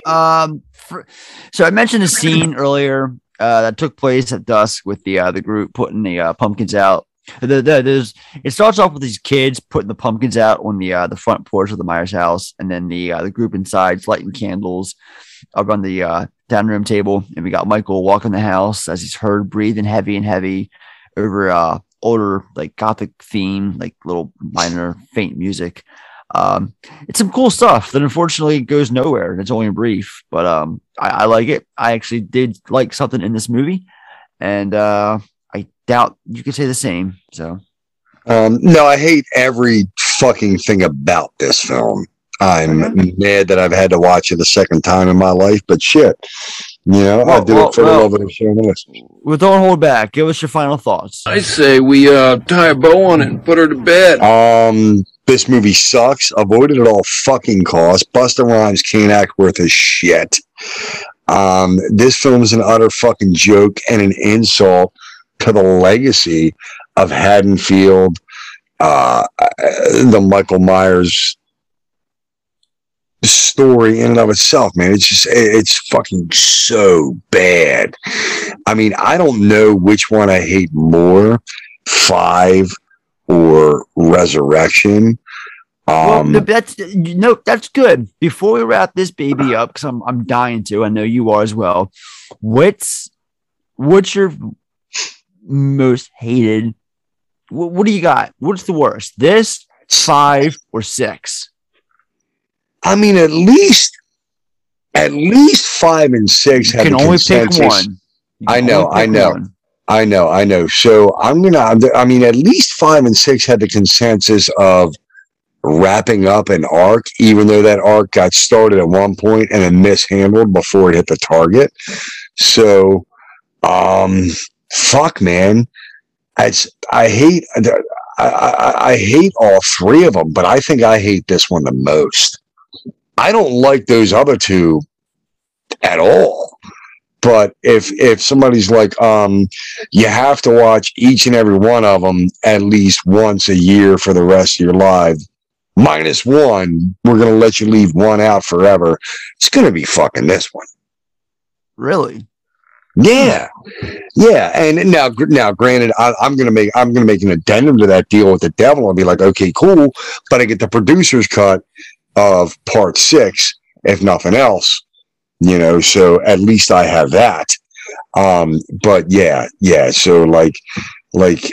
Um, for, so I mentioned a scene earlier uh, that took place at dusk with the uh, the group putting the uh, pumpkins out. The, the, there's it starts off with these kids putting the pumpkins out on the uh, the front porch of the Myers house, and then the uh, the group inside's lighting candles up on the uh, dining room table, and we got Michael walking the house as he's heard breathing heavy and heavy over uh older like gothic theme, like little minor faint music. Um, it's some cool stuff that unfortunately goes nowhere. It's only brief, but um, I, I like it. I actually did like something in this movie, and uh, doubt you could say the same. So Um, no, I hate every fucking thing about this film. I'm mad that I've had to watch it a second time in my life, but shit, you know, I Well, do well, it for well. the love of the show and listeners. well, don't hold back. Give us your final thoughts. I say we uh, tie a bow on it and put her to bed. Um, this movie sucks. Avoid it at all fucking costs. Busta Rhymes can't act worth a shit. Um, this film is an utter fucking joke and an insult to the legacy of Haddonfield, uh, the Michael Myers story in and of itself, man. It's just it's fucking so bad. I mean, I don't know which one I hate more, five or resurrection. Um, th- that's know that's good. Before we wrap this baby up, because I'm I'm dying to. I know you are as well. What's what's your most hated? What, what do you got? What's the worst? This five or six? I mean, at least at least five and six You have can only pick one. I know, I know. one. I know, I know. So I'm gonna. I mean, at least five and six had the consensus of wrapping up an arc, even though that arc got started at one point and then mishandled before it hit the target. So, um, fuck, man. It's I hate. I, I, I hate all three of them, but I think I hate this one the most. I don't like those other two at all. But if if somebody's like, um, you have to watch each and every one of them at least once a year for the rest of your life, minus one, we're gonna let you leave one out forever. It's gonna be fucking this one. Really? Yeah, yeah. And now, now, granted, I, I'm gonna make I'm gonna make an addendum to that deal with the devil and be like, okay, cool, but I get the producer's cut of part six, if nothing else, you know. So at least I have that. Um, but yeah, yeah. So like, like,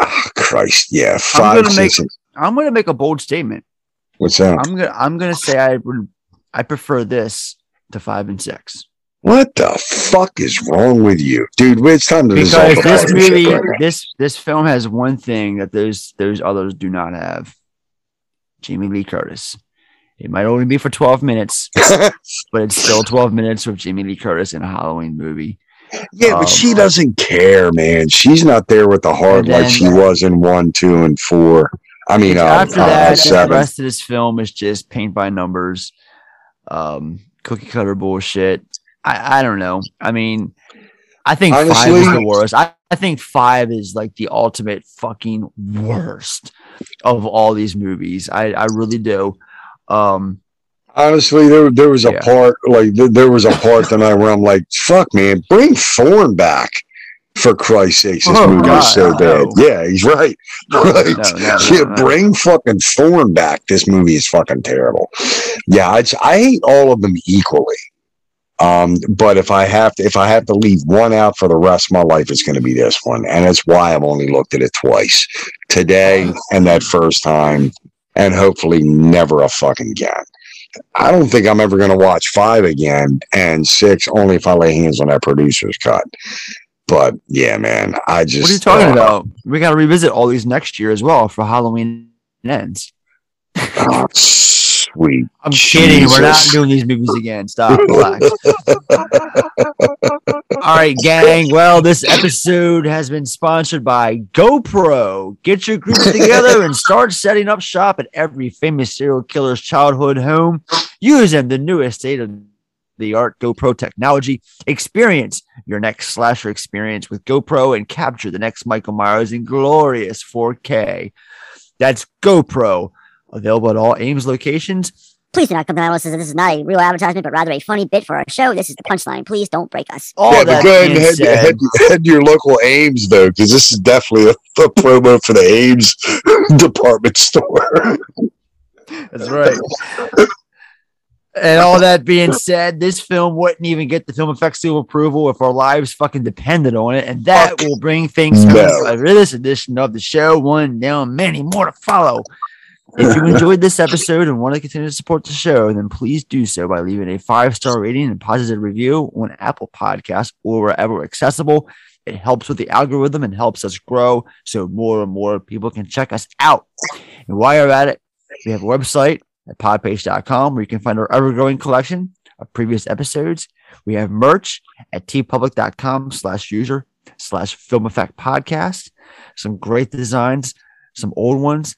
ah, Christ, yeah, I'm five, gonna make six. I'm gonna make a bold statement. What's that? I'm gonna I'm gonna say I would I prefer this to five and six. What the fuck is wrong with you, dude? It's time to because this movie right this this film has one thing that those those others do not have jamie lee curtis it might only be for 12 minutes but it's still 12 minutes with jamie lee curtis in a halloween movie Yeah, Um, but she doesn't care, man. She's not there with the heart And like she was in one, two, and four. I mean, uh, after uh, that the rest of this film is just paint by numbers um cookie cutter bullshit i i don't know i mean i think five is the worst I, I think five is like the ultimate fucking worst of all these movies i i really do um Honestly, there there was a Yeah. part like there, there was a part tonight where I'm like, "Fuck, man, bring Thorn back." For Christ's sakes, this Oh, movie God, is so bad. no. Yeah, he's right. Right. no, no, yeah, no, no. bring fucking Thorn back. This movie is fucking terrible. Yeah, I hate all of them equally. Um, but if I have to, if I have to leave one out for the rest of my life, it's going to be this one, and it's why I've only looked at it twice, today and that first time, and hopefully never a fucking again. I don't think I'm ever going to watch five again, and six only if I lay hands on that producer's cut. But yeah, man, I just what are you talking uh, about we got to revisit all these next year as well for halloween ends oh, sweet. i'm kidding we're not doing these movies again stop relax All right, gang. Well, this episode has been sponsored by GoPro. Get your group together and start setting up shop at every famous serial killer's childhood home using the newest state of the art GoPro technology. Experience your next slasher experience with GoPro and capture the next Michael Myers in glorious 4K. That's GoPro. Available at all Ames locations. Please do not come to my house. This is not a real advertisement, but rather a funny bit for our show. This is the punchline. Please don't break us. All yeah, but that go ahead and head, said- head, head to your local Ames though, because this is definitely a, a promo for the Ames department store. That's right. And all that being said, this film wouldn't even get the film effects seal of approval if our lives fucking depended on it. And that will bring things home No. for this edition of the show. One down, many more to follow. If you enjoyed this episode and want to continue to support the show, then please do so by leaving a five star rating and positive review on Apple Podcasts or wherever accessible. It helps with the algorithm and helps us grow so more and more people can check us out. And while you're at it, we have a website at podpage.com where you can find our ever growing collection of previous episodes. We have merch at teepublic.com slash user slash film effect podcast. Some great designs, some old ones,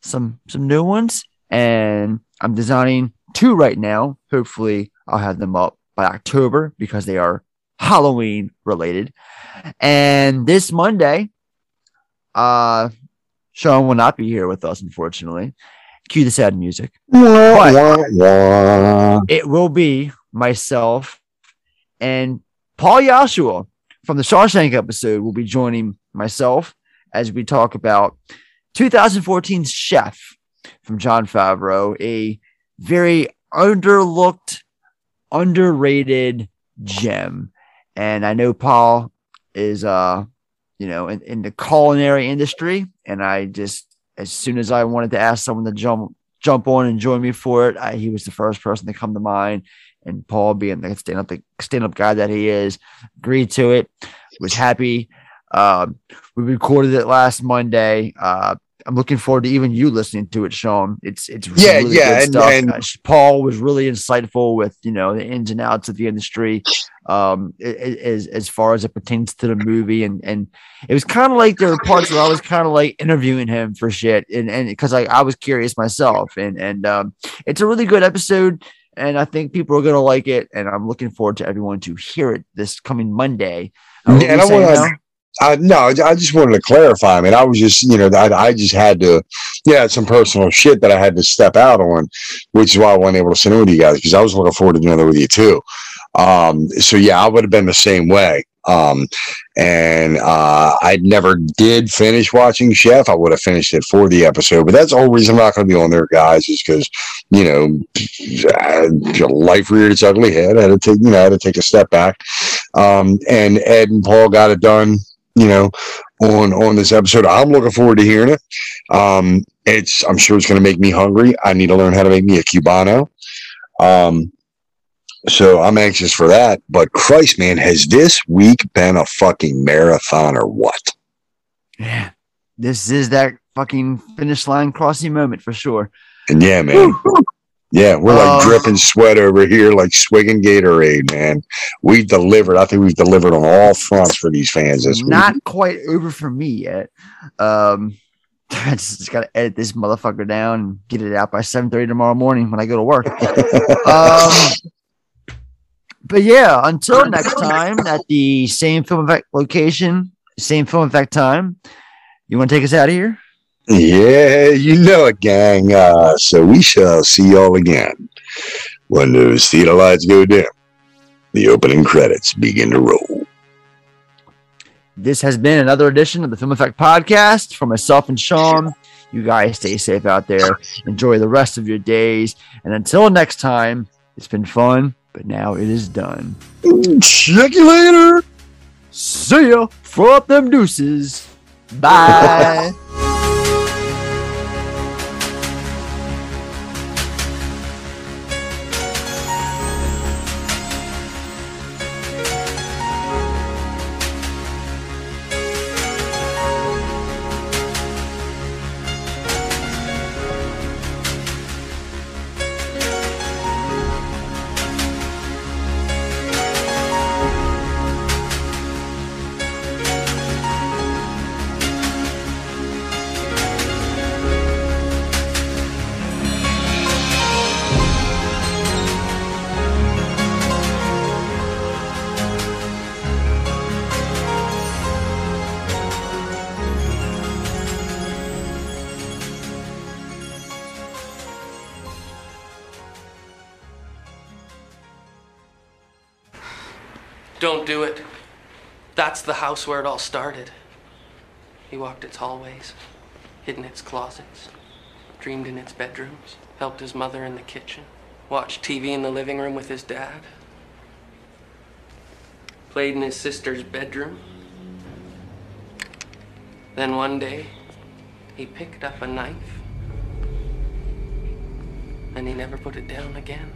some some new ones, and I'm designing two right now. Hopefully, I'll have them up by October because they are Halloween related. And this Monday, uh, Sean will not be here with us, unfortunately. cue the sad music. Wah. It will be myself and Paul Yashua from the Shawshank episode will be joining myself as we talk about 2014's Chef from Jon Favreau, a very underlooked, underrated gem. And I know Paul is uh you know in, in the culinary industry and I just as soon as I wanted to ask someone to jump jump on and join me for it, I, he was the first person to come to mind. And Paul, being the stand up stand up guy that he is, agreed to it. Was happy. Um, we recorded it last Monday. Uh, I'm looking forward to even you listening to it, Sean. It's it's Yeah, really yeah, good and- stuff. and- Uh, Paul was really insightful with you know the ins and outs of the industry, um, as as far as it pertains to the movie, and and it was kind of like there were parts where I was kind of like interviewing him for shit, and and because I I was curious myself, and and um, it's a really good episode. And I think people are gonna like it, and I'm looking forward to everyone to hear it this coming Monday. Uh, were and I want to. Uh, no, I I just wanted to clarify. I mean, I was just, you know, I, I just had to, yeah, some personal shit that I had to step out on, which is why I wasn't able to sit in with you guys because I was looking forward to doing it with you too. Um, so yeah, I would have been the same way. Um, and uh, I never did finish watching Chef. I would have finished it for the episode, but that's the whole reason I'm not going to be on there, guys, is because you know, life reared its ugly head. I had to take, you know, I had to take a step back. Um, and Ed and Paul got it done, you know, on on this episode. I'm looking forward to hearing it. Um, it's I'm sure it's going to make me hungry. I need to learn how to make me a cubano. Um, so I'm anxious for that. But Christ, man, has this week been a fucking marathon or what? Yeah, this is that fucking finish line crossing moment for sure. And yeah, man. Yeah, we're like Uh, dripping sweat over here, like swigging Gatorade, man. We delivered. I think we've delivered on all fronts for these fans this week. Not quite over for me yet. Um, I just, just gotta edit this motherfucker down and get it out by seven thirty tomorrow morning when I go to work. um, but yeah, until next time at the same film effect location, same film effect time. You want to take us out of here? Yeah, you know it, gang. Uh, so we shall see y'all again when those theater lights go dim. The opening credits begin to roll. This has been another edition of the Film Effect Podcast for myself and Sean. You guys stay safe out there. Enjoy the rest of your days. And until next time, it's been fun, but now it is done. Check you later. See ya. Throw up them deuces. Bye. where it all started. He walked its hallways, hid in its closets, dreamed in its bedrooms, helped his mother in the kitchen, watched TV in the living room with his dad, played in his sister's bedroom. Then one day, he picked up a knife and he never put it down again.